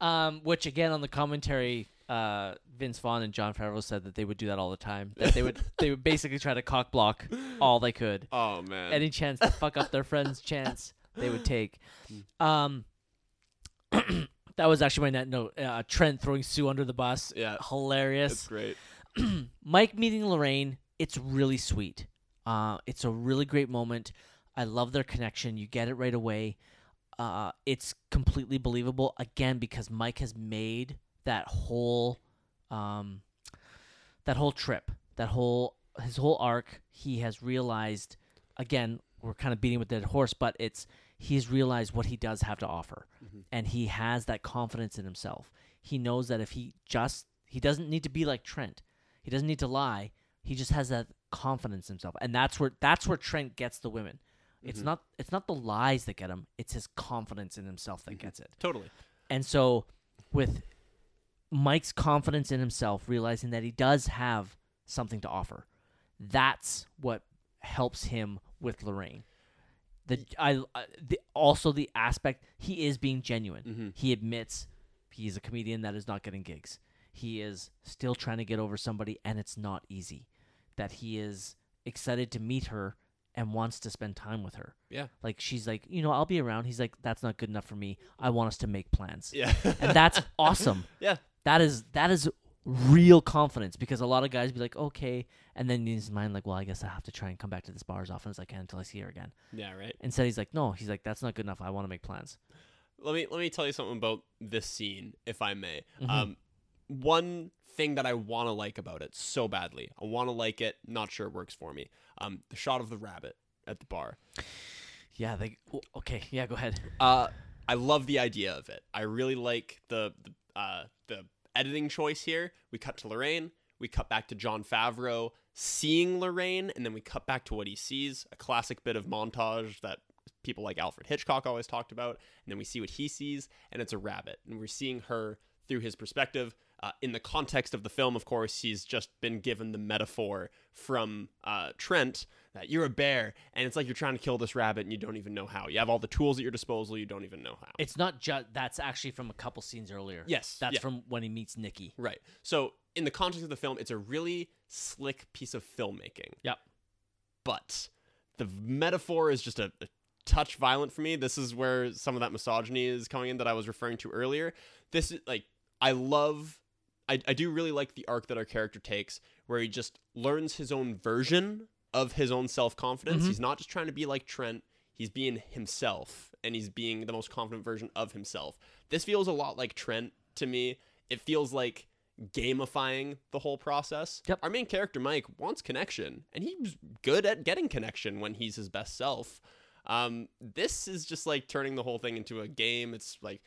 um, which again on the commentary, uh, Vince Vaughn and Jon Favreau said that they would do that all the time. That they would they would basically try to cock block all they could. Oh man. Any chance to fuck up their friend's chance they would take. Um, that was actually my net note. Uh, Trent throwing Sue under the bus. Yeah. hilarious. It's great. Mike meeting Lorraine, it's really sweet. Uh, it's a really great moment. I love their connection. You get it right away. Uh, it's completely believable again because Mike has made that whole, um, that whole trip, that whole his whole arc. He has realized. Again, we're kind of beating with dead horse, but it's he's realized what he does have to offer, mm-hmm. and he has that confidence in himself. He knows that if he just he doesn't need to be like Trent. He doesn't need to lie. He just has that confidence in himself, and that's where that's where Trent gets the women. It's mm-hmm. not it's not the lies that get him; it's his confidence in himself that mm-hmm. gets it. Totally. And so, with Mike's confidence in himself, realizing that he does have something to offer, that's what helps him with Lorraine. The I the, also the aspect he is being genuine. Mhm. He admits he's a comedian that is not getting gigs. He is still trying to get over somebody, and it's not easy. That he is excited to meet her and wants to spend time with her. Yeah. Like she's like, you know, I'll be around. He's like, that's not good enough for me. I want us to make plans. Yeah. And that's awesome. yeah. That is that is real confidence because a lot of guys be like, okay, and then in his mind like, well, I guess I have to try and come back to this bar as often as I can until I see her again. Yeah. Right. Instead, he's like, no, he's like, that's not good enough. I want to make plans. let me let me tell you something about this scene, if I may. Mhm. Um, one thing that I want to like about it so badly, I want to like it. Not sure it works for me. Um, the shot of the rabbit at the bar. Yeah, they okay. Yeah, go ahead. Uh, I love the idea of it. I really like the the uh, the editing choice here. We cut to Lorraine. We cut back to Jon Favreau seeing Lorraine, and then we cut back to what he sees. A classic bit of montage that people like Alfred Hitchcock always talked about. And then we see what he sees, and it's a rabbit, and we're seeing her through his perspective. Uh, in the context of the film, of course, he's just been given the metaphor from uh, Trent that you're a bear, and it's like you're trying to kill this rabbit and you don't even know how. You have all the tools at your disposal, you don't even know how. It's not just that's actually from a couple scenes earlier. Yes, That's yeah. from when he meets Nikki. Right. So, in the context of the film, it's a really slick piece of filmmaking. Yep. But the metaphor is just a, a touch violent for me. This is where some of that misogyny is coming in that I was referring to earlier. This is like, I love, I, I do really like the arc that our character takes where he just learns his own version of his own self confidence. Mhm. He's not just trying to be like Trent, he's being himself and he's being the most confident version of himself. This feels a lot like Trent to me. It feels like gamifying the whole process. Yep. Our main character Mike wants connection, and he's good at getting connection when he's his best self. Um, this is just like turning the whole thing into a game. It's like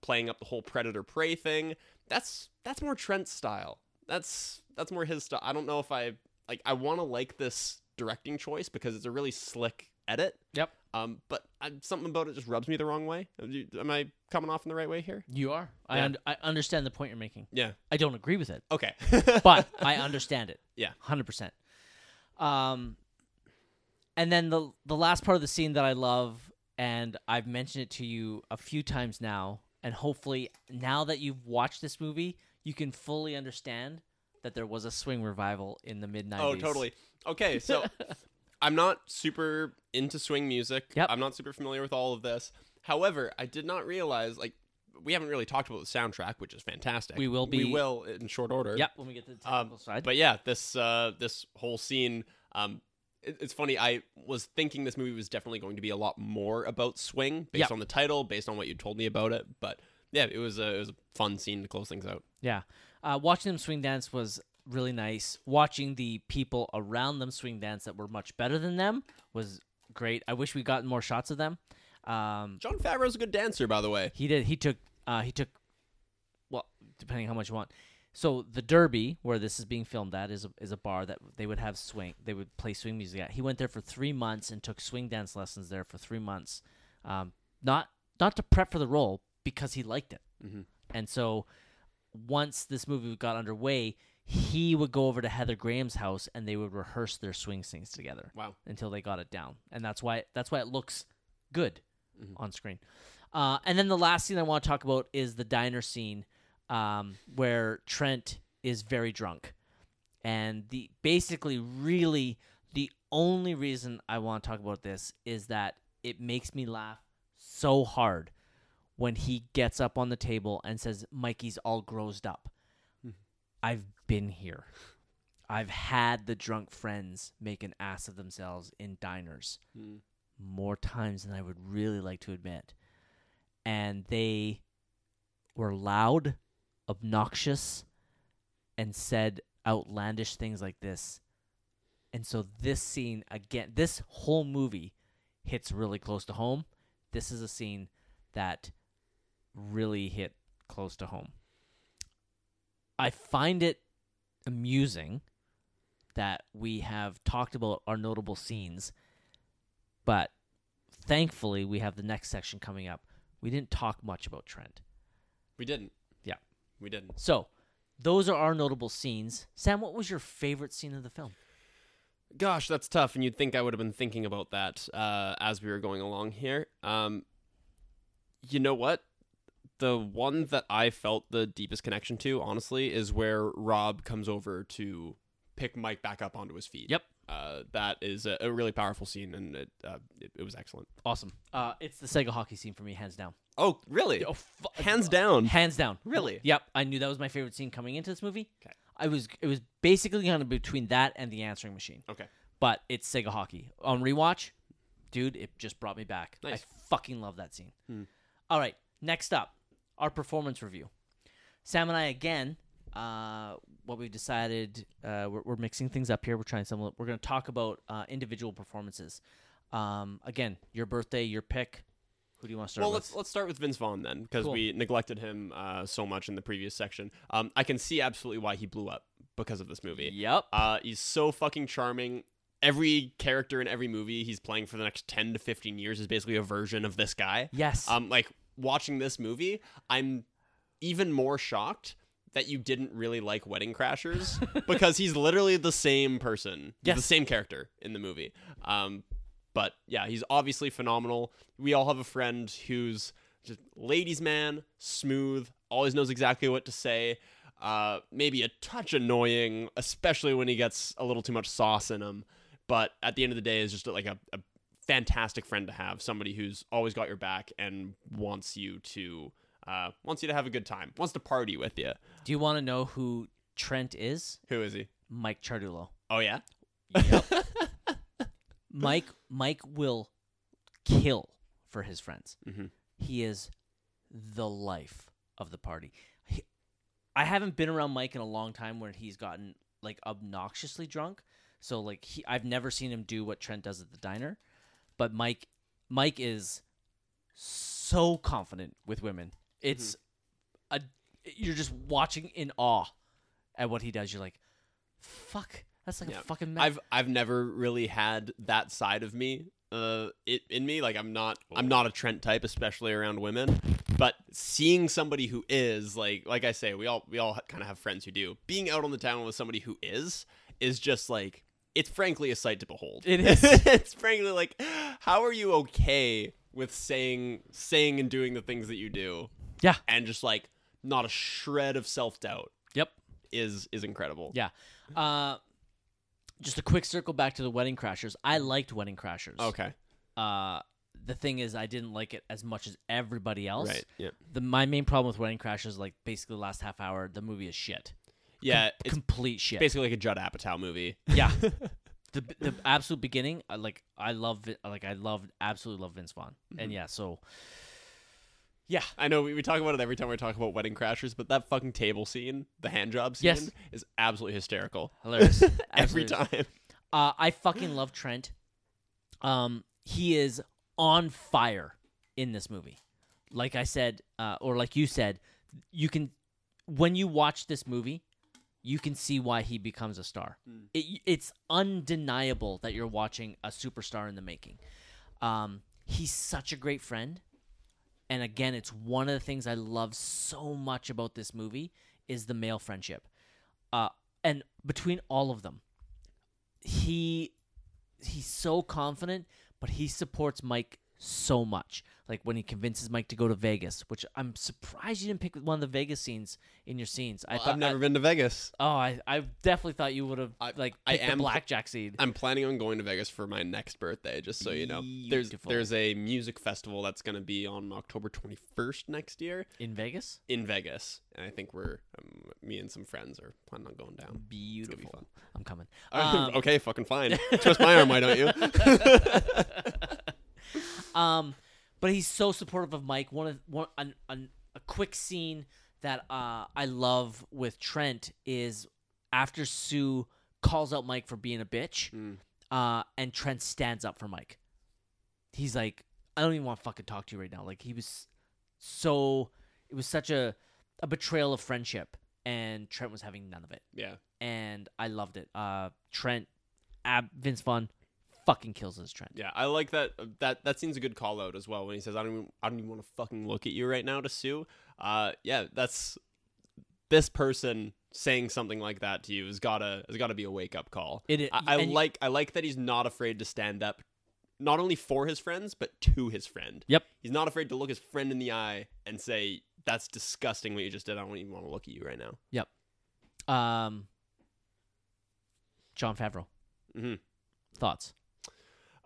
playing up the whole predator prey thing. That's that's more Trent's style. That's that's more his style. I don't know if I like. I want to like this directing choice because it's a really slick edit. Yep. Um, but I, something about it just rubs me the wrong way. Am I coming off in the right way here? You are. I un- I understand the point you're making. Yeah. I don't agree with it, Okay. but I understand it. Yeah. hundred percent. Um, and then the the last part of the scene that I love, and I've mentioned it to you a few times now, and hopefully now that you've watched this movie, you can fully understand that there was a swing revival in the mid '90s. Oh, totally. Okay, so I'm not super into swing music. Yep. I'm not super familiar with all of this. However, I did not realize like we haven't really talked about the soundtrack, which is fantastic. We will be. We will in short order. Yep. When we get to the technical Um, side. But yeah, this uh, this whole scene. Um, it's funny. I was thinking this movie was definitely going to be a lot more about swing, based Yep. on the title, based on what you told me about it. But yeah, it was a it was a fun scene to close things out. Yeah. Uh, watching them swing dance was really nice. Watching the people around them swing dance that were much better than them was great. I wish we gotten more shots of them. Um, Jon Favreau's a good dancer, by the way. he did. He took. Uh, he took. Well, depending how much you want. So the Derby, where this is being filmed at, is a, is a bar that they would have swing. They would play swing music at. He went there for three months and took swing dance lessons there for three months. Um, not not to prep for the role because he liked it. Mhm. And so once this movie got underway, he would go over to Heather Graham's house and they would rehearse their swing scenes together Wow. until they got it down. And that's why that's why it looks good Mhm. on screen. Uh, and then the last scene I want to talk about is the diner scene um, where Trent is very drunk. And the basically really the only reason I want to talk about this is that it makes me laugh so hard when he gets up on the table and says Mikey's all grossed up. I've been here. I've had the drunk friends make an ass of themselves in diners Mm. more times than I would really like to admit. And they were loud, obnoxious, and said outlandish things like this. And so this scene again, this whole movie hits really close to home. This is a scene that really hit close to home. I find it amusing that we have talked about our notable scenes, but thankfully we have the next section coming up. We didn't talk much about Trent. We didn't. We didn't. So, those are our notable scenes. Sam, what was your favorite scene of the film? Gosh, that's tough, and you'd think I would have been thinking about that uh, as we were going along here. Um, you know what? The one that I felt the deepest connection to, honestly, is where Rob comes over to pick Mike back up onto his feet. Yep. Uh, that is a, a really powerful scene, and it, uh, it it was excellent. Awesome. Uh, it's the Sega hockey scene for me, hands down. Oh, really? Oh, fu- Hands down. hands down. Really? Yep. I knew that was my favorite scene coming into this movie. Okay. I was it was basically kind of between that and the answering machine. Okay. But it's Sega hockey on rewatch, dude. It just brought me back. Nice. I fucking love that scene. Hmm. All right. Next up, our performance review. Sam and I again. Uh, what we've decided, uh, we're, we're mixing things up here. We're trying some. We're going to talk about uh, individual performances. Um, again, your birthday, your pick. Who do you want to start Well, with? let's let's start with Vince Vaughn then, because Cool. we neglected him uh, so much in the previous section. Um, I can see absolutely why he blew up because of this movie. Yep. Uh, he's so fucking charming. Every character in every movie he's playing for the next ten to fifteen years is basically a version of this guy. Yes. Um, like watching this movie, I'm even more shocked that you didn't really like Wedding Crashers because he's literally the same person, He's the same character in the movie. Um, but yeah, he's obviously phenomenal. We all have a friend who's just ladies' man, smooth, always knows exactly what to say. Uh, maybe a touch annoying, especially when he gets a little too much sauce in him. But at the end of the day, is just like a, a fantastic friend to have. Somebody who's always got your back and wants you to uh, wants you to have a good time, wants to party with you. Do you want to know who Trent is? Who is he? Mike Chardulo. Oh yeah, Mike Mike will kill for his friends. Mhm. He is the life of the party. He- I haven't been around Mike in a long time where he's gotten like obnoxiously drunk. So like he I've never seen him do what Trent does at the diner. But Mike Mike is so confident with women. It's a you're just watching in awe at what he does. You're like, fuck, that's like Yeah. a fucking man. I've I've never really had that side of me uh it in me like I'm not I'm not a Trent type especially around women but seeing somebody who is like like I say we all we all kind of have friends who do being out on the town with somebody who is is just like it's frankly a sight to behold It is. it's frankly like how are you okay with saying saying and doing the things that you do yeah. and just like not a shred of self-doubt Yep. is is incredible Yeah. Uh, just a quick circle back to the Wedding Crashers. I liked Wedding Crashers. okay Uh, the thing is, I didn't like it as much as everybody else. right yeah The my main problem with Wedding Crashers, is, like basically the last half hour, the movie is shit. yeah Com- it's complete shit. basically like a Judd Apatow movie. yeah. the the absolute beginning, I like I love like I love absolutely love Vince Vaughn, Mm-hmm. and yeah, so yeah, I know we, we talk about it every time we talk about Wedding Crashers, but that fucking table scene, the hand job scene, Yes. is absolutely hysterical hilarious every Absolutely. time. Uh, I fucking love Trent. Um, he is on fire in this movie. Like I said, uh, or like you said, you can when you watch this movie, you can see why he becomes a star. It, it's undeniable that you're watching a superstar in the making. Um, he's such a great friend, and again, it's one of the things I love so much about this movie is the male friendship. Uh, and between all of them, he he's so confident, but he supports Mike so much. Like when he convinces Mike to go to Vegas, which I'm surprised you didn't pick one of the Vegas scenes in your scenes. I I've never I- been to Vegas. oh, I, I definitely thought you would have I- like I am blackjack scene. I'm planning on going to Vegas for my next birthday, just so you know. There's Beautiful. there's a music festival that's going to be on October 21st next year in Vegas. in Vegas, and I think we're um, me and some friends are planning on going down. Beautiful. fun. I'm coming. Um, okay, fucking fine. Twist my arm, why don't you? Um, but he's so supportive of Mike. One of one an, an, a quick scene that uh, I love with Trent is after Sue calls out Mike for being a bitch, Mm. uh, and Trent stands up for Mike. He's like, I don't even want to fucking talk to you right now. Like he was so, it was such a a betrayal of friendship, and Trent was having none of it, yeah. and I loved it. Uh, Trent, ab, Vince Vaughn, fucking kills his trend. Yeah, I like that. That that seems a good call out as well when he says, "I don't, even, I don't even want to fucking look at you right now." To Sue, uh, yeah, that's this person saying something like that to you has gotta has gotta be a wake up call. It, I, I and- like I like that he's not afraid to stand up, not only for his friends but to his friend. Yep. He's not afraid to look his friend in the eye and say, "That's disgusting what you just did. I don't even want to look at you right now." Yep. Um, Jon Favreau. Mhm. Thoughts?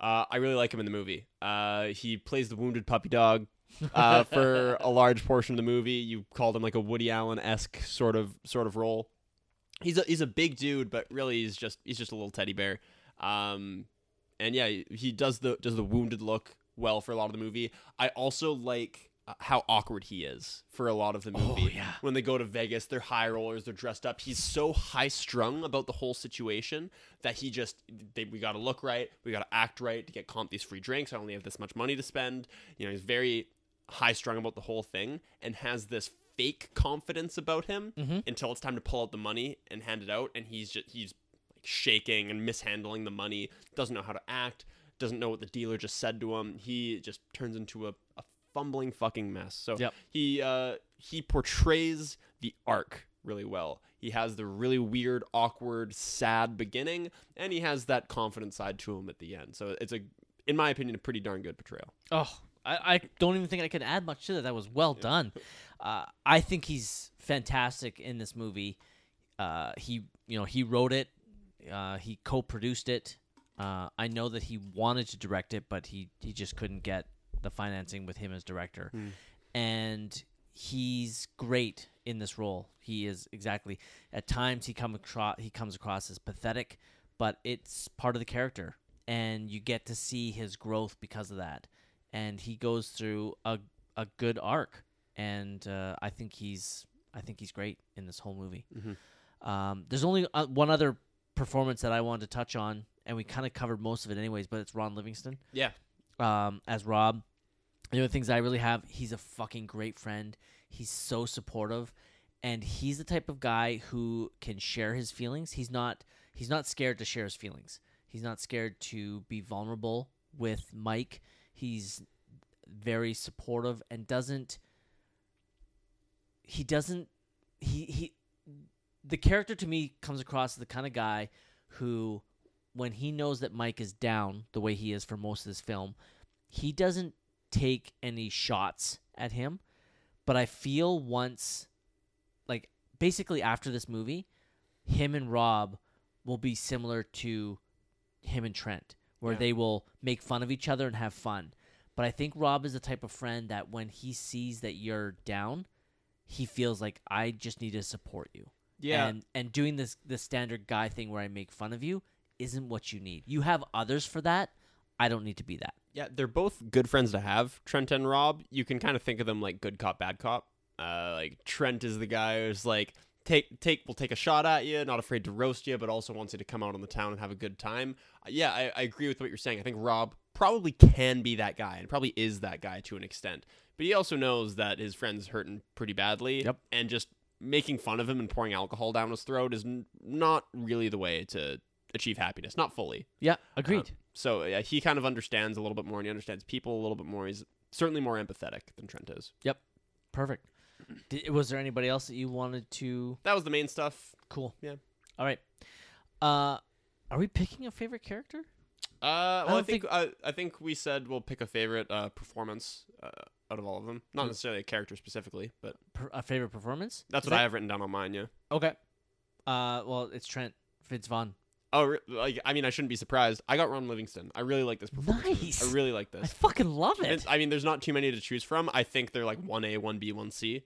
Uh, I really like him in the movie. Uh, he plays the wounded puppy dog uh, for a large portion of the movie. You called him like a Woody Allen esque sort of sort of role. He's a he's a big dude, but really he's just he's just a little teddy bear. Um, and yeah, he does the does the wounded look well for a lot of the movie. I also like how awkward he is for a lot of the movie. yeah. When they go to Vegas, they're high rollers, they're dressed up. He's so high strung about the whole situation that he just they, we got to look right, we got to act right to get comp these free drinks. I only have this much money to spend. You know, he's very high strung about the whole thing and has this fake confidence about him Mhm. until it's time to pull out the money and hand it out and he's just he's like shaking and mishandling the money, doesn't know how to act, doesn't know what the dealer just said to him. He just turns into a, a fumbling fucking mess. So Yep. he uh he portrays the arc really well. He has the really weird, awkward, sad beginning, and he has that confident side to him at the end. So it's a, in my opinion, a pretty darn good portrayal. Oh, I, I don't even think I could add much to that. That was well done. Uh, I think he's fantastic in this movie. Uh, he, you know, he wrote it. Uh, he co-produced it. Uh, I know that he wanted to direct it, but he he just couldn't get the financing with him as director. And he's great in this role. He is exactly. At times he come across he comes across as pathetic, but it's part of the character, and you get to see his growth because of that. And he goes through a a good arc, and uh, I think he's I think he's great in this whole movie. Um, there's only uh, one other performance that I wanted to touch on, and we kind of covered most of it anyways. But it's Ron Livingston Yeah. Um, as Rob. The other things I really have, he's a fucking great friend. He's so supportive, and he's the type of guy who can share his feelings. He's not he's not scared to share his feelings. He's not scared to be vulnerable with Mike. He's very supportive and doesn't he doesn't he he the character to me comes across as the kind of guy who when he knows that Mike is down the way he is for most of this film, he doesn't take any shots at him. But I feel once, like, basically after this movie, him and Rob will be similar to him and Trent, where Yeah. they will make fun of each other and have fun. But I think Rob is the type of friend that when he sees that you're down, he feels like I just need to support you. Yeah. And and doing this the standard guy thing where I make fun of you isn't what you need. You have others for that. I don't need to be that. Yeah, they're both good friends to have, Trent and Rob. You can kind of think of them like good cop, bad cop. Uh, like Trent is the guy who's like take take will take a shot at you, not afraid to roast you, but also wants you to come out on the town and have a good time. Uh, yeah, I, I agree with what you're saying. I think Rob probably can be that guy and probably is that guy to an extent. But he also knows that his friend's hurting pretty badly, Yep. and just making fun of him and pouring alcohol down his throat is n- not really the way to achieve happiness. Not fully. Yeah, agreed. Um, so yeah, he kind of understands a little bit more, and he understands people a little bit more. He's certainly more empathetic than Trent is. Yep, perfect. Did, was there anybody else that you wanted to? That was the main stuff. Cool. Yeah. All right. Uh, are we picking a favorite character? Uh, well, I, don't think, I, I think we said we'll pick a favorite uh, performance uh, out of all of them. Not Mm. necessarily a character specifically, but Per, a favorite performance? that's Is what I have written down on mine. Yeah. Okay. Uh, well, it's Trent Fitz Vaughn. Oh, like I mean, I shouldn't be surprised. I got Ron Livingston. I really like this performance. Nice. I really like this. I fucking love It's- it. I mean, there's not too many to choose from. I think they're like one A, one B, one C.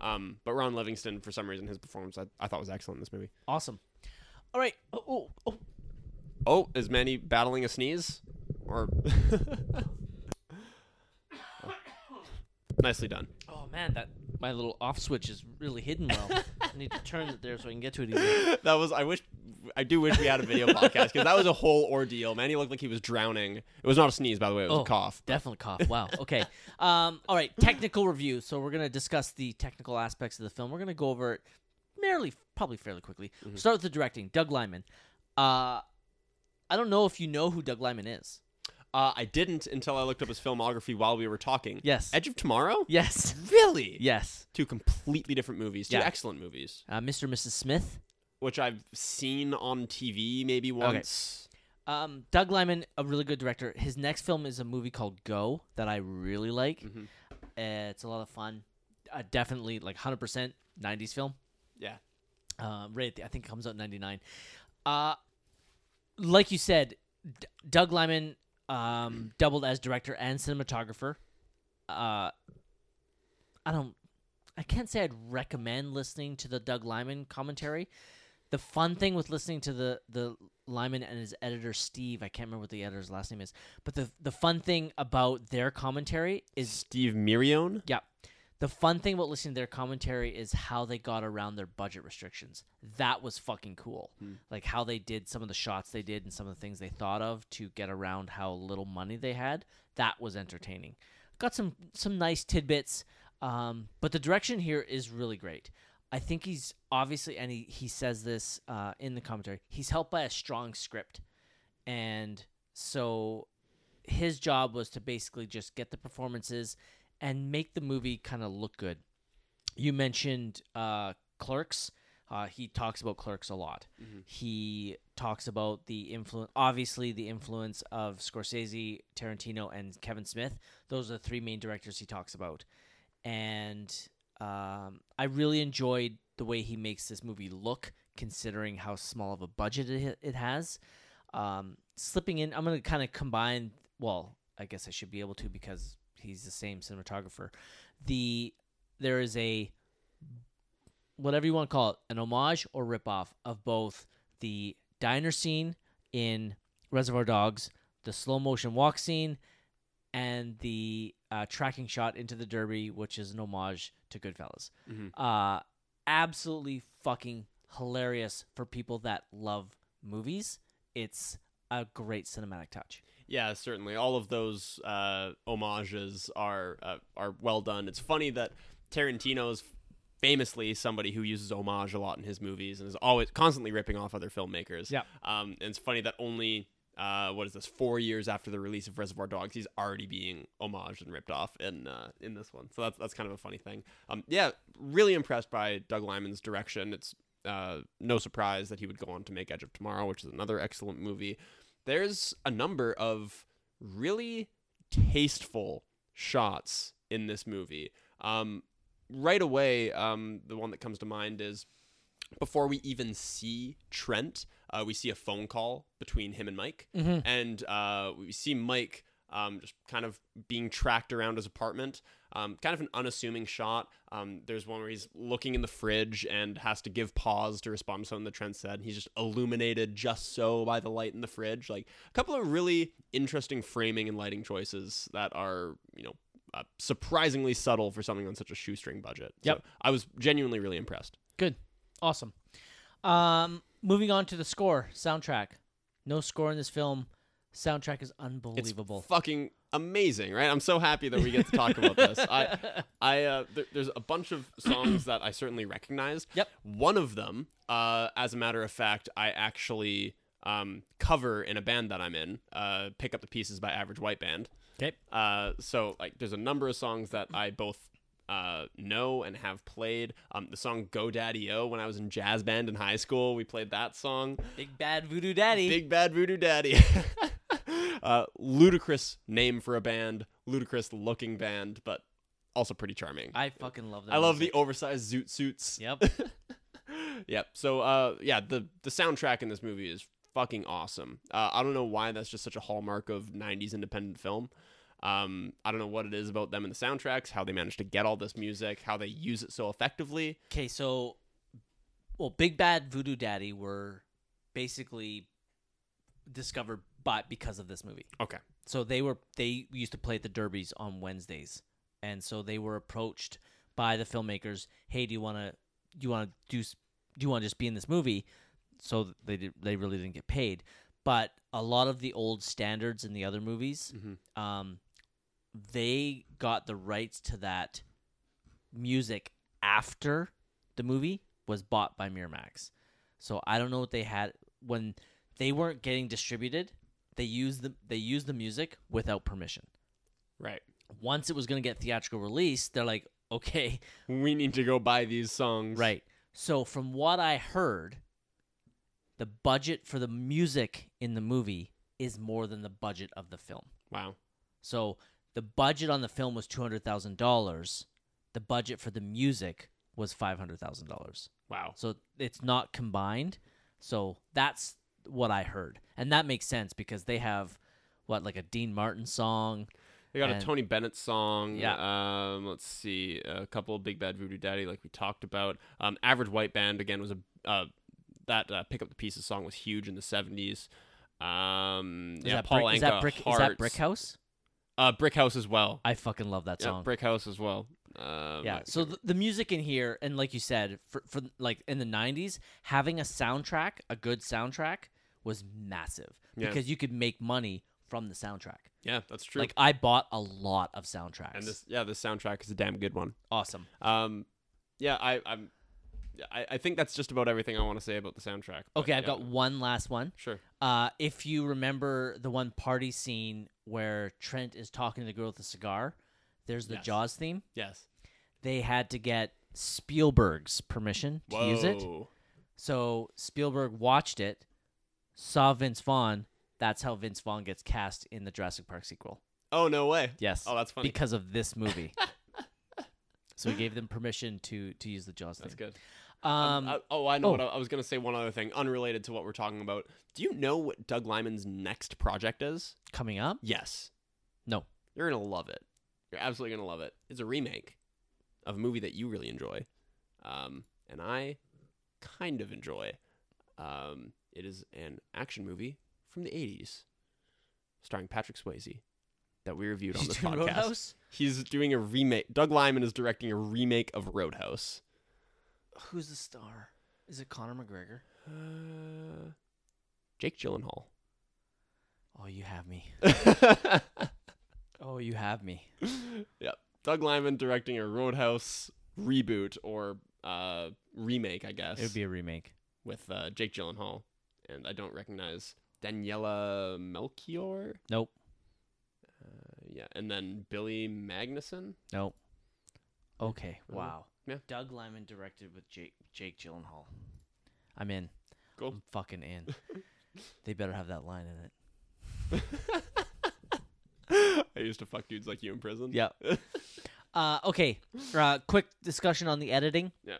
Um, but Ron Livingston, for some reason, his performance I, I thought was excellent in this movie. Awesome. All right. Oh, oh, oh. Oh, is Manny battling a sneeze? Or nicely done. Oh man, that my little off switch is really hidden well. I need to turn it there so I can get to it easily. That was I wish I do wish we had a video podcast because that was a whole ordeal. Manny looked like he was drowning. It was not a sneeze, by the way. It was Oh. a cough. Definitely cough. Wow. Okay. Um, all right. Technical review. So we're gonna discuss the technical aspects of the film. We're gonna go over it merely, probably fairly quickly. We'll start with the directing. Doug Liman. Uh, I don't know if you know who Doug Liman is. Uh, I didn't until I looked up his filmography while we were talking. Yes. Edge of Tomorrow. Yes. Really? Yes. Two completely different movies. Two Yeah. excellent movies, Uh, Mr. and Mrs. Smith. which I've seen on TV maybe once. Um, Doug Liman, a really good director. His next film is a movie called Go that I really like. Mhm. Uh, it's a lot of fun. Uh, definitely like 100% 90s film. Yeah. Uh, right, at the- I think it comes out in '99. Uh, like you said, D- Doug Liman um, doubled as director and cinematographer. Uh, I don't, I can't say I'd recommend listening to the Doug Liman commentary. The fun thing with listening to the the Liman and his editor Steve, I can't remember what the editor's last name is, but the the fun thing about their commentary is Steve Mirrione. yeah. The fun thing about listening to their commentary is how they got around their budget restrictions. That was fucking cool. Like how they did some of the shots they did and some of the things they thought of to get around how little money they had. That was entertaining. Got some some nice tidbits. Um, but the direction here is really great. I think he's obviously, and he, he says this uh, in the commentary, he's helped by a strong script. And so his job was to basically just get the performances and make the movie kind of look good. You mentioned uh, Clerks. Uh, he talks about Clerks a lot. Mhm. He talks about the influence, obviously the influence of Scorsese, Tarantino, and Kevin Smith. Those are the three main directors he talks about, and um, I really enjoyed the way he makes this movie look, considering how small of a budget it, it has. Um, slipping in, I'm gonna kind of combine. Well, I guess I should be able to because he's the same cinematographer. The there is a whatever you want to call it, an homage or ripoff of both the diner scene in Reservoir Dogs, the slow motion walk scene, and the uh, tracking shot into the Derby, which is an homage to Goodfellas. Mhm. Uh, absolutely fucking hilarious for people that love movies. It's a great cinematic touch. Yeah, certainly. All of those uh, homages are uh, are well done. It's funny that Tarantino's famously somebody who uses homage a lot in his movies and is always constantly ripping off other filmmakers. Yeah. Um, and it's funny that only uh, what is this? Four years after the release of Reservoir Dogs, he's already being homaged and ripped off in uh, in this one. So that's that's kind of a funny thing. Um, yeah, really impressed by Doug Liman's direction. It's uh, no surprise that he would go on to make Edge of Tomorrow, which is another excellent movie. There's a number of really tasteful shots in this movie. Um, right away, um, the one that comes to mind is before we even see Trent, uh, we see a phone call between him and Mike, Mm-hmm. and uh, we see Mike um, just kind of being tracked around his apartment. Um, kind of an unassuming shot. Um, there's one where he's looking in the fridge and has to give pause to respond to something that Trent said. He's just illuminated just so by the light in the fridge. Like a couple of really interesting framing and lighting choices that are, you know, uh, surprisingly subtle for something on such a shoestring budget. Yep. So I was genuinely really impressed. Good. Awesome. Um, moving on to the score, soundtrack. No score in this film. Soundtrack is It's unbelievable. fucking amazing, right? I'm so happy that we get to talk about this. I, I, uh, th- there's a bunch of songs that I certainly recognized. Yep. One of them, uh, as a matter of fact, I actually um, cover in a band that I'm in. Uh, Pick up the pieces by Average White Band. Okay. Uh, so like, there's a number of songs that I both uh, know and have played. Um, the song "Go Daddy O" when I was in jazz band in high school, we played that song. Big Bad Voodoo Daddy. Big Bad Voodoo Daddy. uh, ludicrous name for a band, ludicrous looking band, but also pretty charming. I fucking love that. I love the oversized zoot suits. Yep. Yep. So, uh, yeah, the the soundtrack in this movie is fucking awesome. Uh, I don't know why that's just such a hallmark of '90s independent film. Um, I don't know what it is about them and the soundtracks, how they managed to get all this music, how they use it so effectively. Okay, so well, Big Bad Voodoo Daddy were basically discovered but because of this movie. Okay. So they were they used to play at the derbies on Wednesdays. And so they were approached by the filmmakers, "Hey, do you want to do you want to do do you want to just be in this movie?" So they did, they really didn't get paid. But a lot of the old standards in the other movies, Mhm. um, they got the rights to that music after the movie was bought by Miramax. So I don't know what they had when they weren't getting distributed. They used the they used the music without permission. Right. Once it was going to get theatrical release, they're like, okay, We need to go buy these songs. right. So from what I heard, the budget for the music in the movie is more than the budget of the film. Wow. So the budget on the film was two hundred thousand dollars. The budget for the music was five hundred thousand dollars. Wow. So it's not combined. So that's what I heard, and that makes sense because they have what like a Dean Martin song. They got And- a Tony Bennett song. Yeah. Um, let's see, a couple of Big Bad Voodoo Daddy, like we talked about. Um, Average White Band again was a uh, that uh, pick up the pieces song was huge in the seventies. Um, Is yeah, that Paul brick, Anka, is that brick? Is that Brick House? Uh, Brick House as well. I fucking love that Yeah, song. Brick House as well. Um, yeah. So the, the music in here, and like you said, for for like in the '90s, having a soundtrack, a good soundtrack, was massive Yeah. because you could make money from the soundtrack. yeah, that's true. Like I bought a lot of soundtracks. and this, yeah, this soundtrack is a damn good one. awesome. Um, yeah, I, I'm, I, I think that's just about everything I want to say about the soundtrack. but Okay, I've yeah, got one last one. Sure. Uh, if you remember the one party scene where Trent is talking to the girl with the cigar, there's the Yes. Jaws theme. Yes. They had to get Spielberg's permission to use it. Whoa. So Spielberg watched it, saw Vince Vaughn. That's how Vince Vaughn gets cast in the Jurassic Park sequel. Oh no way. Yes. Oh, that's funny. Because of this movie. so he gave them permission to to use the Jaws That's thing. good. Um, Uh, oh, I know oh. what I, I was going to say. One other thing, unrelated to what we're talking about. Do you know what Doug Liman's next project is? coming up? Yes. No. You're gonna love it. You're absolutely gonna love it. It's a remake of a movie that you really enjoy, um, and I kind of enjoy. Um, it is an action movie from the '80s, starring Patrick Swayze, that we reviewed on this podcast. Roadhouse? He's doing a remake. Doug Liman is directing a remake of Roadhouse. Who's the star? Is it Conor McGregor? Uh, Jake Gyllenhaal. Oh, you have me. Oh, you have me. yep. Doug Liman directing a Roadhouse reboot or uh, remake, I guess, It would be a remake. with uh, Jake Gyllenhaal, and I don't recognize Daniela Melchior. Nope. Uh, yeah, and then Billy Magnussen. Nope. Okay. Uh, Wow. yeah. Doug Liman directed with Jake Jake Gyllenhaal. I'm in. Cool. I'm fucking in. they better have that line in it. I used to fuck dudes like you in prison. Yeah. Uh, okay. Uh, quick discussion on the editing. Yeah.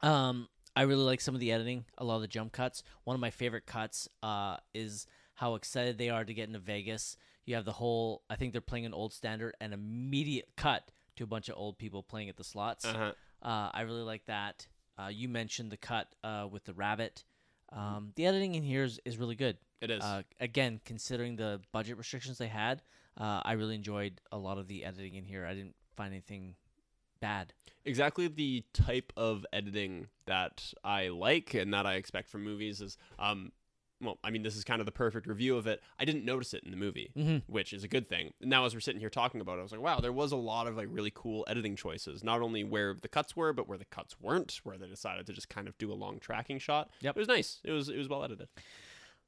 Um, I really like some of the editing. A lot of the jump cuts. One of my favorite cuts uh, is how excited they are to get into Vegas. You have the whole. I think they're playing an old standard, and immediate cut to a bunch of old people playing at the slots. Uh-huh. Uh, I really like that. Uh, you mentioned the cut uh, with the rabbit. Um, the editing in here is, is really good. It is. Uh, again, considering the budget restrictions they had, uh, I really enjoyed a lot of the editing in here. I didn't find anything bad. exactly the type of editing that I like and that I expect from movies is um well, I mean this is kind of the perfect review of it. I didn't notice it in the movie, Mm-hmm. which is a good thing. Now as we're sitting here talking about it, I was like, wow, there was a lot of like really cool editing choices. Not only where the cuts were, but where the cuts weren't, where they decided to just kind of do a long tracking shot. Yep. It was nice. It was it was well edited.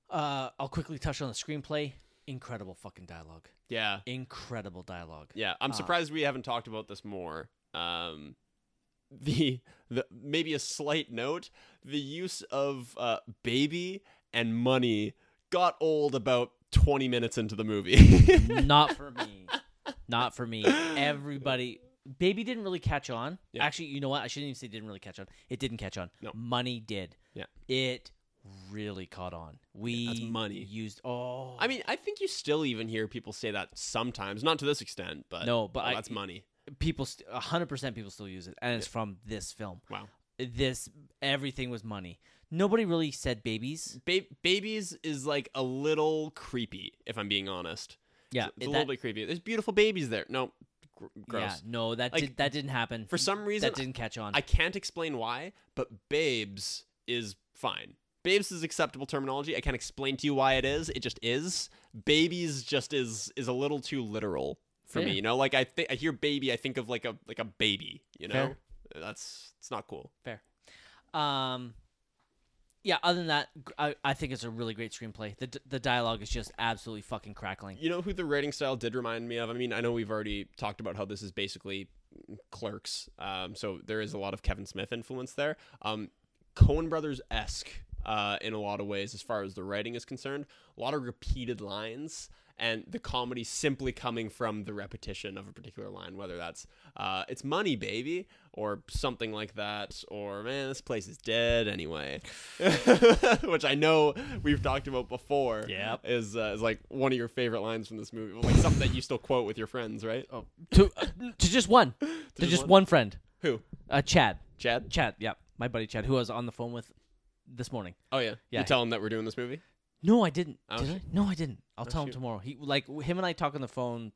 Uh, I'll quickly touch on the screenplay. Incredible fucking dialogue. Yeah. Incredible dialogue. Yeah, I'm Uh, surprised we haven't talked about this more. Um, the the maybe a slight note: the use of uh, baby and money got old about 20 minutes into the movie. Not for me. Not for me. Everybody. Baby didn't really catch on. Yeah. Actually, you know what? I shouldn't even say didn't really catch on. It didn't catch on. No. Money did. Yeah. It really caught on. We money. used. Oh. I mean, I think you still even hear people say that sometimes, not to this extent, but No, but oh, I- that's money. People. st- A hundred percent people still use it, and it's from this film. Wow. This everything was money. Nobody really said babies. Ba- babies is like a little creepy, if I'm being honest. Yeah, it's, it's a that- little bit creepy. There's beautiful babies there. No, gr- gross. Yeah, no, that Like, did, that didn't happen. For some reason, that didn't catch on. I can't explain why, but babes is fine. Babes is acceptable terminology. I can't explain to you why it is. It just is. Babies just is is a little too literal for me. You know, like I think I hear baby, I think of like a like a baby. You know, Fair. that's it's not cool. Fair. Um, yeah. Other than that, I, I think it's a really great screenplay. The d- the dialogue is just absolutely fucking crackling. You know who the writing style did remind me of? I mean, I know we've already talked about how this is basically Clerks, um, so there is a lot of Kevin Smith influence there. Um, Coen Brothers esque uh, in a lot of ways as far as the writing is concerned. A lot of repeated lines. And the comedy simply coming from the repetition of a particular line, whether that's uh, "It's money, baby" or something like that, or "Man, this place is dead anyway," which I know we've talked about before Yep. is uh, is like one of your favorite lines from this movie, like something that you still quote with your friends, right? Oh, to uh, to just one, to, just just one? one? friend, Who? uh, Chad. Chad? Chad, yeah, my buddy Chad, who I was on the phone with this morning. Oh yeah. Yeah. You tell him that we're doing this movie. No, I didn't. Oh, Did shit. I? No, I didn't. I'll Oh, tell him shoot. tomorrow. He like him and I talk on the phone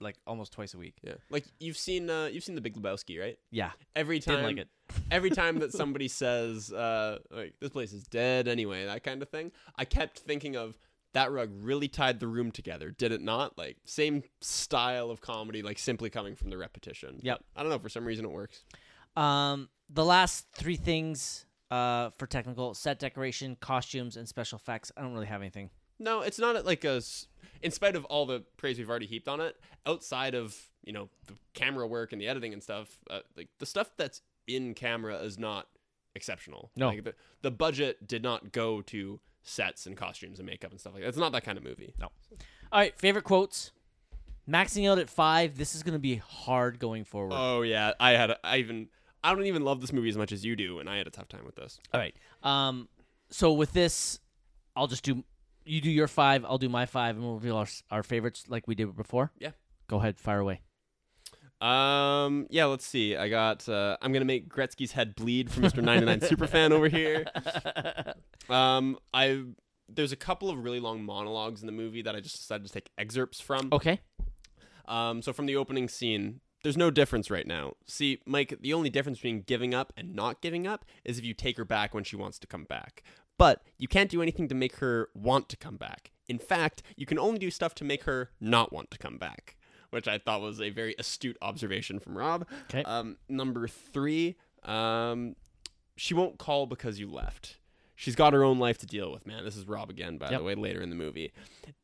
like almost twice a week. Yeah. Like you've seen uh, you've seen The Big Lebowski, right? Yeah, Every time didn't like it. every time that somebody says uh, like this place is dead anyway, that kind of thing, I kept thinking of that rug really tied the room together, did it not? Like same style of comedy, like simply coming from the repetition. Yep. I don't know. For some reason, it works. Um, the last three things uh for technical set decoration, costumes, and special effects. I don't really have anything. No, it's not like a. In spite of all the praise we've already heaped on it, outside of you know the camera work and the editing and stuff, uh, like the stuff that's in camera is not exceptional. No. like the, the budget did not go to sets and costumes and makeup and stuff like that. It's not that kind of movie. No. All right, favorite quotes. Maxing out at five. This is going to be hard going forward. Oh yeah, I had I even I don't even love this movie as much as you do, and I had a tough time with this. All right. Um. So with this, I'll just do. You do your five. I'll do my five, and we'll reveal our our favorites like we did before. Yeah. Go ahead. Fire away. Um, yeah, let's see. I got. Uh, I'm gonna make Gretzky's head bleed from Mr. 99 Superfan over here. Um, I there's a couple of really long monologues in the movie that I just decided to take excerpts from. Okay. Um, so from the opening scene, there's no difference right now. See, Mike, the only difference between giving up and not giving up is if you take her back when she wants to come back. But you can't do anything to make her want to come back. In fact, you can only do stuff to make her not want to come back, which I thought was a very astute observation from Rob. Okay. Um, number three, um, she won't call because you left. She's got her own life to deal with, man. This is Rob again, by Yep. the way, later in the movie.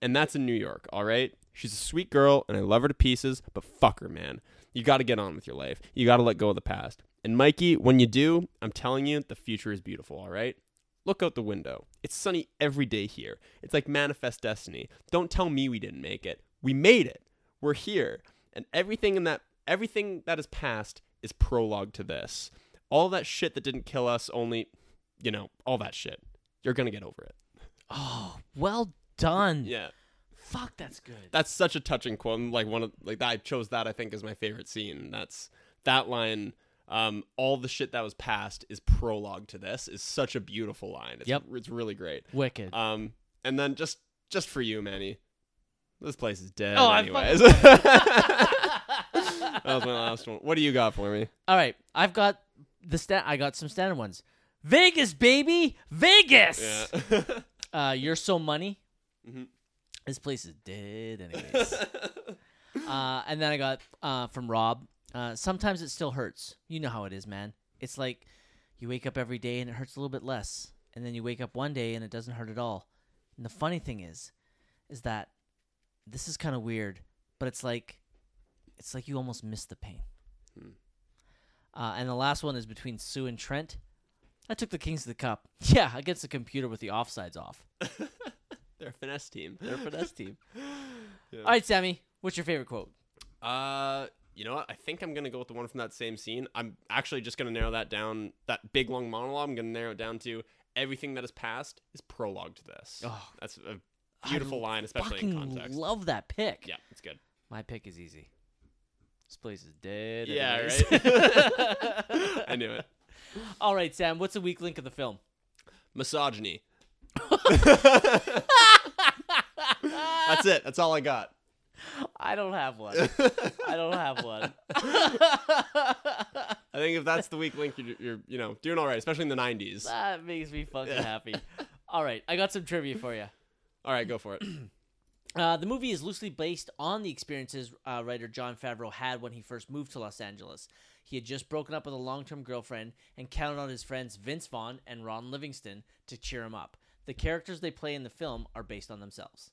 And that's in New York, all right? She's a sweet girl, and I love her to pieces, but fuck her, man. You got to get on with your life. You got to let go of the past. And Mikey, when you do, I'm telling you, the future is beautiful, all right? Look out the window. It's sunny every day here. It's like manifest destiny. Don't tell me we didn't make it. We made it. We're here. And everything in that everything that is past is prologue to this. All that shit that didn't kill us only, you know, all that shit. You're going to get over it. Oh, well done. Yeah. Fuck, that's good. That's such a touching quote. and, Like one of like I chose that I think as my favorite scene. That's that line um, all the shit that was past is prologue to this is such a beautiful line. It's, Yep. it's really great. Wicked. Um, and then just just for you, Manny, this place is dead. Oh, anyways. that was my last one. What do you got for me? All right, I've got the stat. I got some standard ones. Vegas, baby, Vegas. Yeah. Uh, you're so money. Mhm. This place is dead, anyways. uh, and then I got uh, from Rob. Uh, sometimes it still hurts. You know how it is, man. It's like you wake up every day and it hurts a little bit less, and then you wake up one day and it doesn't hurt at all. And the funny thing is, is that this is kind of weird, but it's like it's like you almost miss the pain. Hmm. Uh, and the last one is between Sue and Trent. I took the Kings of the Cup. Yeah, against the computer with the offsides off. They're a finesse team. They're a finesse team. Yeah. All right, Sammy, what's your favorite quote? Uh, you know what? I think I'm gonna go with the one from that same scene. I'm actually just gonna narrow that down. That big long monologue. I'm gonna narrow it down to everything that has passed is prologue to this. Oh, That's a beautiful I line, especially in Fucking context. love that pick. yeah, it's good. My pick is easy. This place is dead. Yeah, anyways. right. I knew it. All right, Sam. What's the weak link of the film? Misogyny. That's it. That's all I got. I don't have one. I don't have one. I think if that's the weak link, you're, you're you know doing all right, especially in the '90s. that makes me fucking Yeah. happy. All right, I got some trivia for you. All right, go for it. Uh, the movie is loosely based on the experiences uh, writer Jon Favreau had when he first moved to Los Angeles. He had just broken up with a long term girlfriend and counted on his friends Vince Vaughn and Ron Livingston to cheer him up. The characters they play in the film are based on themselves.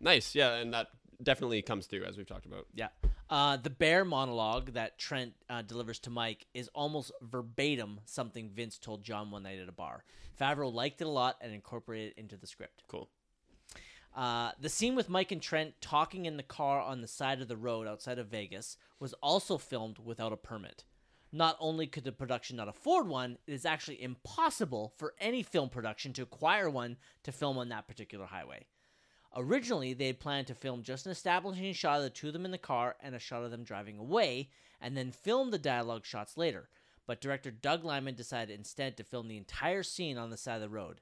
Nice, yeah, and that definitely comes through as we've talked about. Yeah. Uh, the bear monologue that Trent uh, delivers to Mike is almost verbatim something Vince told Jon one night at a bar. Favreau liked it a lot and incorporated it into the script. Cool. Uh, the scene with Mike and Trent talking in the car on the side of the road outside of Vegas was also filmed without a permit. Not only could the production not afford one, it is actually impossible for any film production to acquire one to film on that particular highway. Originally, they had planned to film just an establishing shot of the two of them in the car and a shot of them driving away, and then film the dialogue shots later. But director Doug Liman decided instead to film the entire scene on the side of the road.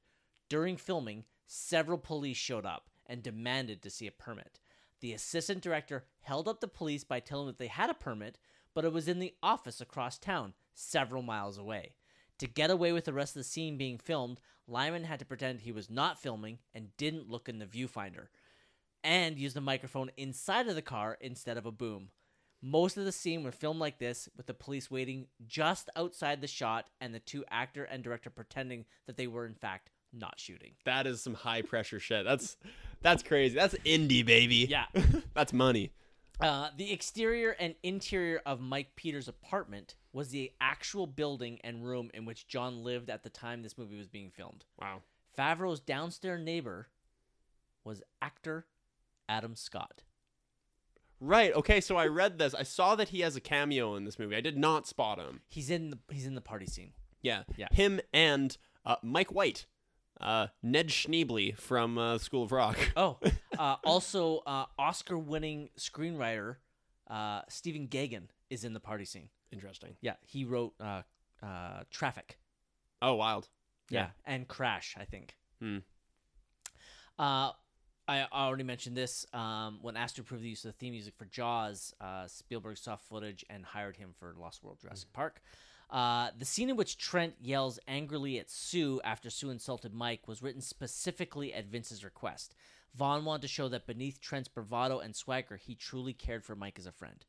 During filming, several police showed up and demanded to see a permit. The assistant director held up the police by telling them that they had a permit, but it was in the office across town, several miles away. To get away with the rest of the scene being filmed, Liman had to pretend he was not filming and didn't look in the viewfinder, and use the microphone inside of the car instead of a boom. Most of the scene was filmed like this, with the police waiting just outside the shot and the two actor and director pretending that they were in fact not shooting. That is some high pressure shit. That's that's crazy. That's indie, baby. Yeah. that's money. Uh, the exterior and interior of Mike Peters' apartment was the actual building and room in which Jon lived at the time this movie was being filmed. Wow. Favreau's downstairs neighbor was actor Adam Scott. Right. Okay. So I read this. I saw that he has a cameo in this movie. I did not spot him. He's in the he's in the party scene. Yeah. Yeah. Him and uh, Mike White, uh, Ned Schneebly from uh, School of Rock. Oh, uh, also uh, Oscar-winning screenwriter uh, Stephen Gaghan is in the party scene. Interesting. Yeah, he wrote uh, uh, Traffic. Oh, wild. Yeah, and Crash, I think. Hmm. Uh, I already mentioned this. Um, when asked to approve the use of the theme music for Jaws, uh, Spielberg saw footage and hired him for Lost World Jurassic Park. Uh, the scene in which Trent yells angrily at Sue after Sue insulted Mike was written specifically at Vince's request. Vaughn wanted to show that beneath Trent's bravado and swagger, he truly cared for Mike as a friend.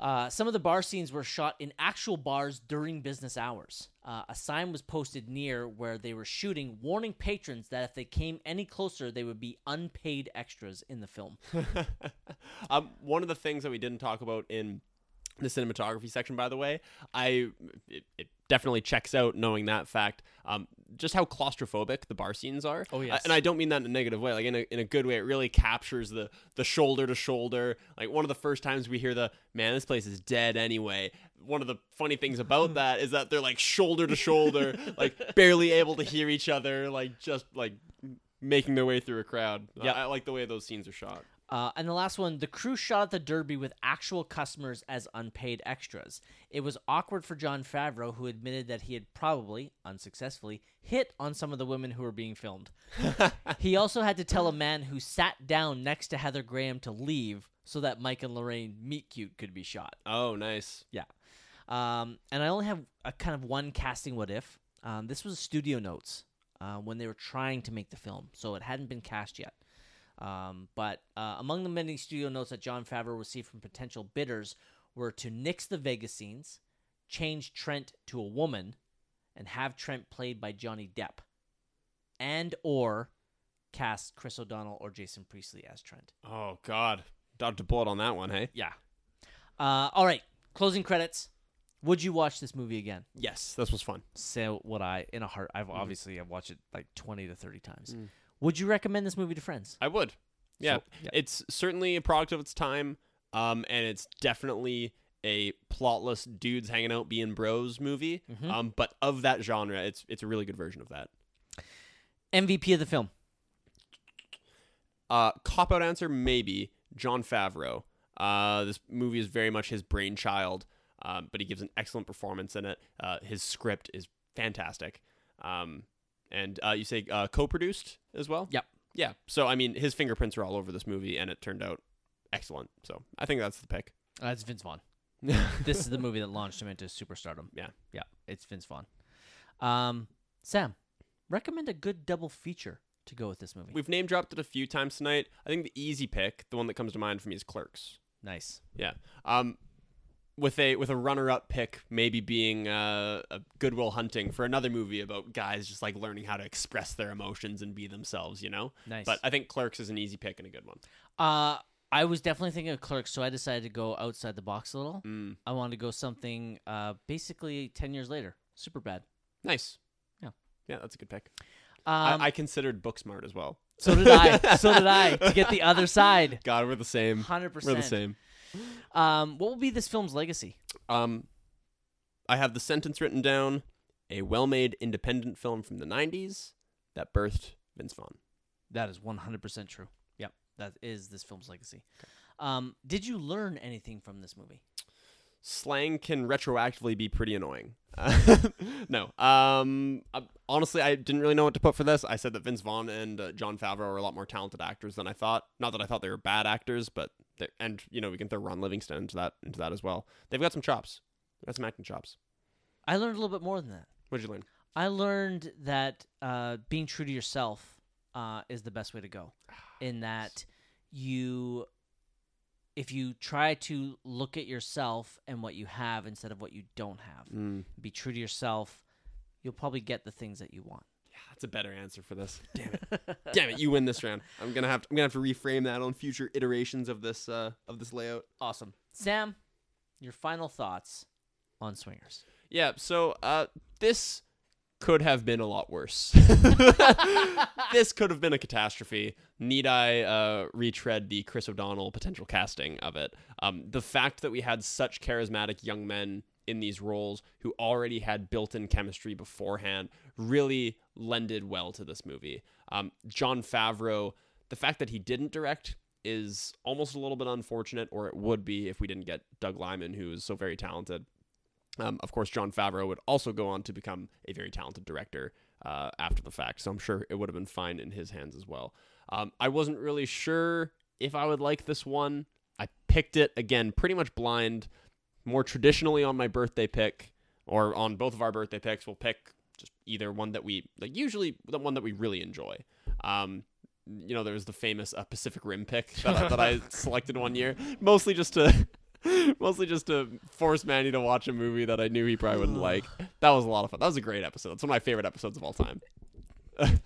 Uh, some of the bar scenes were shot in actual bars during business hours. Uh, a sign was posted near where they were shooting, warning patrons that if they came any closer, they would be unpaid extras in the film. um, one of the things that we didn't talk about in the cinematography section, by the way, I it, it definitely checks out knowing that fact. Um, just how claustrophobic the bar scenes are. Oh, yes. I- and I don't mean that in a negative way. Like in a in a good way, it really captures the the shoulder to shoulder. Like one of the first times we hear the man, this place is dead anyway. One of the funny things about that is that they're like shoulder to shoulder, like barely able to hear each other, like just like making their way through a crowd. Yep. I, I like the way those scenes are shot. Uh, and the last one, the crew shot at the Derby with actual customers as unpaid extras. It was awkward for Jon Favreau, who admitted that he had probably, unsuccessfully, hit on some of the women who were being filmed. he also had to tell a man who sat down next to Heather Graham to leave so that Mike and Lorraine meet cute could be shot. Oh, nice. Yeah. Um, and I only have a kind of one casting what if. Um, this was studio notes uh, when they were trying to make the film, so it hadn't been cast yet. Um, but uh, among the many studio notes that Jon Favreau received from potential bidders were to nix the Vegas scenes, change Trent to a woman, and have Trent played by Johnny Depp, and or cast Chris O'Donnell or Jason Priestley as Trent. Oh God, dodged a bullet on that one. Hey. Yeah. Uh, all right. Closing credits. Would you watch this movie again? Yes, this was fun. So would I. In a heart. I've obviously I've watched it like twenty to thirty times. Mm. Would you recommend this movie to friends? I would. Yeah, So- yeah. it's certainly a product of its time, um, and it's definitely a plotless dudes hanging out being bros movie. Mhm. Um, but of that genre, it's it's a really good version of that. MVP of the film. Uh, cop out answer maybe Jon Favreau. Uh, this movie is very much his brainchild, um, but he gives an excellent performance in it. Uh, his script is fantastic. Um, and uh, you say uh, co-produced as well. Yep. Yeah. So I mean, his fingerprints are all over this movie, and it turned out excellent. So I think that's the pick. Uh, it's Vince Vaughn. this is the movie that launched him into superstardom. Yeah. Yeah. It's Vince Vaughn. Um, Sam, recommend a good double feature to go with this movie. We've name dropped it a few times tonight. I think the easy pick, the one that comes to mind for me, is Clerks. nice. Yeah. Um, with a with a runner up pick, maybe being uh, a Goodwill Hunting for another movie about guys just like learning how to express their emotions and be themselves. You know. Nice. But I think Clerks is an easy pick and a good one. Uh, I was definitely thinking of Clerks, so I decided to go outside the box a little. Mm, I wanted to go something uh, basically 10 years later. Super bad. nice. Yeah. Yeah, that's a good pick. Um, I, I considered Booksmart as well. so did I. so did I. To get the other side. God, we're the same. 100%. We're the same. Um, what will be this film's legacy? Um, I have the sentence written down: a well-made independent film from the '90s that birthed Vince Vaughn. That is 100% true. Yep. That is this film's legacy. Um, did you learn anything from this movie? Slang can retroactively be pretty annoying. no, um, uh, honestly, I didn't really know what to put for this. I said that Vince Vaughn and uh, Jon Favreau are a lot more talented actors than I thought. Not that I thought they were bad actors, but and you know we can throw Ron Livingston into that into that as well. They've got some chops. They've got some acting chops. I learned a little bit more than that. What'd you learn? I learned that uh, being true to yourself uh, is the best way to go. In that you, if you try to look at yourself and what you have instead of what you don't have, Mm, be true to yourself, you'll probably get the things that you want. That's a better answer for this. Damn it! Damn it! You win this round. I'm gonna have to, I'm gonna have to reframe that on future iterations of this uh, of this layout. Awesome. Sam, your final thoughts on Swingers. Yeah. So uh, this could have been a lot worse. this could have been a catastrophe. Need I uh, retread the Chris O'Donnell potential casting of it? Um, the fact that we had such charismatic young men in these roles who already had built-in chemistry beforehand really lended well to this movie. Um, Jon Favreau, the fact that he didn't direct is almost a little bit unfortunate, or it would be if we didn't get Doug Liman, who is so very talented. Um, of course, Jon Favreau would also go on to become a very talented director uh, after the fact, so I'm sure it would have been fine in his hands as well. Um, I wasn't really sure if I would like this one. I picked it again, pretty much blind. More traditionally on my birthday pick, or on both of our birthday picks, we'll pick just either one that we like. Usually, the one that we really enjoy. Um, you know, there was the famous uh, Pacific Rim pick that, that I selected one year, mostly just to mostly just to force Manny to watch a movie that I knew he probably wouldn't like. That was a lot of fun. That was a great episode. It's one of my favorite episodes of all time.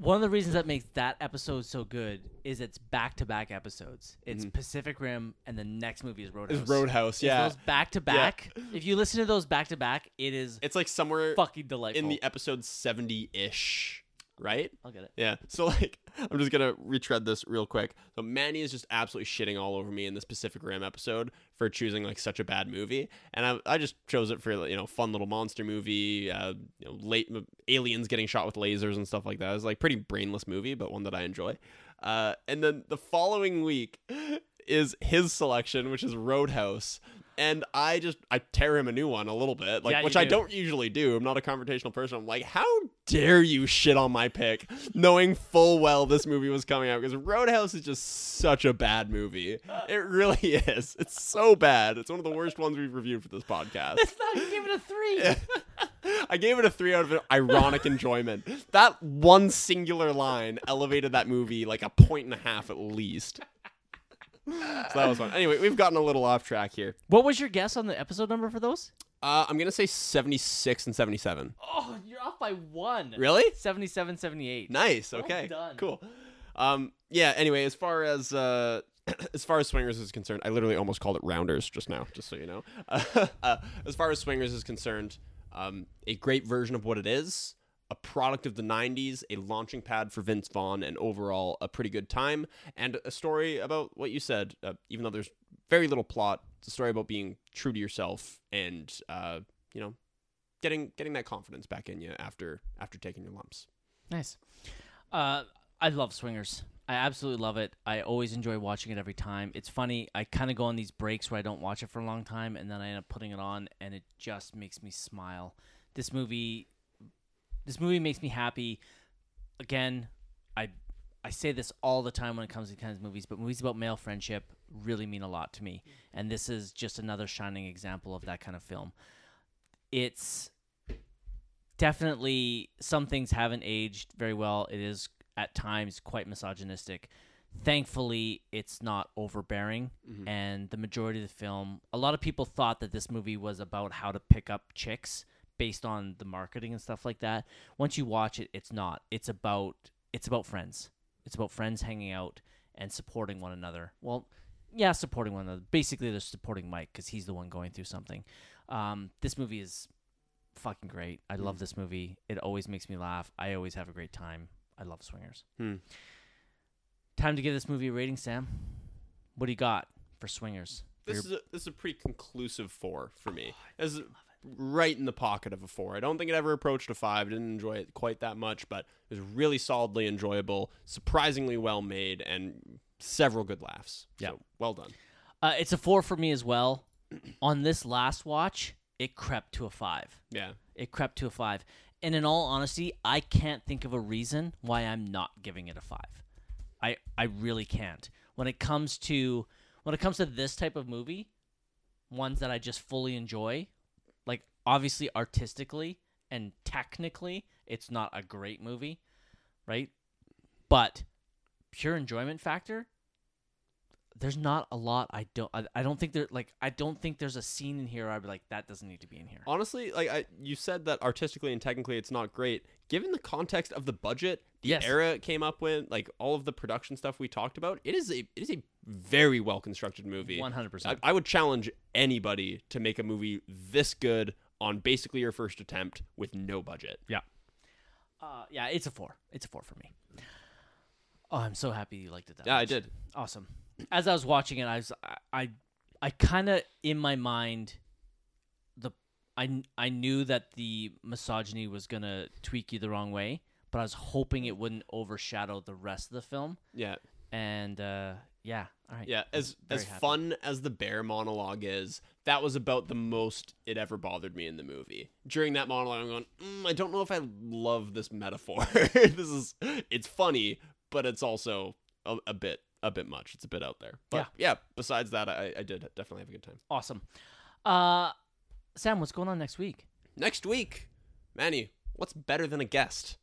One of the reasons that makes that episode so good is it's back to back episodes. It's Mhm. Pacific Rim, and the next movie is Roadhouse. It's Roadhouse, It's yeah. those back to back. If you listen to those back to back, it is It's like somewhere fucking delightful. in the episode 70 ish, right? I'll get it. Yeah. So like I'm just gonna retread this real quick. So Manny is just absolutely shitting all over me in this Pacific Rim episode for choosing like such a bad movie, and I, I just chose it for you know fun little monster movie, uh, you know late aliens getting shot with lasers and stuff like that. It's like pretty brainless movie, but one that I enjoy. Uh, and then the following week is his selection, which is Roadhouse. And I just I tear him a new one a little bit, like Yeah, which I do. don't usually do. I'm not a confrontational person. I'm like, how dare you shit on my pick, knowing full well this movie was coming out because Roadhouse is just such a bad movie. It really is. It's so bad. It's one of the worst ones we've reviewed for this podcast. It's not. You gave it a three. I gave it a three out of an ironic enjoyment. That one singular line elevated that movie like a point and a half at least. So that was fun. Anyway, we've gotten a little off track here. What was your guess on the episode number for those? Uh, I'm gonna say 76 and 77. Oh, you're off by one. Really? 77, 78. Nice. Well Okay. done. Cool. Um. Yeah. Anyway, as far as uh, as far as swingers is concerned, I literally almost called it rounders just now, just so you know. Uh, as far as swingers is concerned, um, a great version of what it is, a product of the '90s, a launching pad for Vince Vaughn, and overall a pretty good time, and a story about what you said. Uh, even though there's very little plot, it's a story about being true to yourself and uh, you know, getting getting that confidence back in you after after taking your lumps. Nice. Uh, I love Swingers. I absolutely love it. I always enjoy watching it every time. It's funny. I kind of go on these breaks where I don't watch it for a long time, and then I end up putting it on, and it just makes me smile. This movie, this movie makes me happy. Again, I I say this all the time when it comes to kinds of movies, but movies about male friendship really mean a lot to me, and this is just another shining example of that kind of film. It's definitely some things haven't aged very well. It is at times quite misogynistic. Thankfully, it's not overbearing, mm-hmm. and the majority of the film, a lot of people thought that this movie was about how to pick up chicks based on the marketing and stuff like that. Once you watch it, it's not. It's about it's about friends. It's about friends hanging out and supporting one another. Well, yeah, supporting one another. Basically, they're supporting Mike because he's the one going through something. Um, this movie is fucking great. I love this movie. It always makes me laugh. I always have a great time. I love Swingers. Hmm. Time to give this movie a rating, Sam. What do you got for Swingers? For This your- is a this is a pretty conclusive four for me. This is right in the pocket of a four. I don't think it ever approached a five. Didn't enjoy it quite that much, but it was really solidly enjoyable, surprisingly well made, and several good laughs. Yeah. So, well done. uh, it's a four for me as well. On this last watch, it crept to a five. Yeah. It crept to a five. And in all honesty, I can't think of a reason why I'm not giving it a five. I I really can't. When it comes to when it comes to this type of movie, ones that I just fully enjoy, obviously artistically and technically, it's not a great movie, right? But pure enjoyment factor, there's not a lot. I don't. I, I don't think there. Like I don't think there's a scene in here. Where I'd be like, that doesn't need to be in here. Honestly, like I, you said that artistically and technically it's not great. Given the context of the budget, the Yes. era it came up with, like all of the production stuff we talked about, it is a it is a very well constructed movie. One hundred percent. I would challenge anybody to make a movie this good on basically your first attempt with no budget. Uh, yeah, it's a four. It's a four for me. Oh, I'm so happy you liked it that Yeah, I did. Awesome. As I was watching it, I was I I, I kind of in my mind the I I knew that the misogyny was gonna tweak you the wrong way, but I was hoping it wouldn't overshadow the rest of the film. Yeah, And uh, yeah, all right. yeah. As as happy. fun as the bear monologue is, that was about the most it ever bothered me in the movie. During that monologue, I'm going, mm, I don't know if I love this metaphor. this is it's funny, but it's also a, a bit a bit much. It's a bit out there. But yeah. Besides that, I, I did definitely have a good time. Awesome. Uh, Sam, what's going on next week? Next week, Manny, what's better than a guest?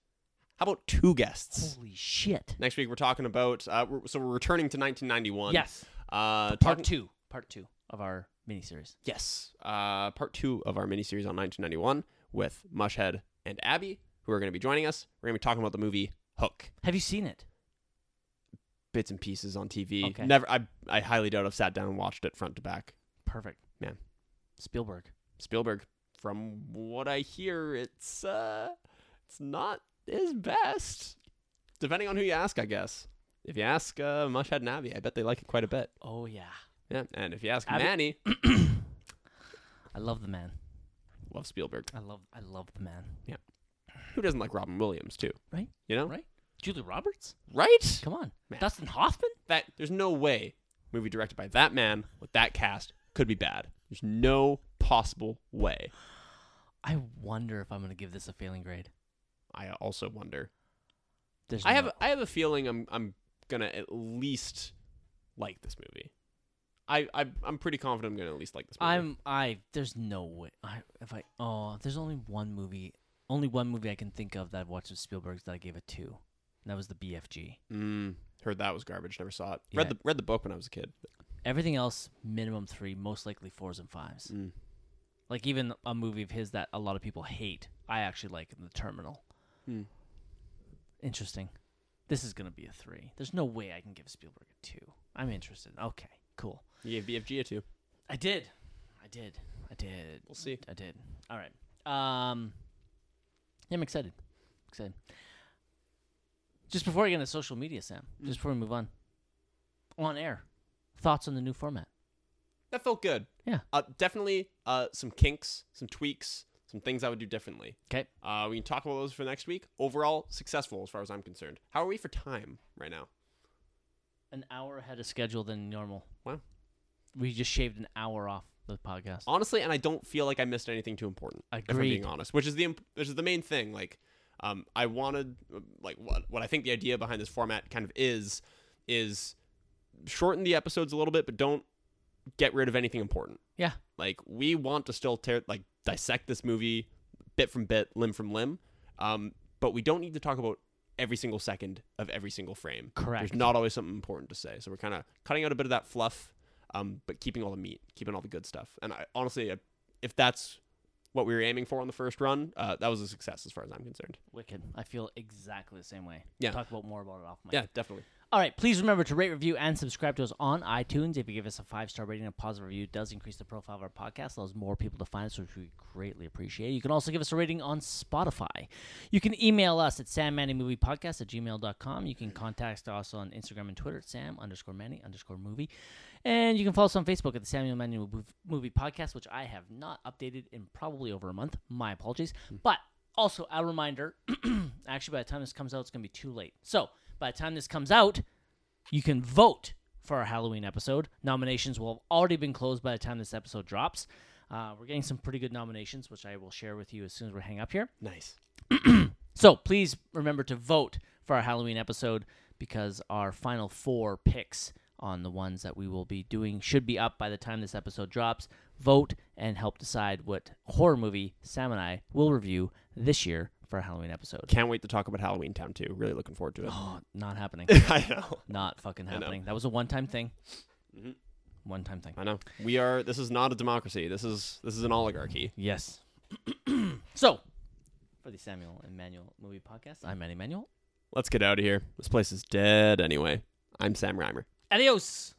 How about two guests? Holy shit! Next week we're talking about uh, we're, so we're returning to 1991. Yes, Uh, part talking- two. Part two of our miniseries. Yes. Uh, part two of our miniseries on 1991 with Mushhead and Abby, who are going to be joining us. We're going to be talking about the movie Hook. Have you seen it? Bits and pieces on TV. Okay. Never. I I highly doubt I've sat down and watched it front to back. Perfect. Man. Spielberg. Spielberg. From what I hear, it's uh, it's not his best. Depending on who you ask, I guess. If you ask uh, Mushhead and Abby, I bet they like it quite a bit. Oh yeah. Yeah. And if you ask Abby- Manny, I love the man. love Spielberg. I love I love the man. Yeah. Who doesn't like Robin Williams too? Right. You know. Right. Julie Roberts? Right. Come on. Man. Dustin Hoffman? that there's no way movie directed by that man with that cast could be bad. There's no possible way. I wonder if I'm gonna give this a failing grade. I also wonder. There's I have I have a feeling I'm I'm gonna at least like this movie. I, I I'm pretty confident I'm gonna at least like this movie. I'm I there's no way I if I oh there's only one movie only one movie I can think of that I've watched with Spielberg's that I gave a two. And that was the BFG. mm, heard that was garbage. Never saw it. Read the read the book when I was a kid. Everything else minimum three, most likely fours and fives. Mm. Like even a movie of his that a lot of people hate, I actually like in the Terminal. Hmm. Interesting. This is gonna be a three. There's no way I can give Spielberg a two. I'm interested. Okay, cool. You gave BFG a two. I did. I did. I did. We'll see. I did. All right. Um, yeah, I'm excited. Excited. Just before I get into social media, Sam. Mm. Just before we move on, on air, thoughts on the new format? That felt good. Yeah. Uh, definitely uh, some kinks, some tweaks, some things I would do differently. 'Kay. Uh, we can talk about those for next week. Overall, successful as far as I'm concerned. How are we for time right now? An hour ahead of schedule than normal. Wow. We just shaved an hour off the podcast. Honestly, and I don't feel like I missed anything too important. If I'm being honest, which is the imp- which is the main thing. Like, um, I wanted like what what I think the idea behind this format kind of is is shorten the episodes a little bit, but don't get rid of anything important. Yeah. Like we want to still tear like dissect this movie bit from bit, limb from limb. Um, but we don't need to talk about every single second of every single frame. Correct. There's not always something important to say. So we're kind of cutting out a bit of that fluff, um, but keeping all the meat, keeping all the good stuff. And I honestly, if that's what we were aiming for on the first run, uh, that was a success as far as I'm concerned. Wicked. I feel exactly the same way. Yeah. Talk about more about it off my Yeah, definitely. All right, please remember to rate, review, and subscribe to us on iTunes. If you give us a five star rating and a positive review, does increase the profile of our podcast, allows more people to find us, which we greatly appreciate. You can also give us a rating on Spotify. You can email us at sammanymoviepodcast at gmail.com. You can contact us also on Instagram and Twitter at sam underscore manny underscore movie. And you can follow us on Facebook at the Samuel Manny Movie Podcast, which I have not updated in probably over a month. My apologies. Hmm. But also, a reminder actually, by the time this comes out, it's going to be too late. So, by the time this comes out, you can vote for our Halloween episode. Nominations will have already been closed by the time this episode drops. Uh, we're getting some pretty good nominations, which I will share with you as soon as we hang up here. Nice. So please remember to vote for our Halloween episode because our final four picks on the ones that we will be doing should be up by the time this episode drops. Vote and help decide what horror movie Sam and I will review this year for a Halloween episode. Can't wait to talk about Halloween Town too. Really looking forward to it. Oh, not happening. I know. not fucking happening. That was a one time thing. Mhm. One time thing. I know we are. This is not a democracy. This is this is an oligarchy. Yes. so, for the Samuel and Manuel movie podcast, I'm Manny Manuel. Let's get out of here. This place is dead anyway. I'm Sam Reimer. Adios.